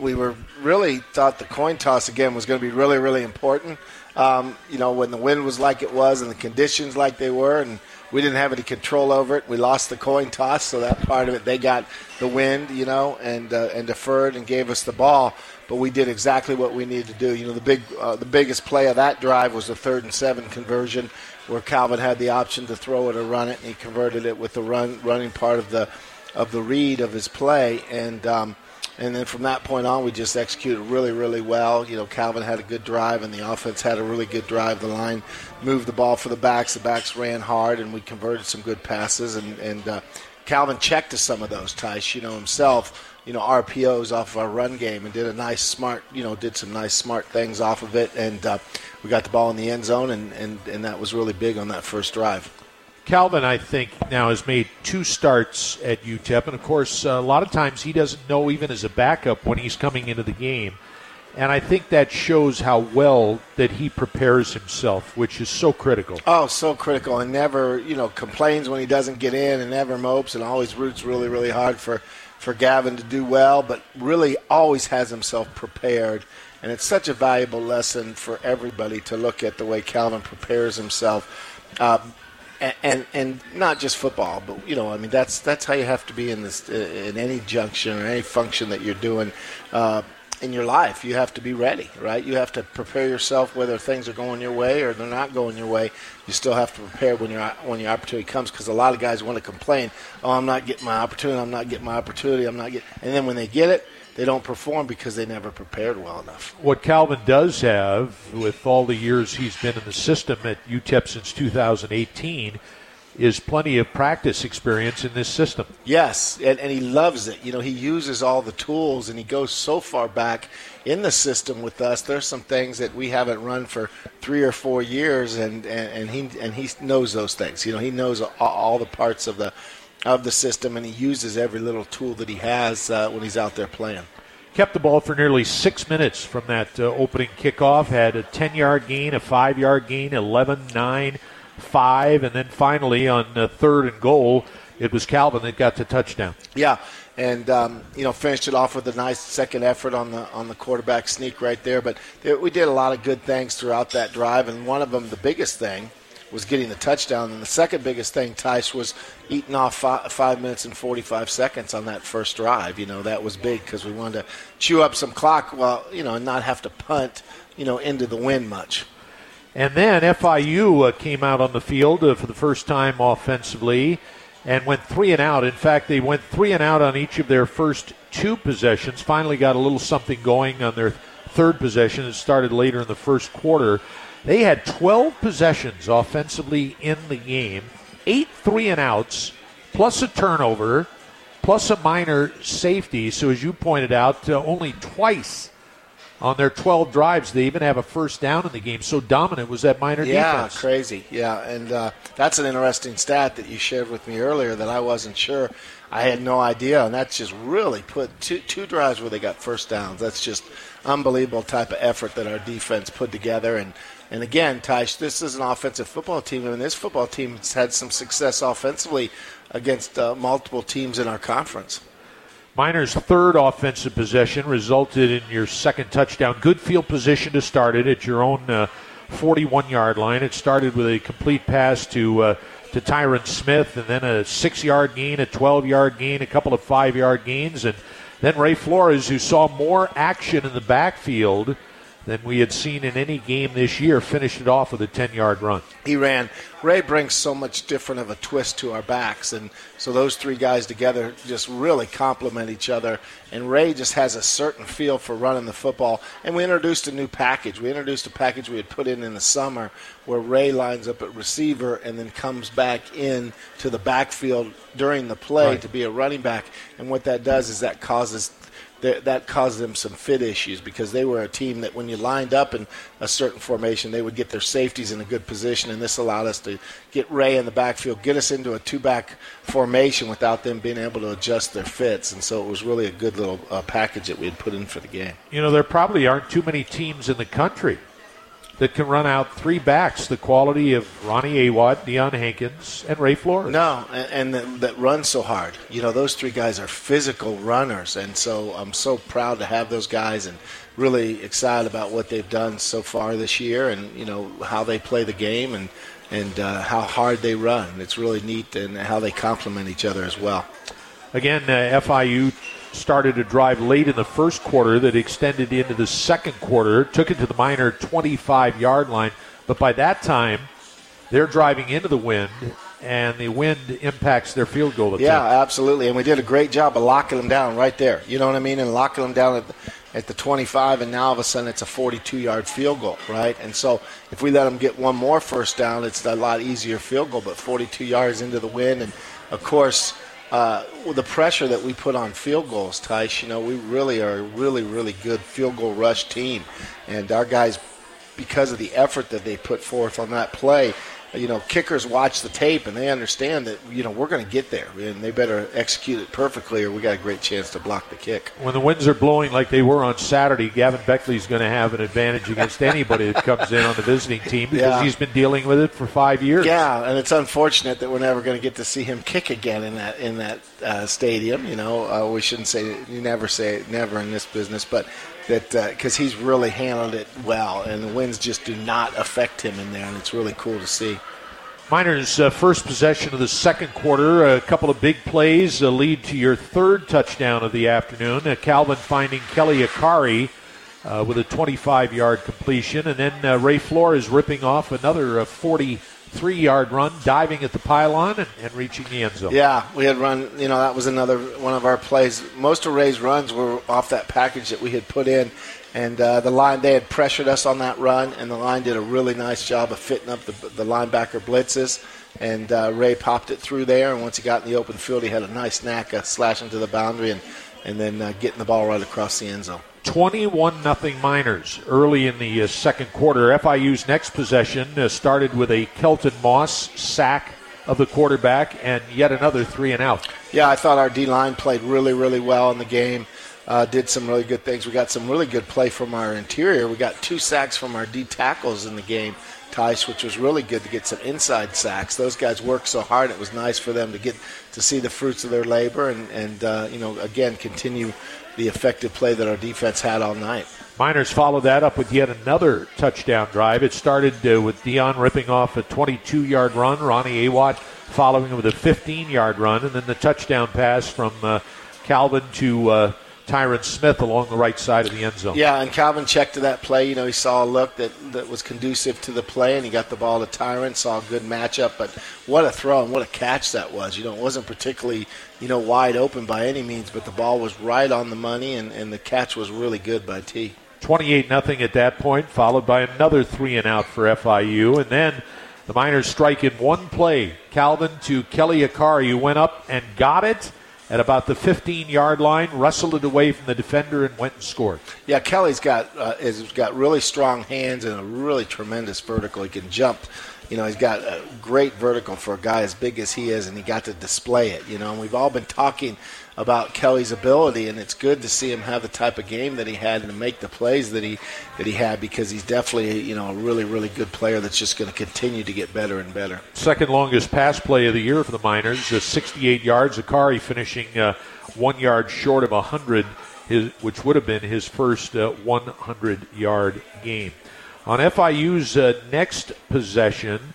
[SPEAKER 15] we were really thought the coin toss again was going to be really, really important. Um, you know, when the wind was like it was and the conditions like they were, and we didn't have any control over it. We lost the coin toss, so that part of it, they got the wind, you know, and uh, and deferred and gave us the ball. But we did exactly what we needed to do. You know, the big, uh, the biggest play of that drive was the third and seven conversion, where Calvin had the option to throw it or run it, and he converted it with the run running part of the of the read of his play, and. Um, and then from that point on, we just executed really, really well. You know, Calvin had a good drive, and the offense had a really good drive. The line moved the ball for the backs. The backs ran hard, and we converted some good passes. And, and uh, Calvin checked to some of those, Tice, you know, himself you know RPOs off of our run game and did a nice smart you know did some nice smart things off of it and uh, we got the ball in the end zone and, and, and that was really big on that first drive.
[SPEAKER 12] Calvin, I think, now has made two starts at UTEP, and of course, a lot of times he doesn't know even as a backup when he's coming into the game. And I think that shows how well that he prepares himself, which is so critical.
[SPEAKER 15] Oh, so critical, and never, you know, complains when he doesn't get in, and never mopes, and always roots really, really hard for for Gavin to do well, but really always has himself prepared. And it's such a valuable lesson for everybody to look at the way Calvin prepares himself. Uh, and and not just football, but you know, I mean, that's that's how you have to be in this in any junction or any function that you're doing uh, in your life. You have to be ready, right? You have to prepare yourself whether things are going your way or they're not going your way. You still have to prepare when your when your opportunity comes because a lot of guys want to complain, "Oh, I'm not getting my opportunity. I'm not getting my opportunity. I'm not getting," and then when they get it, they don't perform because they never prepared well enough.
[SPEAKER 12] What Calvin does have, with all the years he's been in the system at UTEP since 2018, is plenty of practice experience in this system.
[SPEAKER 15] Yes, and, and he loves it. You know, he uses all the tools and he goes so far back in the system with us. There's some things that we haven't run for three or four years, and, and, and he and he knows those things. You know, he knows all, all the parts of the of the system, and he uses every little tool that he has uh, when he's out there playing.
[SPEAKER 12] Kept the ball for nearly six minutes from that uh, opening kickoff. Had a 10 yard gain, a 5 yard gain, 11 9, 5, and then finally on uh, third and goal, it was Calvin that got the touchdown.
[SPEAKER 15] Yeah, and um, you know finished it off with a nice second effort on the on the quarterback sneak right there. But there, we did a lot of good things throughout that drive, and one of them, the biggest thing, was getting the touchdown. And the second biggest thing, Tice, was eating off five, five minutes and 45 seconds on that first drive. You know, that was big because we wanted to chew up some clock while, you know, and not have to punt, you know, into the wind much.
[SPEAKER 12] And then FIU uh, came out on the field uh, for the first time offensively and went three and out. In fact, they went three and out on each of their first two possessions. Finally, got a little something going on their third possession. It started later in the first quarter. They had 12 possessions offensively in the game, eight three and outs, plus a turnover, plus a Miner safety. So, as you pointed out, uh, only twice on their 12 drives they even have a first down in the game. So dominant was that Miner
[SPEAKER 15] yeah,
[SPEAKER 12] defense.
[SPEAKER 15] crazy. Yeah, and uh, that's an interesting stat that you shared with me earlier that I wasn't sure. I had no idea, and that's just really put two two drives where they got first downs. That's just unbelievable type of effort that our defense put together and and again, Tice, this is an offensive football team, and this football team has had some success offensively against uh, multiple teams in our conference.
[SPEAKER 12] Miners' third offensive possession resulted in your second touchdown. Good field position to start it at your own 41 uh, yard line. It started with a complete pass to uh, to Tyrin Smith, and then a six yard gain, a 12 yard gain, a couple of five yard gains, and then Ray Flores, who saw more action in the backfield than we had seen in any game this year, finished it off with a 10 yard run.
[SPEAKER 15] He ran. Ray brings so much different of a twist to our backs. And so those three guys together just really complement each other. And Ray just has a certain feel for running the football. And we introduced a new package. We introduced a package we had put in in the summer where Ray lines up at receiver and then comes back in to the backfield during the play right. to be a running back. And what that does is that causes that caused them some fit issues because they were a team that when you lined up in a certain formation, they would get their safeties in a good position, and this allowed us to get Ray in the backfield, get us into a two-back formation without them being able to adjust their fits, and so it was really a good little uh, package that we had put in for the game.
[SPEAKER 12] You know, there probably aren't too many teams in the country that can run out three backs the quality of Ronnie Awatt, Deion Hankins, and Ray Flores.
[SPEAKER 15] No, and, and that, that run so hard. You know, those three guys are physical runners, and so I'm so proud to have those guys and really excited about what they've done so far this year, and you know how they play the game and and uh, how hard they run. It's really neat, and how they complement each other as well.
[SPEAKER 12] Again, uh, FIU started a drive late in the first quarter that extended into the second quarter, took it to the Miner 25 yard line. But by that time, they're driving into the wind, and the wind impacts their field goal attempt.
[SPEAKER 15] Yeah, absolutely. And we did a great job of locking them down right there. You know what I mean? And locking them down at the, at the 25, and now all of a sudden it's a 42 yard field goal, right? And so if we let them get one more first down, it's a lot easier field goal, but 42 yards into the wind. And of course, uh, with the pressure that we put on field goals, Tice, you know, we really are a really, really good field goal rush team. And our guys, because of the effort that they put forth on that play, you know, kickers watch the tape and they understand that, you know, we're going to get there and they better execute it perfectly or we got a great chance to block the kick.
[SPEAKER 12] When the winds are blowing like they were on Saturday, Gavin Baechle's going to have an advantage against anybody that comes in on the visiting team because
[SPEAKER 15] Yeah.
[SPEAKER 12] he's been dealing with it for five years.
[SPEAKER 15] Yeah, and it's unfortunate that we're never going to get to see him kick again in that in that uh, stadium. You know, uh, we shouldn't say you never say it, never in this business, but that because uh, he's really handled it well, and the winds just do not affect him in there, and it's really cool to see.
[SPEAKER 12] Miners' uh, first possession of the second quarter, a couple of big plays, uh, lead to your third touchdown of the afternoon. Uh, Calvin finding Kelly Akharaiyi uh, with a 25 yard completion, and then uh, Ray Flores ripping off another 40- three yard run, diving at the pylon and, and, reaching the end zone.
[SPEAKER 15] Yeah, we had run, you know, that was another one of our plays. Most of Ray's runs were off that package that we had put in. And uh, the line, they had pressured us on that run, and the line did a really nice job of fitting up the, the linebacker blitzes. And uh, Ray popped it through there, and once he got in the open field, he had a nice knack of slashing to the boundary and, and then uh, getting the ball right across the end zone.
[SPEAKER 12] 21 nothing Miners early in the uh, second quarter. FIU's next possession uh, started with a Kelton Moss sack of the quarterback and yet another three and out.
[SPEAKER 15] Yeah, I thought our D line played really, really well in the game. Uh, did some really good things. We got some really good play from our interior. We got two sacks from our D tackles in the game, Tice, which was really good to get some inside sacks. Those guys worked so hard. It was nice for them to get to see the fruits of their labor and, and uh, you know, again, continue the effective play that our defense had all night.
[SPEAKER 12] Miners followed that up with yet another touchdown drive. It started uh, with Deion ripping off a 22 yard run, Ronnie Awatt following with a 15 yard run, and then the touchdown pass from uh, Calvin to uh, Tyrin Smith along the right side of the end zone.
[SPEAKER 15] Yeah, and Calvin checked to that play. You know, he saw a look that, that was conducive to the play, and he got the ball to Tyrin. Saw a good matchup, but what a throw and what a catch that was. You know, it wasn't particularly you know wide open by any means, but the ball was right on the money, and, and the catch was really good by T.
[SPEAKER 12] 28 nothing at that point, followed by another three and out for FIU. And then the Miners strike in one play. Calvin to Kelly Akharaiyi, who went up and got it at about the 15 yard line, wrestled it away from the defender, and went and scored.
[SPEAKER 15] Yeah, Kelly's got uh, has got really strong hands and a really tremendous vertical. He can jump. You know, he's got a great vertical for a guy as big as he is, and he got to display it. You know, and we've all been talking about Kelly's ability, and it's good to see him have the type of game that he had and to make the plays that he that he had because he's definitely you know a really really good player that's just going to continue to get better and better.
[SPEAKER 12] Second longest pass play of the year for the Miners, uh, 68 yards. Akharaiyi finishing uh, one yard short of 100, his, which would have been his first uh, 100 yard game. On FIU's uh, next possession,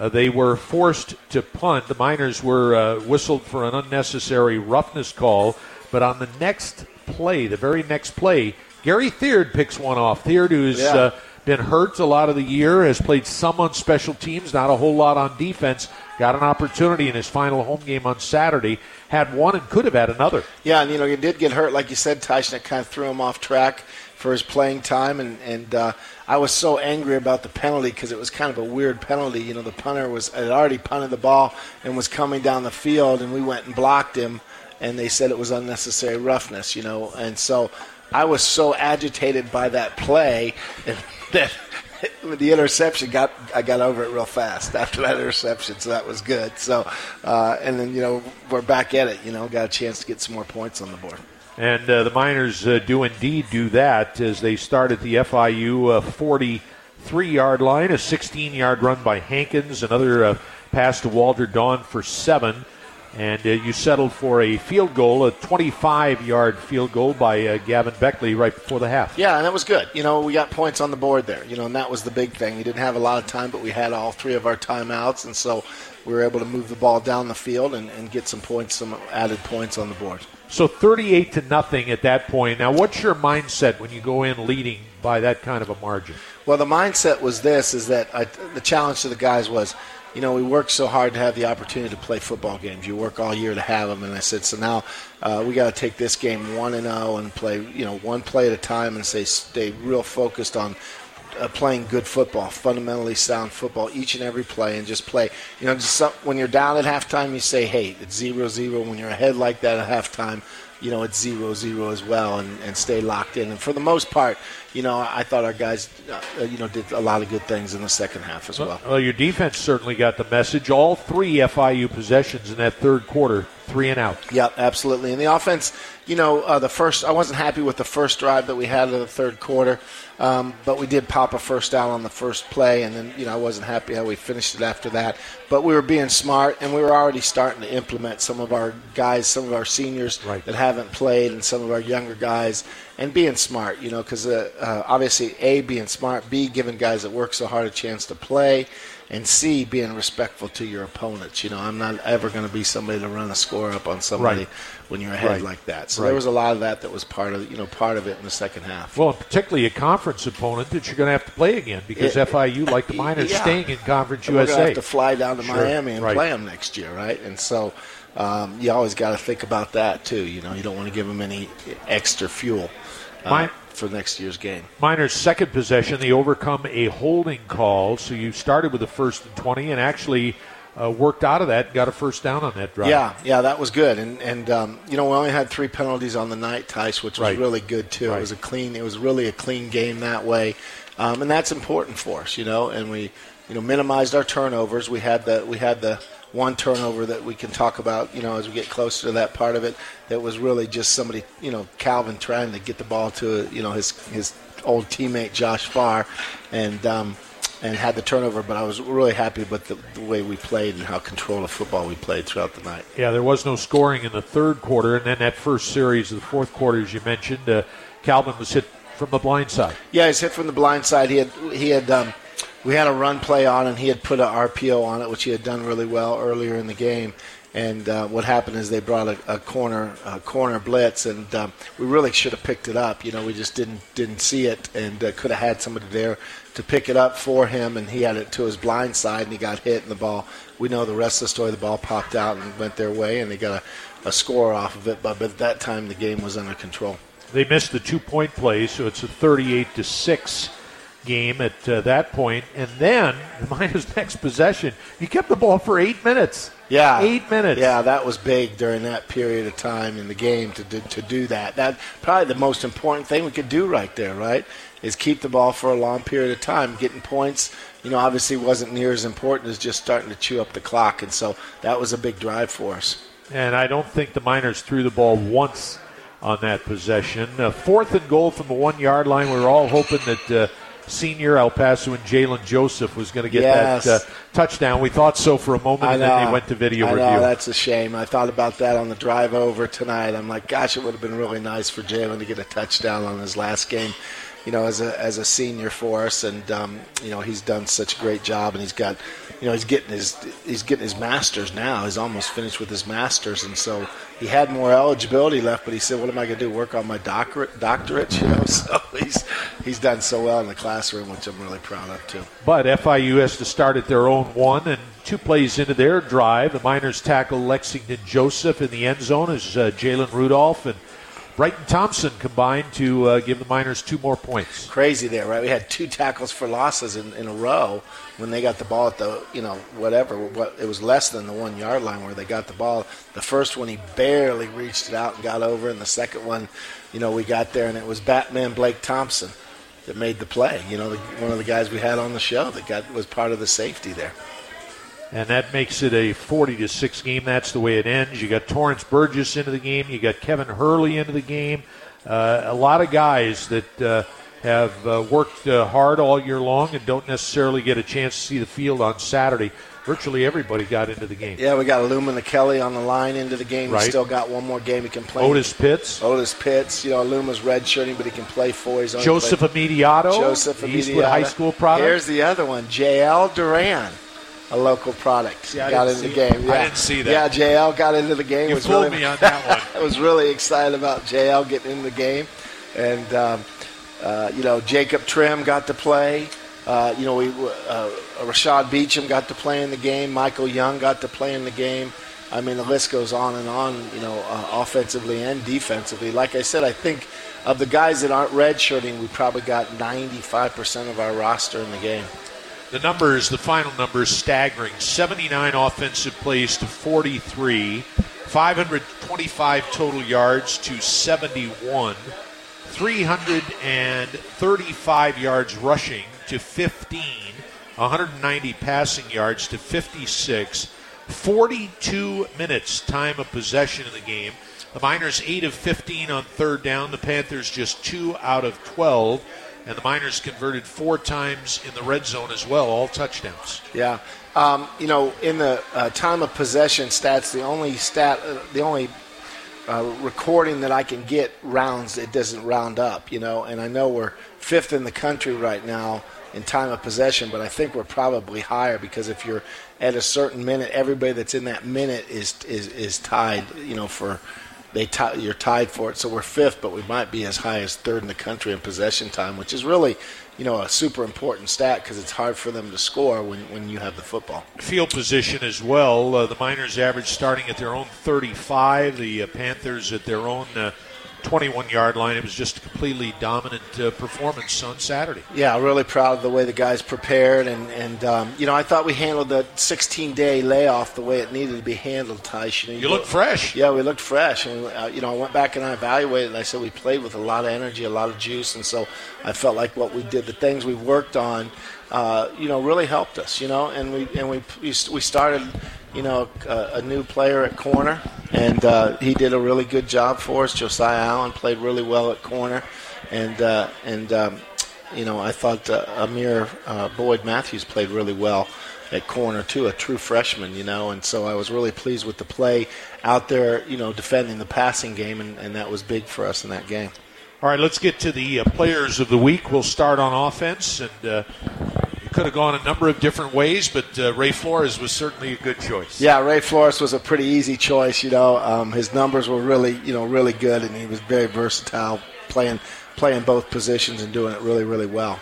[SPEAKER 12] uh, they were forced to punt. The Miners were uh, whistled for an unnecessary roughness call, but on the next play, the very next play, Gary Theard picks one off. Theard, who's
[SPEAKER 15] Yeah.
[SPEAKER 12] uh, been hurt a lot of the year, has played some on special teams, not a whole lot on defense. Got an opportunity in his final home game on Saturday. Had one and could have had another.
[SPEAKER 15] Yeah, and you know he did get hurt, like you said, Tyson. It kind of threw him off track for his playing time, and and uh, I was so angry about the penalty because it was kind of a weird penalty. You know, the punter was had already punted the ball and was coming down the field, and we went and blocked him, and they said it was unnecessary roughness. You know, and so I was so agitated by that play that. The interception got I got over it real fast after that interception, so that was good. So, uh, and then you know we're back at it. You know, got a chance to get some more points on the board.
[SPEAKER 12] And uh, the Miners uh, do indeed do that as they start at the FIU uh, three yard line. A 16 yard run by Hankins. Another uh, pass to Walter Dawn for seven. And uh, you settled for a field goal, a 25 yard field goal by Gavin Baechle right before the half.
[SPEAKER 15] Yeah, and that was good. You know, we got points on the board there. You know, and that was the big thing. We didn't have a lot of time, but we had all three of our timeouts, and so we were able to move the ball down the field and, and get some points, some added points on the board.
[SPEAKER 12] So 38 to nothing at that point. Now, what's your mindset when you go in leading by that kind of a margin?
[SPEAKER 15] Well, the mindset was this: is that I, the challenge to the guys was you know, we worked so hard to have the opportunity to play football games. You work all year to have them, and I said, so now uh, we got to take this game one and zero and play, you know, one play at a time, and say stay real focused on uh, playing good football, fundamentally sound football each and every play, and just play. You know, just some, when you're down at halftime, you say, hey, it's zero zero. When you're ahead like that at halftime, you know, it's zero zero as well, and, and stay locked in. And for the most part, you know, I thought our guys, uh, you know, did a lot of good things in the second half as well.
[SPEAKER 12] Well, your defense certainly got the message. All three FIU possessions in that third quarter, three and out.
[SPEAKER 15] Yeah, absolutely. And the offense, you know, uh, the first, I wasn't happy with the first drive that we had in the third quarter. Um, but we did pop a first down on the first play, and then you know I wasn't happy how we finished it after that. But we were being smart, and we were already starting to implement some of our guys, some of our seniors
[SPEAKER 12] right.
[SPEAKER 15] that haven't played, and some of our younger guys, and being smart. You know, because uh, uh, obviously a being smart, b giving guys that work so hard a chance to play, and C, being respectful to your opponents. You know, I'm not ever going to be somebody to run a score up on somebody
[SPEAKER 12] Right.
[SPEAKER 15] when you're ahead
[SPEAKER 12] Right.
[SPEAKER 15] like that. So
[SPEAKER 12] Right.
[SPEAKER 15] there was a lot of that that was part of you know part of it in the second half.
[SPEAKER 12] Well, particularly a conference opponent that you're going to have to play again because
[SPEAKER 15] It-
[SPEAKER 12] FIU, like the Miners,
[SPEAKER 15] Yeah.
[SPEAKER 12] staying in Conference
[SPEAKER 15] And We're
[SPEAKER 12] USA.
[SPEAKER 15] gonna have to fly down to
[SPEAKER 12] Sure.
[SPEAKER 15] Miami and play them next year, right? And so um, you always got to think about that too. You know, you don't want to give them any extra fuel uh, for next year's game.
[SPEAKER 12] Miners' second possession, they overcome a holding call. So you started with the first and 20 and actually uh, worked out of that got a first down on that drive.
[SPEAKER 15] Yeah, yeah, that was good. And and um, you know, we only had three penalties on the night, Tice, which was
[SPEAKER 12] Right.
[SPEAKER 15] really good too.
[SPEAKER 12] Right.
[SPEAKER 15] It was a clean. It was really a clean game that way, um, and that's important for us, you know. And we, you know, minimized our turnovers. We had the we had the one turnover that we can talk about, you know, as we get closer to that part of it. That was really just somebody, you know, Calvin trying to get the ball to, you know, his his old teammate Josh Farr, and. Um, and had the turnover, but I was really happy with the, the way we played and how controlled of football we played throughout the night.
[SPEAKER 12] Yeah, there was no scoring in the third quarter, and then that first series of the fourth quarter, as you mentioned, uh, Calvin was hit from the blind side.
[SPEAKER 15] Yeah, he's hit from the blind side. He had he had um, we had a run play on, and he had put a RPO on it, which he had done really well earlier in the game. And uh, what happened is they brought a, a corner a corner blitz, and um, we really should have picked it up. You know, we just didn't didn't see it, and uh, could have had somebody there to pick it up for him. And he had it to his blind side, and he got hit, and the ball. We know the rest of the story. The ball popped out and went their way, and they got a, a score off of it. But, but at that time, the game was under control.
[SPEAKER 12] They missed the two point play, so it's a 38 to 6 game at uh, that point. And then, the Miners' next possession, you kept the ball for eight minutes.
[SPEAKER 15] Yeah,
[SPEAKER 12] Eight minutes.
[SPEAKER 15] Yeah, that was big during that period of time in the game to do, to do that. That probably the most important thing we could do right there, right? Is keep the ball for a long period of time. Getting points, you know, obviously wasn't near as important as just starting to chew up the clock, and so that was a big drive for us.
[SPEAKER 12] And I don't think the Miners threw the ball once on that possession. Uh, fourth and goal from the one yard line. We were all hoping that uh, senior El Paso and Jalen Joseph was going to get
[SPEAKER 15] Yes.
[SPEAKER 12] that uh, touchdown. We thought so for a moment, and then they went to video
[SPEAKER 15] I
[SPEAKER 12] review.
[SPEAKER 15] know, that's a shame. I thought about that on the drive over tonight. I'm like, gosh, it would have been really nice for Jalen to get a touchdown on his last game. You know, as a as a senior for us, and um, you know he's done such a great job, and he's got, you know, he's getting his he's getting his masters now. He's almost finished with his masters, and so he had more eligibility left. But he said, "What am I going to do? Work on my doctorate, doctorate?" You know, so he's he's done so well in the classroom, which I'm really proud of too.
[SPEAKER 12] But FIU has to start at their own one, and two plays into their drive, the Miners tackle Lexington Joseph in the end zone as uh, Jalen Rudolph and Brighton Thompson combined to uh, give the Miners two more points.
[SPEAKER 15] crazy there, right? We had two tackles for losses in, in a row when they got the ball at the, you know, whatever. What it was less than the one yard line where they got the ball. The first one he barely reached it out and got over, and the second one, you know, we got there and it was Batman Blake Thompson that made the play. You know, the, one of the guys we had on the show that got was part of the safety there.
[SPEAKER 12] And that makes it a 40 to 6 game. That's the way it ends. You got Torrance Burgess into the game. You got Kevin Hurley into the game. Uh, a lot of guys that uh, have uh, worked uh, hard all year long and don't necessarily get a chance to see the field on Saturday. Virtually everybody got into the game.
[SPEAKER 15] Yeah, we got Lumina Kelly on the line into the game.
[SPEAKER 12] Right.
[SPEAKER 15] He's still got one more game he can play.
[SPEAKER 12] Otis Pitts.
[SPEAKER 15] Otis Pitts. You know, Luma's redshirting, but he can play four. He's
[SPEAKER 12] Joseph Immediato,
[SPEAKER 15] Joseph Immediato.
[SPEAKER 12] Eastwood High School product.
[SPEAKER 15] Here's the other one, JL Duran, a local product.
[SPEAKER 12] I
[SPEAKER 15] got into the
[SPEAKER 12] see-
[SPEAKER 15] game.
[SPEAKER 12] I
[SPEAKER 15] Yeah.
[SPEAKER 12] didn't see that.
[SPEAKER 15] Yeah, JL got into the game.
[SPEAKER 12] You
[SPEAKER 15] was
[SPEAKER 12] fooled
[SPEAKER 15] really,
[SPEAKER 12] me on that one.
[SPEAKER 15] I was really excited about JL getting in the game, and um, uh, you know Jacob Trim got to play. Uh, you know, we uh, Rashad Beecham got to play in the game. Michael Young got to play in the game. I mean, the list goes on and on. You know, uh, offensively and defensively. Like I said, I think of the guys that aren't redshirting, we probably got 95% of our roster in the game.
[SPEAKER 12] The numbers, the final numbers, staggering. 79 offensive plays to 43, 525 total yards to 71, 335 yards rushing to 15, 190 passing yards to 56, 42 minutes time of possession in the game. The Miners 8 of 15 on third down, the Panthers just 2 out of 12. And the Miners converted four times in the red zone as well, all touchdowns.
[SPEAKER 15] Yeah. Um, you know, in the uh, time of possession stats, the only stat, uh, the only uh, recording that I can get rounds, it doesn't round up, you know, and I know we're fifth in the country right now in time of possession, but I think we're probably higher because if you're at a certain minute, everybody that's in that minute is is, is tied, you know, for they tie, you're tied for it. So we're fifth, but we might be as high as third in the country in possession time, which is really, you know, a super important stat because it's hard for them to score when, when you have the football.
[SPEAKER 12] Field position as well. Uh, the Miners average starting at their own 35, the uh, Panthers at their own uh, 21 yard line. It was just a completely dominant uh, performance on Saturday.
[SPEAKER 15] Yeah, really proud of the way the guys prepared, and and um, you know I thought we handled the 16 day layoff the way it needed to be handled. Tysh, you, know,
[SPEAKER 12] You look fresh.
[SPEAKER 15] Yeah, we looked fresh, and uh, you know I went back and I evaluated, and I said we played with a lot of energy, a lot of juice, and so I felt like what we did, the things we worked on, uh, you know, really helped us. You know, and we and we we started, you know, a, a new player at corner, and uh, he did a really good job for us. Josiah Allen played really well at corner, and uh, and um, you know I thought uh, Amir uh, Boyd Matthews played really well at corner too, a true freshman, you know, and so I was really pleased with the play out there, you know, defending the passing game, and, and that was big for us in that game.
[SPEAKER 12] All right, let's get to the uh, players of the week. We'll start on offense, and uh, could have gone a number of different ways, but uh, Ray Flores was certainly a good choice.
[SPEAKER 15] Yeah, Ray Flores was a pretty easy choice. You know, um, his numbers were really, you know, really good, and he was very versatile, playing playing both positions and doing it really, really well.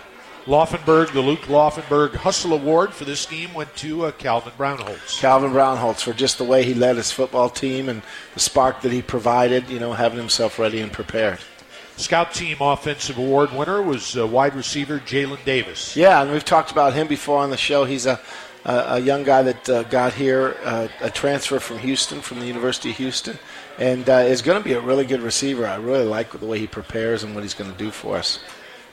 [SPEAKER 12] Laufenberg, the Luke Laufenberg Hustle Award for this team went to uh, Calvin Brownholtz.
[SPEAKER 15] Calvin Brownholtz for just the way he led his football team and the spark that he provided. You know, having himself ready and prepared.
[SPEAKER 12] Scout Team Offensive Award winner was uh, wide receiver Jalen Davis.
[SPEAKER 15] Yeah, and we've talked about him before on the show. He's a a, a young guy that uh, got here, uh, a transfer from Houston, from the University of Houston, and uh, is going to be a really good receiver. I really like the way he prepares and what he's going to do for us.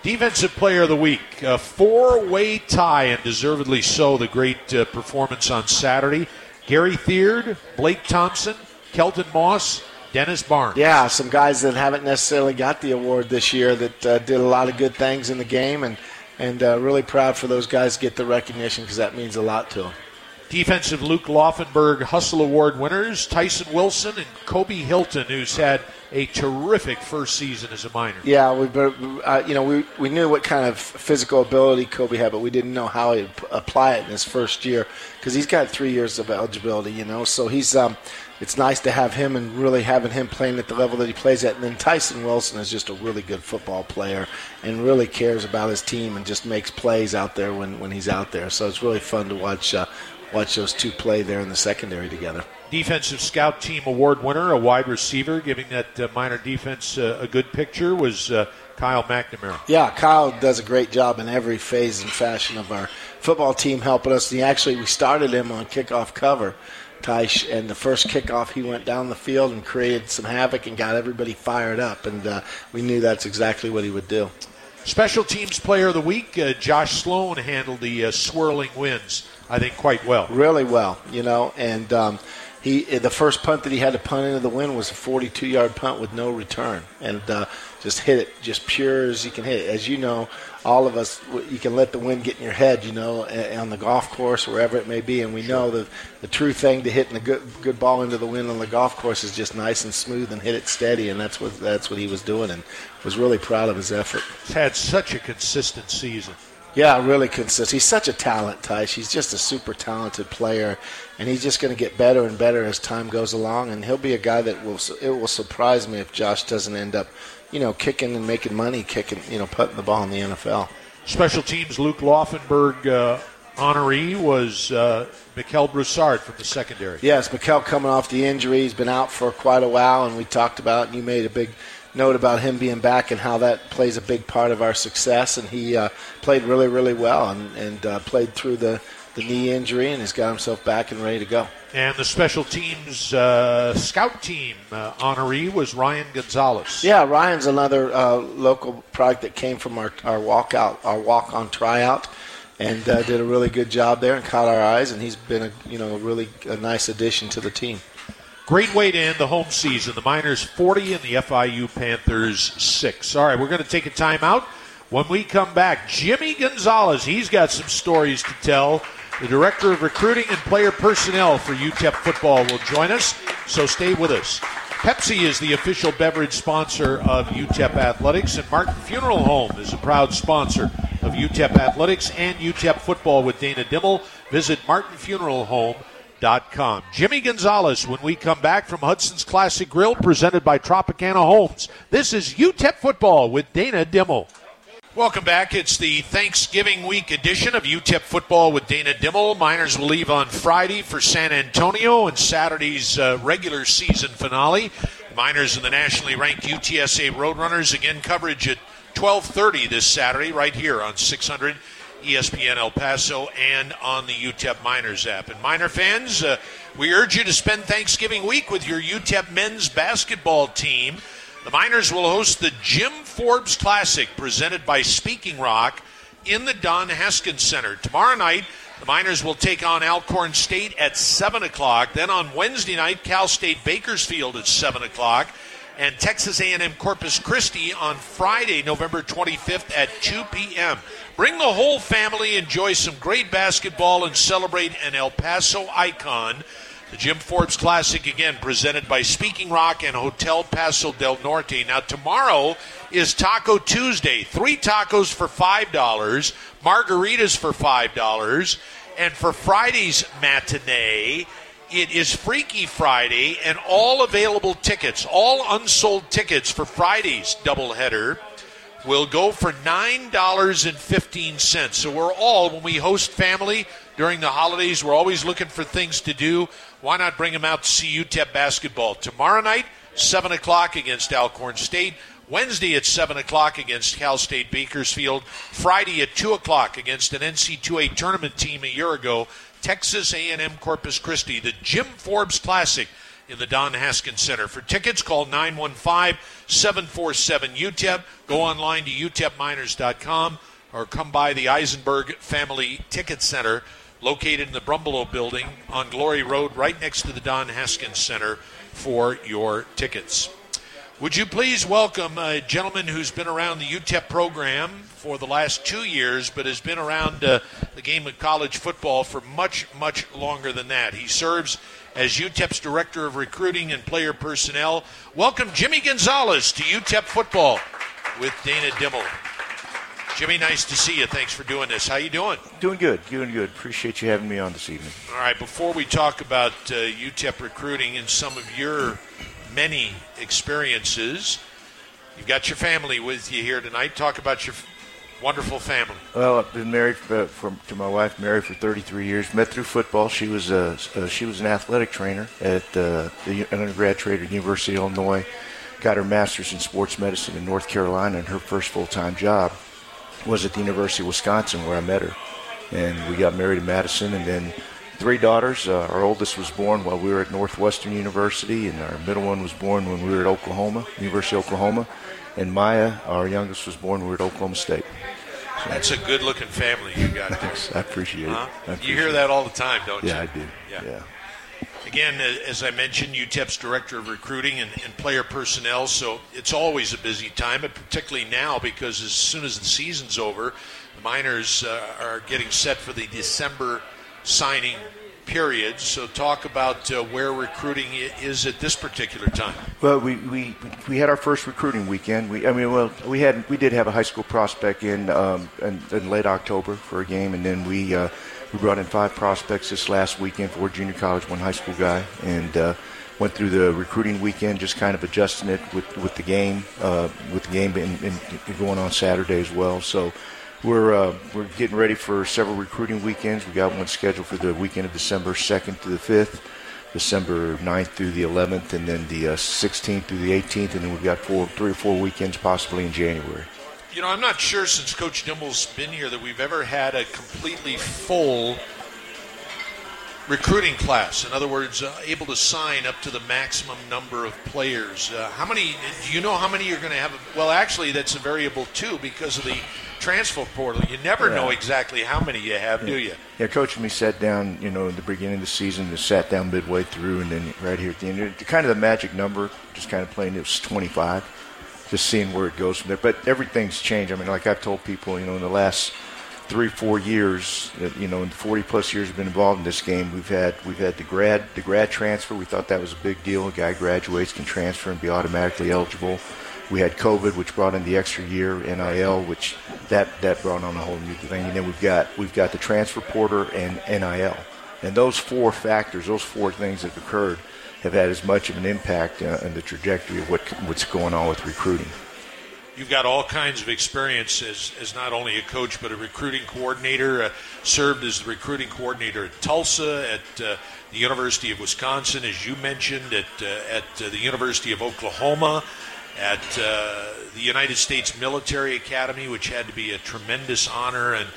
[SPEAKER 12] Defensive Player of the Week, a four-way tie, and deservedly so. The great uh, performance on Saturday. Gary Theard, Blake Thompson, Kelton Moss, Dennis Barnes.
[SPEAKER 15] Yeah, some guys that haven't necessarily got the award this year that uh, did a lot of good things in the game, and and uh, really proud for those guys to get the recognition because that means a lot to them.
[SPEAKER 12] Defensive Luke Laufenberg Hustle Award winners Tyson Wilson and Kobe Hilton, who's had a terrific first season as a Miner.
[SPEAKER 15] Yeah, we, uh, you know, we, we knew what kind of physical ability Kobe had, but we didn't know how he'd apply it in his first year because he's got three years of eligibility, you know. So he's, um, it's nice to have him and really having him playing at the level that he plays at. And then Tyson Wilson is just a really good football player and really cares about his team and just makes plays out there when, when he's out there. So it's really fun to watch uh, watch those two play there in the secondary together.
[SPEAKER 12] Defensive Scout Team Award winner, a wide receiver, giving that uh, Miner defense uh, a good picture, was uh, Kyle McNamara.
[SPEAKER 15] Yeah, Kyle does a great job in every phase and fashion of our football team, helping us. He actually we started him on kickoff cover, Tysh, and the first kickoff he went down the field and created some havoc and got everybody fired up, and uh, we knew that's exactly what he would do.
[SPEAKER 12] Special Teams Player of the Week, uh, Josh Sloan handled the uh, swirling winds, I think, quite well.
[SPEAKER 15] Really well, you know, and um, he the first punt that he had to punt into the wind was a 42-yard punt with no return, and uh, just hit it just pure as you can hit. it. As you know, all of us, you can let the wind get in your head, you know, on the golf course, wherever it may be. And we know the the true thing to hitting a good good ball into the wind on the golf course is just nice and smooth and hit it steady. And that's what that's what he was doing, and was really proud of his effort.
[SPEAKER 12] He's had such a consistent season.
[SPEAKER 15] Yeah, really consistent. He's such a talent, Tice. He's just a super talented player, and he's just going to get better and better as time goes along. And he'll be a guy that will. It will surprise me if Josh doesn't end up, you know, kicking and making money, kicking, you know, putting the ball in the NFL.
[SPEAKER 12] Special teams Luke Laufenberg uh, honoree was uh, Mikel Broussard from the secondary.
[SPEAKER 15] Yes, Mikel coming off the injury. He's been out for quite a while, and we talked about, and you made a big note about him being back and how that plays a big part of our success. And he uh, played really, really well and, and uh, played through the, the knee injury and he's got himself back and ready to go.
[SPEAKER 12] And the special teams uh, scout team uh, honoree was Ryan Gonzalez.
[SPEAKER 15] Yeah, Ryan's another uh, local product that came from our, our walkout, our walk on tryout, and uh, did a really good job there and caught our eyes. And he's been a you know a really a nice addition to the team.
[SPEAKER 12] Great way to end the home season. The Miners 40 and the FIU Panthers 6. All right, we're going to take a timeout. When we come back, Jimmy Gonzalez, he's got some stories to tell. The Director of Recruiting and Player Personnel for UTEP Football will join us, so stay with us. Pepsi is the official beverage sponsor of UTEP Athletics, and Martin Funeral Home is a proud sponsor of UTEP Athletics and UTEP Football with Dana Dimel. Visit martinfuneralhome.com. Jimmy Gonzalez when we come back from Hudson's Classic Grill, presented by Tropicana Homes. This is UTEP Football with Dana Dimel. Welcome back. It's the Thanksgiving week edition of UTEP football with Dana Dimel. Miners will leave on Friday for San Antonio and Saturday's uh, regular season finale. Miners and the nationally ranked UTSA Roadrunners again coverage at 12:30 this Saturday right here on 600 ESPN El Paso and on the UTEP Miners app. And Miner fans, uh, we urge you to spend Thanksgiving week with your UTEP men's basketball team. The Miners will host the Jim Forbes Classic presented by Speaking Rock in the Don Haskins Center. Tomorrow night, the Miners will take on Alcorn State at 7 o'clock. Then on Wednesday night, Cal State Bakersfield at 7 o'clock. And Texas A&M Corpus Christi on Friday, November 25th at 2 p.m. Bring the whole family, enjoy some great basketball, and celebrate an El Paso icon. The Jim Forbes Classic again presented by Speaking Rock and Hotel Paso del Norte. Now tomorrow is Taco Tuesday. Three tacos for five dollars, margaritas for five dollars, and for Friday's matinee, it is Freaky Friday, and all available tickets, all unsold tickets for Friday's doubleheader will go for $9.15. So we're all, when we host family during the holidays, we're always looking for things to do. Why not bring them out to see UTEP basketball? Tomorrow night, 7 o'clock against Alcorn State. Wednesday at 7 o'clock against Cal State Bakersfield. Friday at 2 o'clock against an NC2A tournament team a year ago, Texas A&M Corpus Christi. The Jim Forbes Classic in the Don Haskins Center. For tickets, call 915-747-UTEP. Go online to utepminers.com or come by the Eisenberg Family Ticket Center located in the Brumbelow Building on Glory Road right next to the Don Haskins Center for your tickets. Would you please welcome a gentleman who's been around the UTEP program for the last two years, but has been around uh, the game of college football for much, much longer than that. He serves as UTEP's Director of Recruiting and Player Personnel. Welcome, Jimmy Gonzalez, to UTEP football with Dana Dimel. Jimmy, nice to see you. Thanks for doing this. How you doing?
[SPEAKER 16] Doing good, doing good. Appreciate you having me on this evening.
[SPEAKER 12] All right, before we talk about uh, UTEP recruiting and some of your many experiences, you've got your family with you here tonight. Talk about your wonderful family.
[SPEAKER 16] Well, I've been married for, for, to my wife, Mary, for 33 years. Met through football. She was a, uh, she was an athletic trainer at uh, the undergrad trainer at University of Illinois. Got her master's in sports medicine in North Carolina, and her first full time job was at the University of Wisconsin, where I met her. And we got married in Madison, and then three daughters. Uh, our oldest was born while we were at Northwestern University, and our middle one was born when we were at Oklahoma, University of Oklahoma. And Maya, our youngest, was born when we were at Oklahoma State.
[SPEAKER 12] That's a good looking family you got there.
[SPEAKER 16] I appreciate it.
[SPEAKER 12] Huh?
[SPEAKER 16] I appreciate
[SPEAKER 12] you hear that all the time, don't you?
[SPEAKER 16] Yeah, I do.
[SPEAKER 12] Yeah. Again, as I mentioned, UTEP's director of recruiting and, and, player personnel, so it's always a busy time, but particularly now because as soon as the season's over, the Miners uh, are getting set for the December signing period. So, talk about uh, where recruiting is at this particular time.
[SPEAKER 16] Well, we, we we had our first recruiting weekend. We I mean, well, we had we did have a high school prospect in um, in, in late October for a game, and then we uh, we brought in five prospects this last weekend for junior college, one high school guy, and. Uh, went through the recruiting weekend, just kind of adjusting it with, with the game, uh, with the game and going on Saturday as well. So we're uh, we're getting ready for several recruiting weekends. We got one scheduled for the weekend of December 2nd through the 5th, December 9th through the 11th, and then the uh, 16th through the 18th, and then we've got four, three or four weekends possibly in January.
[SPEAKER 12] You know, I'm not sure since Coach Dimel's been here that we've ever had a completely full recruiting class. In other words, uh, able to sign up to the maximum number of players. Uh, how many? Do you know how many you're going to have? Well, actually, that's a variable too because of the transfer portal. You never yeah. know exactly how many you have,
[SPEAKER 16] yeah.
[SPEAKER 12] do you?
[SPEAKER 16] Yeah, coach and me sat down, you know, in the beginning of the season, and sat down midway through, and then right here at the end, kind of the magic number, just kind of playing. It was 25. Just seeing where it goes from there. But everything's changed. I mean, like I've told people, you know, in the last three, four years, you know, in 40 plus years I've been involved in this game, we've had we've had the grad the grad transfer. We thought that was a big deal. A guy graduates can transfer and be automatically eligible. We had COVID, which brought in the extra year NIL, which that that brought on a whole new thing. And then we've got we've got the transfer portal and NIL, and those four factors, those four things that occurred, have had as much of an impact uh, in the trajectory of what what's going on with recruiting
[SPEAKER 12] you've got all kinds of experience as, as not only a coach but a recruiting coordinator. Uh, served as the recruiting coordinator at Tulsa, at uh, the University of Wisconsin, as you mentioned, at uh, at uh, the University of Oklahoma, at uh, the United States Military Academy, which had to be a tremendous honor, and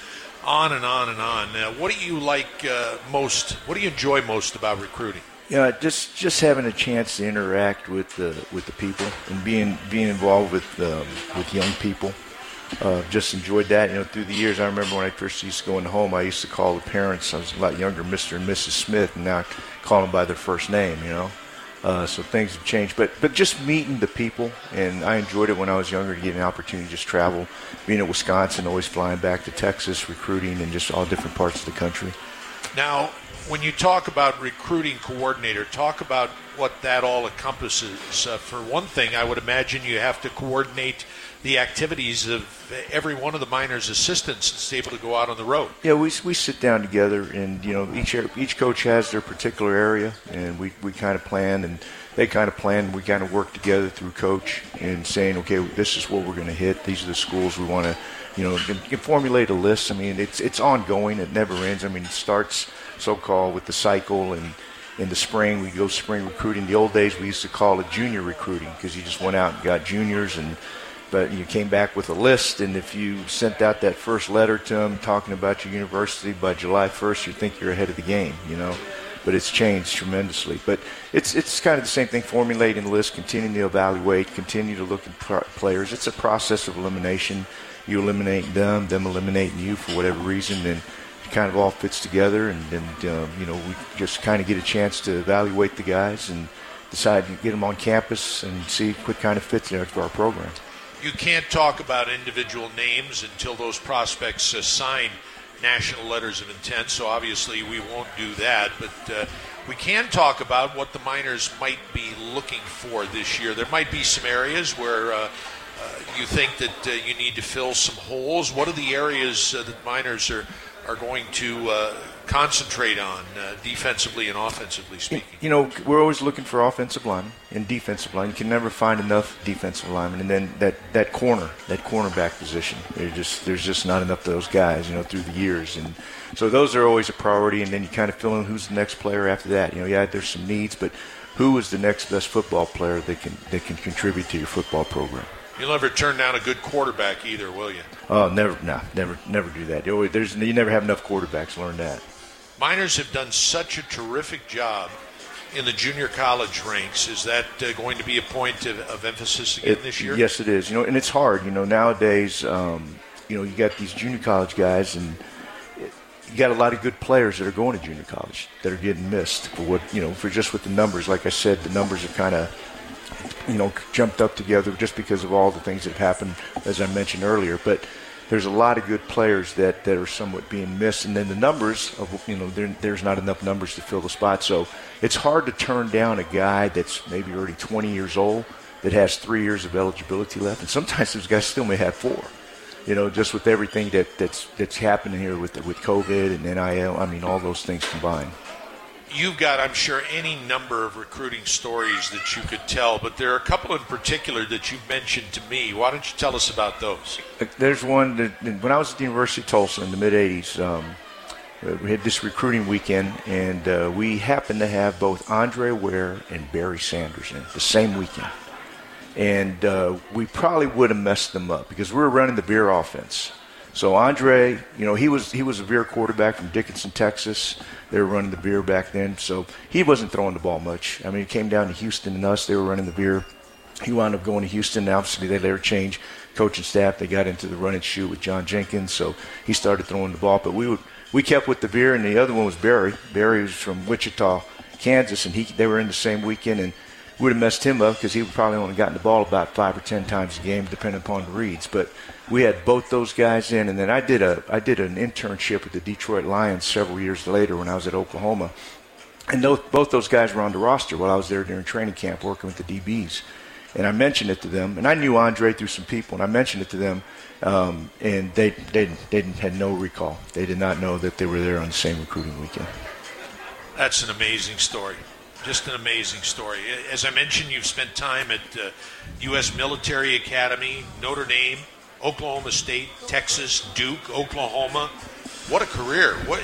[SPEAKER 12] on and on and on. what do you like most? What do you enjoy most about recruiting?
[SPEAKER 16] Yeah, just just having a chance to interact with the with the people and being being involved with um, with young people. Uh, just enjoyed that. You know, through the years, I remember when I first used to go in home, I used to call the parents. I was a lot younger, Mr. and Mrs. Smith, and now I call them by their first name. You know, uh, so things have changed. But but just meeting the people, and I enjoyed it when I was younger to get an opportunity to just travel. Being at Wisconsin, always flying back to Texas, recruiting in just all different parts of the country.
[SPEAKER 12] Now, when you talk about recruiting coordinator, talk about what that all encompasses. Uh, for one thing, I would imagine you have to coordinate the activities of every one of the miners' assistants that's able to go out on the road.
[SPEAKER 16] Yeah, we, we sit down together, and you know each each coach has their particular area, and we, we kind of plan, and they kind of plan. And we kind of work together through coach and saying, okay, this is what we're going to hit. These are the schools we want to, you know, formulate a list. I mean, it's it's ongoing. It never ends. I mean, it starts so-called with the cycle and in the spring we go spring recruiting. The old days we used to call it junior recruiting because you just went out and got juniors and but you came back with a list and if you sent out that first letter to them talking about your university by july 1st you think you're ahead of the game you know? But it's changed tremendously. But it's it's kind of the same thing formulating the list continuing to evaluate continue to look at players. It's a process of elimination. You eliminate them them eliminating you for whatever reason and kind of all fits together, and, and um, you know we just kind of get a chance to evaluate the guys and decide to get them on campus and see what kind of fits there for our program.
[SPEAKER 12] You can't talk about individual names until those prospects sign national letters of intent, so obviously we won't do that, but. Uh, we can talk about what the miners might be looking for this year. There might be some areas where uh, uh, you think that uh, you need to fill some holes. What are the areas uh, that miners are are going to uh, concentrate on uh, defensively and offensively speaking?
[SPEAKER 16] You know, we're always looking for offensive line and defensive line. You can never find enough defensive linemen, and then that, that corner, that cornerback position, just there's just not enough of those guys. You know, through the years, and so those are always a priority. And then you kind of fill in who's the next player after that. You know, yeah, there's some needs, but who is the next best football player that can that can contribute to your football program?
[SPEAKER 12] You'll never turn down a good quarterback either, will you?
[SPEAKER 16] Oh, never, no, never, never do that. You, there's, you never have enough quarterbacks. Learn that.
[SPEAKER 12] Miners have done such a terrific job in the junior college ranks. Is that uh, going to be a point of, of emphasis again
[SPEAKER 16] it,
[SPEAKER 12] this year?
[SPEAKER 16] Yes, it is. You know, and it's hard. You know, nowadays, um, you know, you got these junior college guys, and you got a lot of good players that are going to junior college that are getting missed for what you know for just with the numbers. Like I said, the numbers have kind of you know jumped up together just because of all the things that have happened, as I mentioned earlier. But there's a lot of good players that, that are somewhat being missed, and then the numbers of you know there, there's not enough numbers to fill the spot. So it's hard to turn down a guy that's maybe already 20 years old that has three years of eligibility left, and sometimes those guys still may have four you know, just with everything that, that's that's happening here with with COVID and NIL. I mean, all those things combined.
[SPEAKER 12] You've got, I'm sure, any number of recruiting stories that you could tell, but there are a couple in particular that you've mentioned to me. Why don't you tell us about those?
[SPEAKER 16] There's one that when I was at the University of Tulsa in the mid '80s. Um, we had this recruiting weekend, and uh, we happened to have both Andre Ware and Barry Sanders in the same weekend and uh, we probably would have messed them up because we were running the veer offense. So Andre, you know, he was he was a veer quarterback from Dickinson, Texas. They were running the veer back then, so he wasn't throwing the ball much. I mean, it came down to Houston and us. They were running the veer. He wound up going to Houston. Obviously, they later changed coaching staff. They got into the run and shoot with John Jenkins, so he started throwing the ball. But we would we kept with the veer, and the other one was Barry. Barry was from Wichita, Kansas, and he they were in the same weekend and we would have messed him up because he would probably only gotten the ball about five or ten times a game, depending upon the reads. But we had both those guys in, and then I did a I did an internship with the Detroit Lions several years later when I was at Oklahoma, and those, both those guys were on the roster while I was there during training camp working with the DBs. And I mentioned it to them, and I knew Andre through some people, and I mentioned it to them, um, and they, they they had no recall. They did not know that they were there on the same recruiting weekend.
[SPEAKER 12] That's an amazing story just an amazing story. As I mentioned, you've spent time at uh, U.S. Military Academy, Notre Dame, Oklahoma State, Texas, Duke, Oklahoma. What a career! What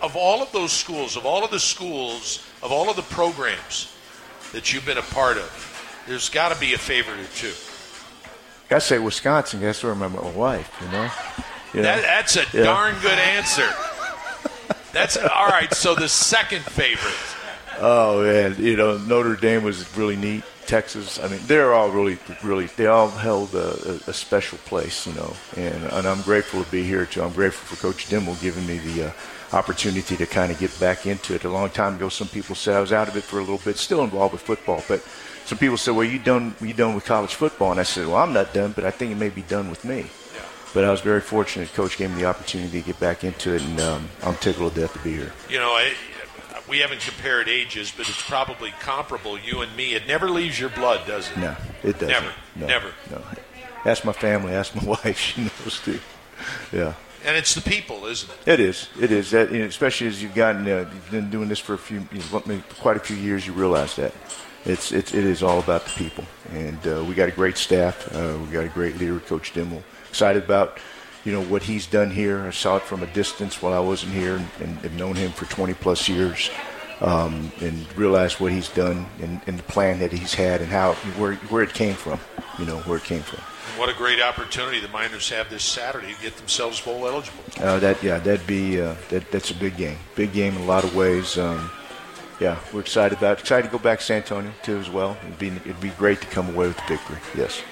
[SPEAKER 12] of all of those schools, of all of the schools, of all of the programs that you've been a part of, there's got to be a favorite or two.
[SPEAKER 16] I say Wisconsin. That's where I remember my wife. You know,
[SPEAKER 12] you know? That, that's a yeah. darn good answer. That's all right. So the second favorite.
[SPEAKER 16] Oh man, you know Notre Dame was really neat. Texas, I mean, they're all really, really, they all held a, a, special place, you know, and, and I'm grateful to be here too. I'm grateful for Coach Dimel giving me the uh, opportunity to kind of get back into it. A long time ago, some people said I was out of it for a little bit, still involved with football, but some people said, "Well, you done, you done with college football?" And I said, "Well, I'm not done, but I think it may be done with me." Yeah. But I was very fortunate. Coach gave me the opportunity to get back into it, and um, I'm tickled to death to be here.
[SPEAKER 12] You know, I, we haven't compared ages, but it's probably comparable. You and me, it never leaves your blood, does it?
[SPEAKER 16] No, it doesn't.
[SPEAKER 12] Never,
[SPEAKER 16] no,
[SPEAKER 12] never.
[SPEAKER 16] No. Ask my family. Ask my wife. She knows too. Yeah.
[SPEAKER 12] And it's the people, isn't it?
[SPEAKER 16] It is. It is. That, you know, especially as you've gotten, uh, you've been doing this for a few, you know, quite a few years. You realize that it's, it's it is all about the people, and uh, we got a great staff. Uh, we got a great leader, Coach Dimel. Excited about you know what he's done here. I saw it from a distance while I wasn't here, and, and have known him for 20 plus years, um, and realized what he's done and, and, the plan that he's had and how where where it came from. You know where it came from.
[SPEAKER 12] What a great opportunity the Miners have this Saturday to get themselves bowl eligible.
[SPEAKER 16] Uh, that yeah, that'd be uh, that that's a big game. Big game in a lot of ways. Um, yeah, we're excited about. It. Excited to go back to San Antonio too as well. It'd be it'd be great to come away with the victory. Yes.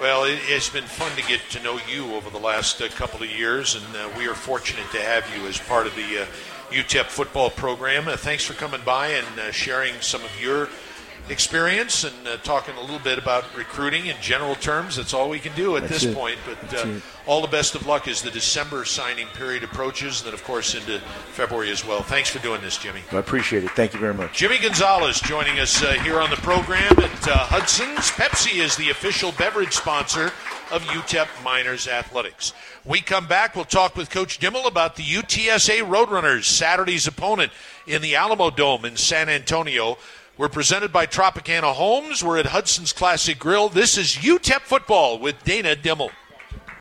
[SPEAKER 12] Well, it, has been fun to get to know you over the last uh, couple of years, and uh, we are fortunate to have you as part of the uh, UTEP football program. Uh, thanks for coming by and uh, sharing some of your experience and uh, talking a little bit about recruiting in general terms. That's all we can do at
[SPEAKER 16] That's
[SPEAKER 12] this
[SPEAKER 16] it.
[SPEAKER 12] point. But uh, all the best of luck as the December signing period approaches, and then, of course, into February as well. Thanks for doing this, Jimmy.
[SPEAKER 16] I appreciate it. Thank you very much.
[SPEAKER 12] Jimmy Gonzalez joining us uh, here on the program at uh, Hudson's. Pepsi is the official beverage sponsor of UTEP Miners Athletics. We come back, we'll talk with Coach Dimel about the UTSA Roadrunners, Saturday's opponent in the Alamodome in San Antonio. We're presented by Tropicana Homes. We're at Hudson's Classic Grill. This is UTEP football with Dana Dimel.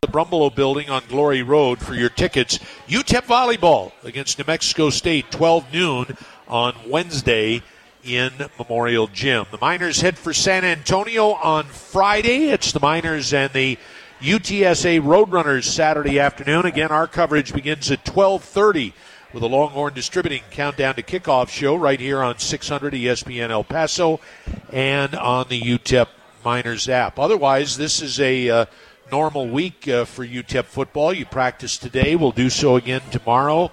[SPEAKER 12] The Brumbelow Building on Glory Road for your tickets. UTEP volleyball against New Mexico State, 12 noon on Wednesday in Memorial Gym. The Miners head for San Antonio on Friday. It's the Miners and the UTSA Roadrunners Saturday afternoon. Again, our coverage begins at 1230 with a Longhorn Distributing countdown to kickoff show right here on 600 ESPN El Paso and on the UTEP Miners app. Otherwise, this is a uh, normal week uh, for UTEP football. You practice today. We'll do so again tomorrow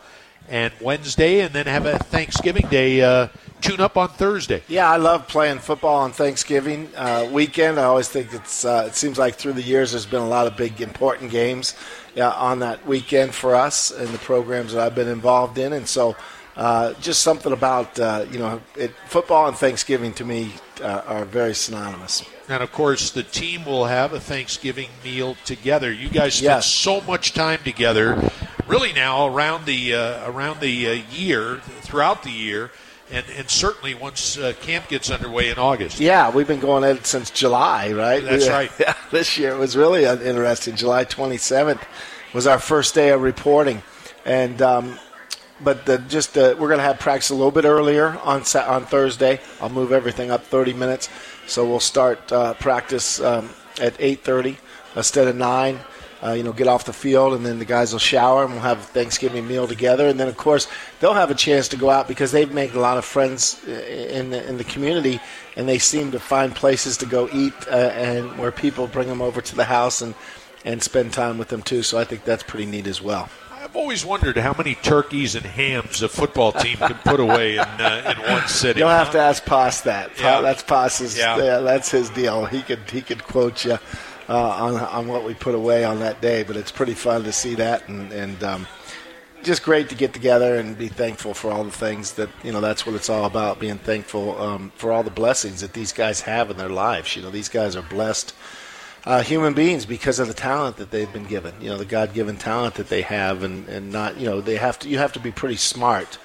[SPEAKER 12] and Wednesday, and then have a Thanksgiving Day uh, tune up on Thursday.
[SPEAKER 15] Yeah, I love playing football on Thanksgiving uh, weekend. I always think it's. Uh, it seems like through the years, there's been a lot of big, important games uh, on that weekend for us and the programs that I've been involved in, and so. Uh, just something about uh, you know it, football and Thanksgiving to me uh, are very synonymous.
[SPEAKER 12] And of course, the team will have a Thanksgiving meal together. You guys spend
[SPEAKER 15] Yes.
[SPEAKER 12] so much time together, really now around the uh, around the uh, year, throughout the year, and and certainly once uh, camp gets underway in August.
[SPEAKER 15] Yeah, we've been going at it since July, right?
[SPEAKER 12] That's
[SPEAKER 15] We-
[SPEAKER 12] right.
[SPEAKER 15] Yeah, this year it was really uh, interesting. July 27th was our first day of reporting, and um, but the, just uh, we're going to have practice a little bit earlier on on Thursday. I'll move everything up 30 minutes, so we'll start uh, practice um, at 8:30 instead of nine. Uh, you know, get off the field, and then the guys will shower, and we'll have a Thanksgiving meal together. And then, of course, they'll have a chance to go out because they've made a lot of friends uh, in the, in the community, and they seem to find places to go eat, uh, and where people bring them over to the house and and spend time with them too. So I think that's pretty neat as well.
[SPEAKER 12] I've always wondered how many turkeys and hams a football team can put away in uh, in one sitting.
[SPEAKER 15] You'll have to ask Pos that.
[SPEAKER 12] Yeah.
[SPEAKER 15] That's Pos's.
[SPEAKER 12] Yeah.
[SPEAKER 15] Yeah. that's his deal. He could he could quote you uh, on on what we put away on that day. But it's pretty fun to see that, and and um, just great to get together and be thankful for all the things that you know. That's what it's all about. Being thankful um, for all the blessings that these guys have in their lives. You know, these guys are blessed. Uh, human beings because of the talent that they've been given, you know, the God-given talent that they have, and, and not, you know, they have to. You have to be pretty smart,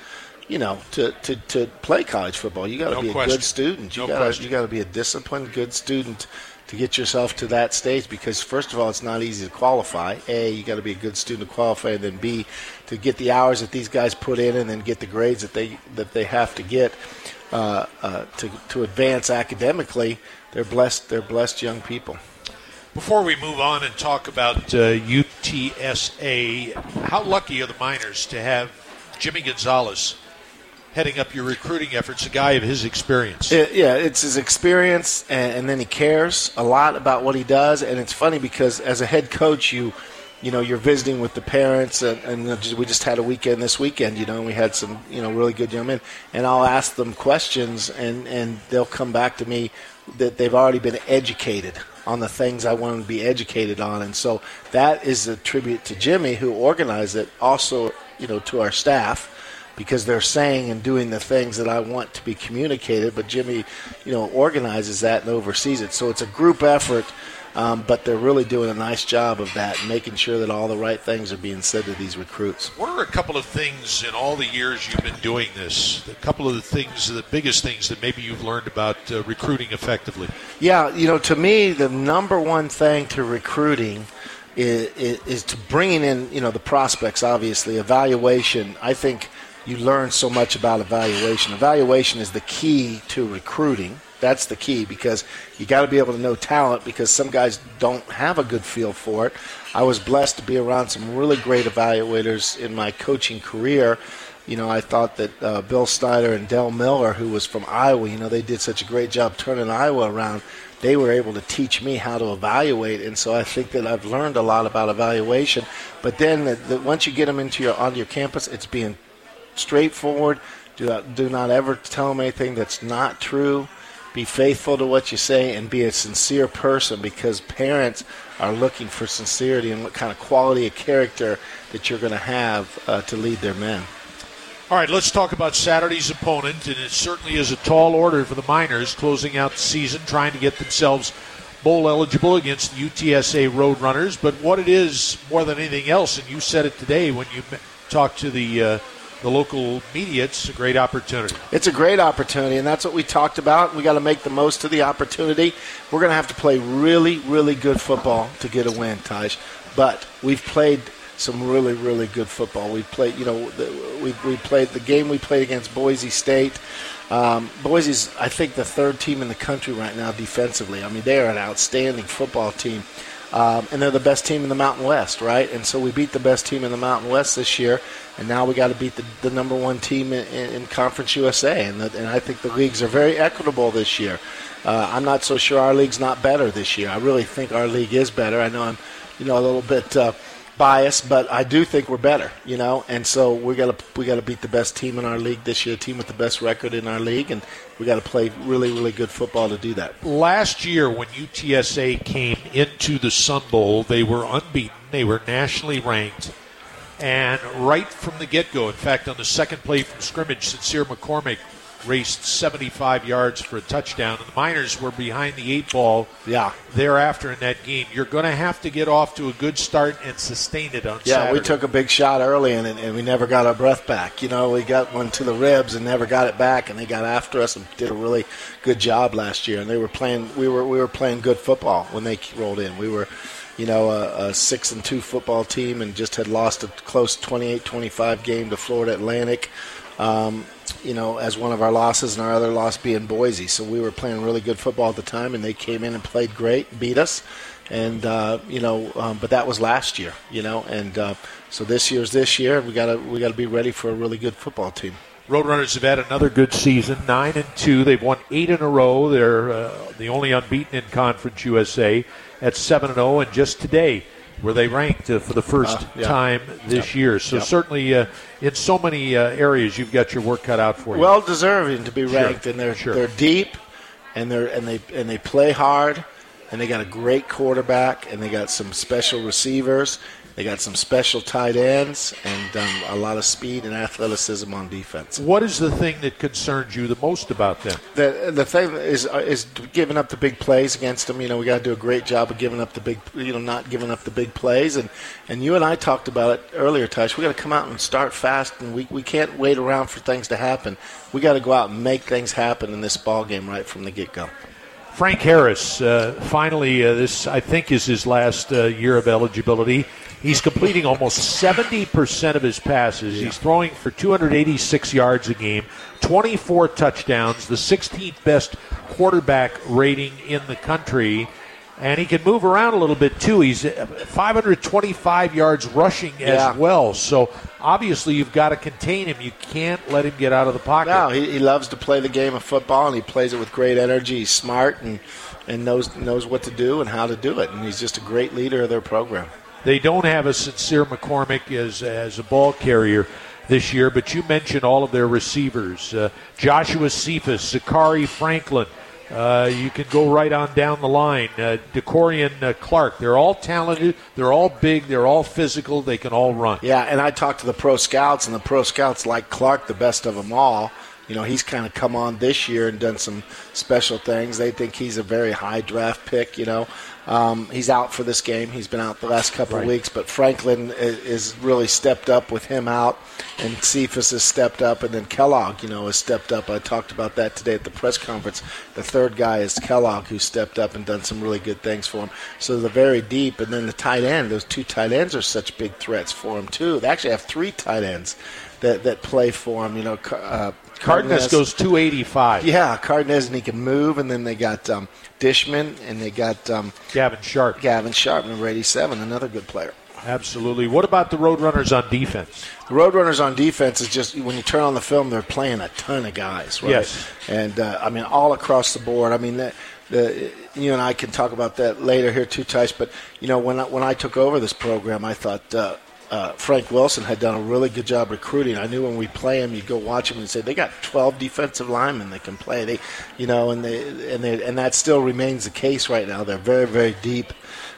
[SPEAKER 15] you know, to, to, to play college football. You got to
[SPEAKER 12] No
[SPEAKER 15] be a
[SPEAKER 12] question.
[SPEAKER 15] good student. You
[SPEAKER 12] No
[SPEAKER 15] got
[SPEAKER 12] question.
[SPEAKER 15] you got to be a disciplined, good student to get yourself to that stage. Because first of all, it's not easy to qualify. A, you got to be a good student to qualify, and then B, to get the hours that these guys put in, and then get the grades that they that they have to get uh, uh, to to advance academically. They're blessed. They're blessed young people.
[SPEAKER 12] Before we move on and talk about uh, UTSA, how lucky are the Miners to have Jimmy Gonzalez heading up your recruiting efforts, a guy of his experience?
[SPEAKER 15] It- yeah, it's his experience, and, and then he cares a lot about what he does. And it's funny because as a head coach, you, you know, you're visiting with the parents, and, and we just had a weekend this weekend, you know, and we had some, you know, really good young men. And I'll ask them questions, and and they'll come back to me that they've already been educated on the things I want them to be educated on, and so that is a tribute to Jimmy who organized it. Also, you know, to our staff because they're saying and doing the things that I want to be communicated. But Jimmy, you know, organizes that and oversees it. So it's a group effort, um, but they're really doing a nice job of that, making sure that all the right things are being said to these recruits.
[SPEAKER 12] What are a couple of things in all the years you've been doing this? A couple of the things, the biggest things that maybe you've learned about uh, recruiting effectively.
[SPEAKER 15] Yeah, you know, to me, the number one thing to recruiting is, is, is to bringing in, you know, the prospects. Obviously, evaluation. I think you learn so much about evaluation. Evaluation is the key to recruiting. That's the key because you got to be able to know talent because some guys don't have a good feel for it. I was blessed to be around some really great evaluators in my coaching career. You know, I thought that uh, Bill Snyder and Del Miller, who was from Iowa, you know, they did such a great job turning Iowa around. They were able to teach me how to evaluate, and so I think that I've learned a lot about evaluation. But then, the, the, once you get them into your onto your campus, it's being straightforward. Do not, do not ever tell them anything that's not true. Be faithful to what you say and be a sincere person because parents are looking for sincerity and what kind of quality of character that you're going to have uh, to lead their men.
[SPEAKER 12] All right, let's talk about Saturday's opponent, and it certainly is a tall order for the Miners closing out the season, trying to get themselves bowl eligible against the UTSA Roadrunners. But what it is more than anything else, and you said it today when you talked to the uh, the local media, it's a great opportunity.
[SPEAKER 15] It's a great opportunity, and that's what we talked about. We got to make the most of the opportunity. We're going to have to play really, really good football to get a win, Taj. But we've played some really, really good football. We played, you know, we we played the game we played against Boise State. Um, Boise's, I think, the third team in the country right now defensively. I mean, they are an outstanding football team. Um, and they're the best team in the Mountain West, right? And so we beat the best team in the Mountain West this year, and now we got to beat the, the number one team in, in, Conference USA. And, the, and I think the leagues are very equitable this year. Uh, I'm not so sure our league's not better this year. I really think our league is better. I know I'm you know, a little bit uh, biased, but I do think we're better, you know, and so we got to we got to beat the best team in our league this year, team with the best record in our league, and we got to play really really good football to do that.
[SPEAKER 12] Last year, when UTSA came into the Sun Bowl, they were unbeaten. They were nationally ranked. And right from the get go, in fact, on the second play from scrimmage, Sincere McCormick raced 75 yards for a touchdown. The Miners were behind the eight ball
[SPEAKER 15] yeah.
[SPEAKER 12] thereafter in that game. You're going to have to get off to a good start and sustain it on
[SPEAKER 15] Yeah,
[SPEAKER 12] Saturday.
[SPEAKER 15] we took a big shot early and, and we never got our breath back. You know, we got one to the ribs and never got it back, and they got after us and did a really good job last year. And they were playing, we were we were playing good football when they rolled in. We were, you know, a, a six and two football team and just had lost a close 28-25 game to Florida Atlantic. Um, you know, as one of our losses, and our other loss being Boise. So we were playing really good football at the time, and they came in and played great, beat us, and uh, you know, um, but that was last year, you know, and uh, so this year's this year. We gotta we gotta be ready for a really good football team.
[SPEAKER 12] Roadrunners have had another good season, nine and two. They've won eight in a row. They're uh, the only unbeaten in Conference USA at seven and zero. And just today, were they ranked uh, for the first
[SPEAKER 15] Uh, yeah.
[SPEAKER 12] time this
[SPEAKER 15] Yep.
[SPEAKER 12] year. So
[SPEAKER 15] Yep.
[SPEAKER 12] certainly, uh, in so many uh, areas, you've got your work cut out for you.
[SPEAKER 15] Well deserving to be
[SPEAKER 12] Sure,
[SPEAKER 15] ranked, and they're
[SPEAKER 12] sure.
[SPEAKER 15] they're deep, and they're and they and they play hard, and they got a great quarterback, and they got some special receivers. They got some special tight ends and um, a lot of speed and athleticism on defense.
[SPEAKER 12] what is the thing that concerns you the most about them?
[SPEAKER 15] The the thing is uh, is giving up the big plays against them. You know, we got to do a great job of giving up the big, you know, not giving up the big plays. And and you and I talked about it earlier, Tush. We got to come out and start fast, and we we can't wait around for things to happen. We got to go out and make things happen in this ball game right from the get go.
[SPEAKER 12] Frank Harris, uh, finally, uh, this I think is his last uh, year of eligibility. He's completing almost 70% of his passes. He's throwing for 286 yards a game, 24 touchdowns, the 16th best quarterback rating in the country. And he can move around a little bit too. He's uh, 525 yards rushing
[SPEAKER 15] Yeah.
[SPEAKER 12] as well. So obviously you've got to contain him. You can't let him get out of the pocket.
[SPEAKER 15] No, he, he loves to play the game of football, and he plays it with great energy. He's smart and and knows knows what to do and how to do it. And he's just a great leader of their program.
[SPEAKER 12] They don't have a sincere McCormick as as a ball carrier this year, but you mentioned all of their receivers: uh, Joshua Cephas, Zakari Franklin. Uh, you can go right on down the line. Uh, De'Corian uh, Clark. They're all talented. They're all big. They're all physical. They can all run.
[SPEAKER 15] Yeah, and I talked to the pro scouts, and the pro scouts like Clark the best of them all. You know, he's kind of come on this year and done some special things. They think he's a very high draft pick. You know, um, he's out for this game. He's been out the last couple of weeks, but Franklin is, is really stepped up with him out, and Cephas has stepped up, and then Kellogg, you know, has stepped up. I talked about that today at the press conference. The third guy is Kellogg, who stepped up and done some really good things for him. So they're very deep, and then the tight end. Those two tight ends are such big threats for him too. They actually have three tight ends that that play for him. You know, uh,
[SPEAKER 12] Cardenas goes 285.
[SPEAKER 15] Yeah, Cardenas, and he can move. And then they got um, Dishman, and they got um,
[SPEAKER 12] Gavin Sharp.
[SPEAKER 15] Gavin Sharp, number 87, another good player.
[SPEAKER 12] Absolutely. What about the Roadrunners on defense?
[SPEAKER 15] The Roadrunners on defense is just when you turn on the film, they're playing a ton of guys, right?
[SPEAKER 12] Yes.
[SPEAKER 15] And uh, I mean, all across the board. I mean, that, the, you and I can talk about that later here too, Tice. But you know, when I, when I took over this program, I thought. Uh, uh, Frank Wilson had done a really good job recruiting. I knew when we play him, you go watch him and say they got 12 defensive linemen that can play. They, you know, and they and they and that still remains the case right now. They're very very deep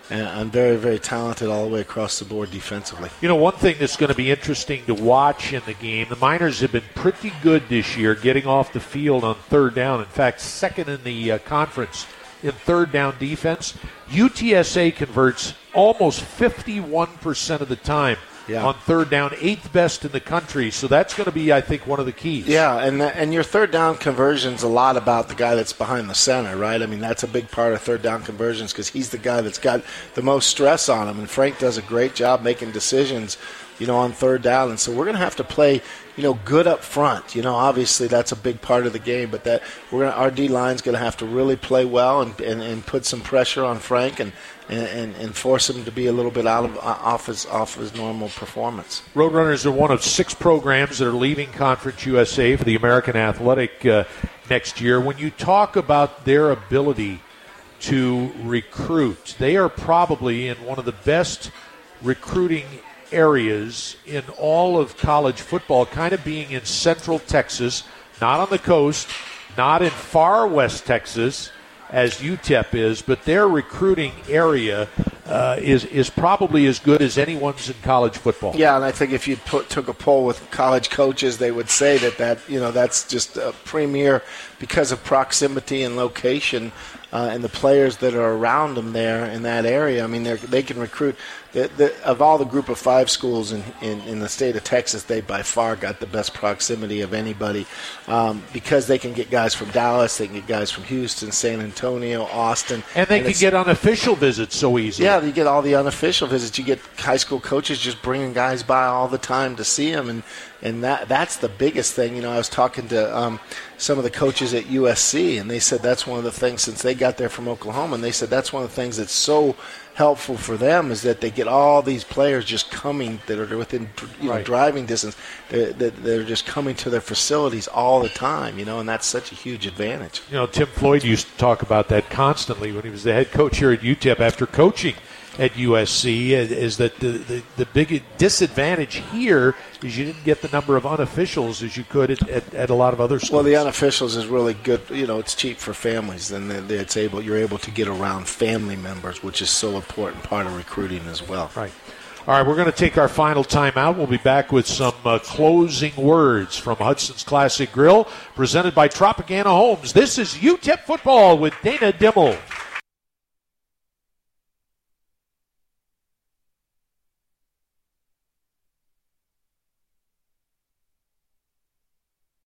[SPEAKER 15] and, and very very talented all the way across the board defensively.
[SPEAKER 12] You know, one thing that's going to be interesting to watch in the game, the Miners have been pretty good this year getting off the field on third down. In fact, second in the uh, conference in third down defense. UTSA converts almost 51% of the time
[SPEAKER 15] Yeah.
[SPEAKER 12] on third down, eighth best in the country. So that's going to be, I think, one of the keys.
[SPEAKER 15] Yeah, and that, and your third down conversion's a lot about the guy that's behind the center, right? I mean, that's a big part of third down conversions because he's the guy that's got the most stress on him, and Frank does a great job making decisions, you know, on third down. And so we're going to have to play, you know, good up front. You know, obviously that's a big part of the game, but that we're gonna, our D line's going to have to really play well and, and, and put some pressure on Frank and, and, and, force him to be a little bit out of off his off his normal performance.
[SPEAKER 12] Roadrunners are one of six programs that are leaving Conference USA for the American Athletic uh, next year. When you talk about their ability to recruit. They are probably in one of the best recruiting areas in all of college football, kind of being in central Texas, not on the coast, not in far west Texas as UTEP is, but their recruiting area uh, is is probably as good as anyone's in college football.
[SPEAKER 15] Yeah, and I think if you put, took a poll with college coaches, they would say that that you know that's just a premier because of proximity and location. Uh, and the players that are around them there in that area, I mean, they can recruit. The, the, of all the group of five schools in, in, in, the state of Texas, they by far got the best proximity of anybody um, because they can get guys from Dallas, they can get guys from Houston, San Antonio, Austin.
[SPEAKER 12] And they and can get unofficial visits so easy.
[SPEAKER 15] Yeah, you get all the unofficial visits. You get high school coaches just bringing guys by all the time to see them. And, and that that's the biggest thing. You know, I was talking to um, some of the coaches at USC, and they said that's one of the things since they got there from Oklahoma, and they said that's one of the things that's so helpful for them is that they get all these players just coming that are within you know, right. driving distance. They're, they're just coming to their facilities all the time, you know, and that's such a huge advantage.
[SPEAKER 12] You know, Tim Floyd used to talk about that constantly when he was the head coach here at UTEP after coaching at USC is that the, the, the big disadvantage here is you didn't get the number of unofficials as you could at, at, at, a lot of other schools.
[SPEAKER 15] Well, the unofficials is really good. You know, it's cheap for families, and it's able you're able to get around family members, which is so important part of recruiting as well.
[SPEAKER 12] Right. All right, we're going to take our final timeout. We'll be back with some uh, closing words from Hudson's Classic Grill, presented by Tropicana Homes. This is UTEP football with Dana Dimel.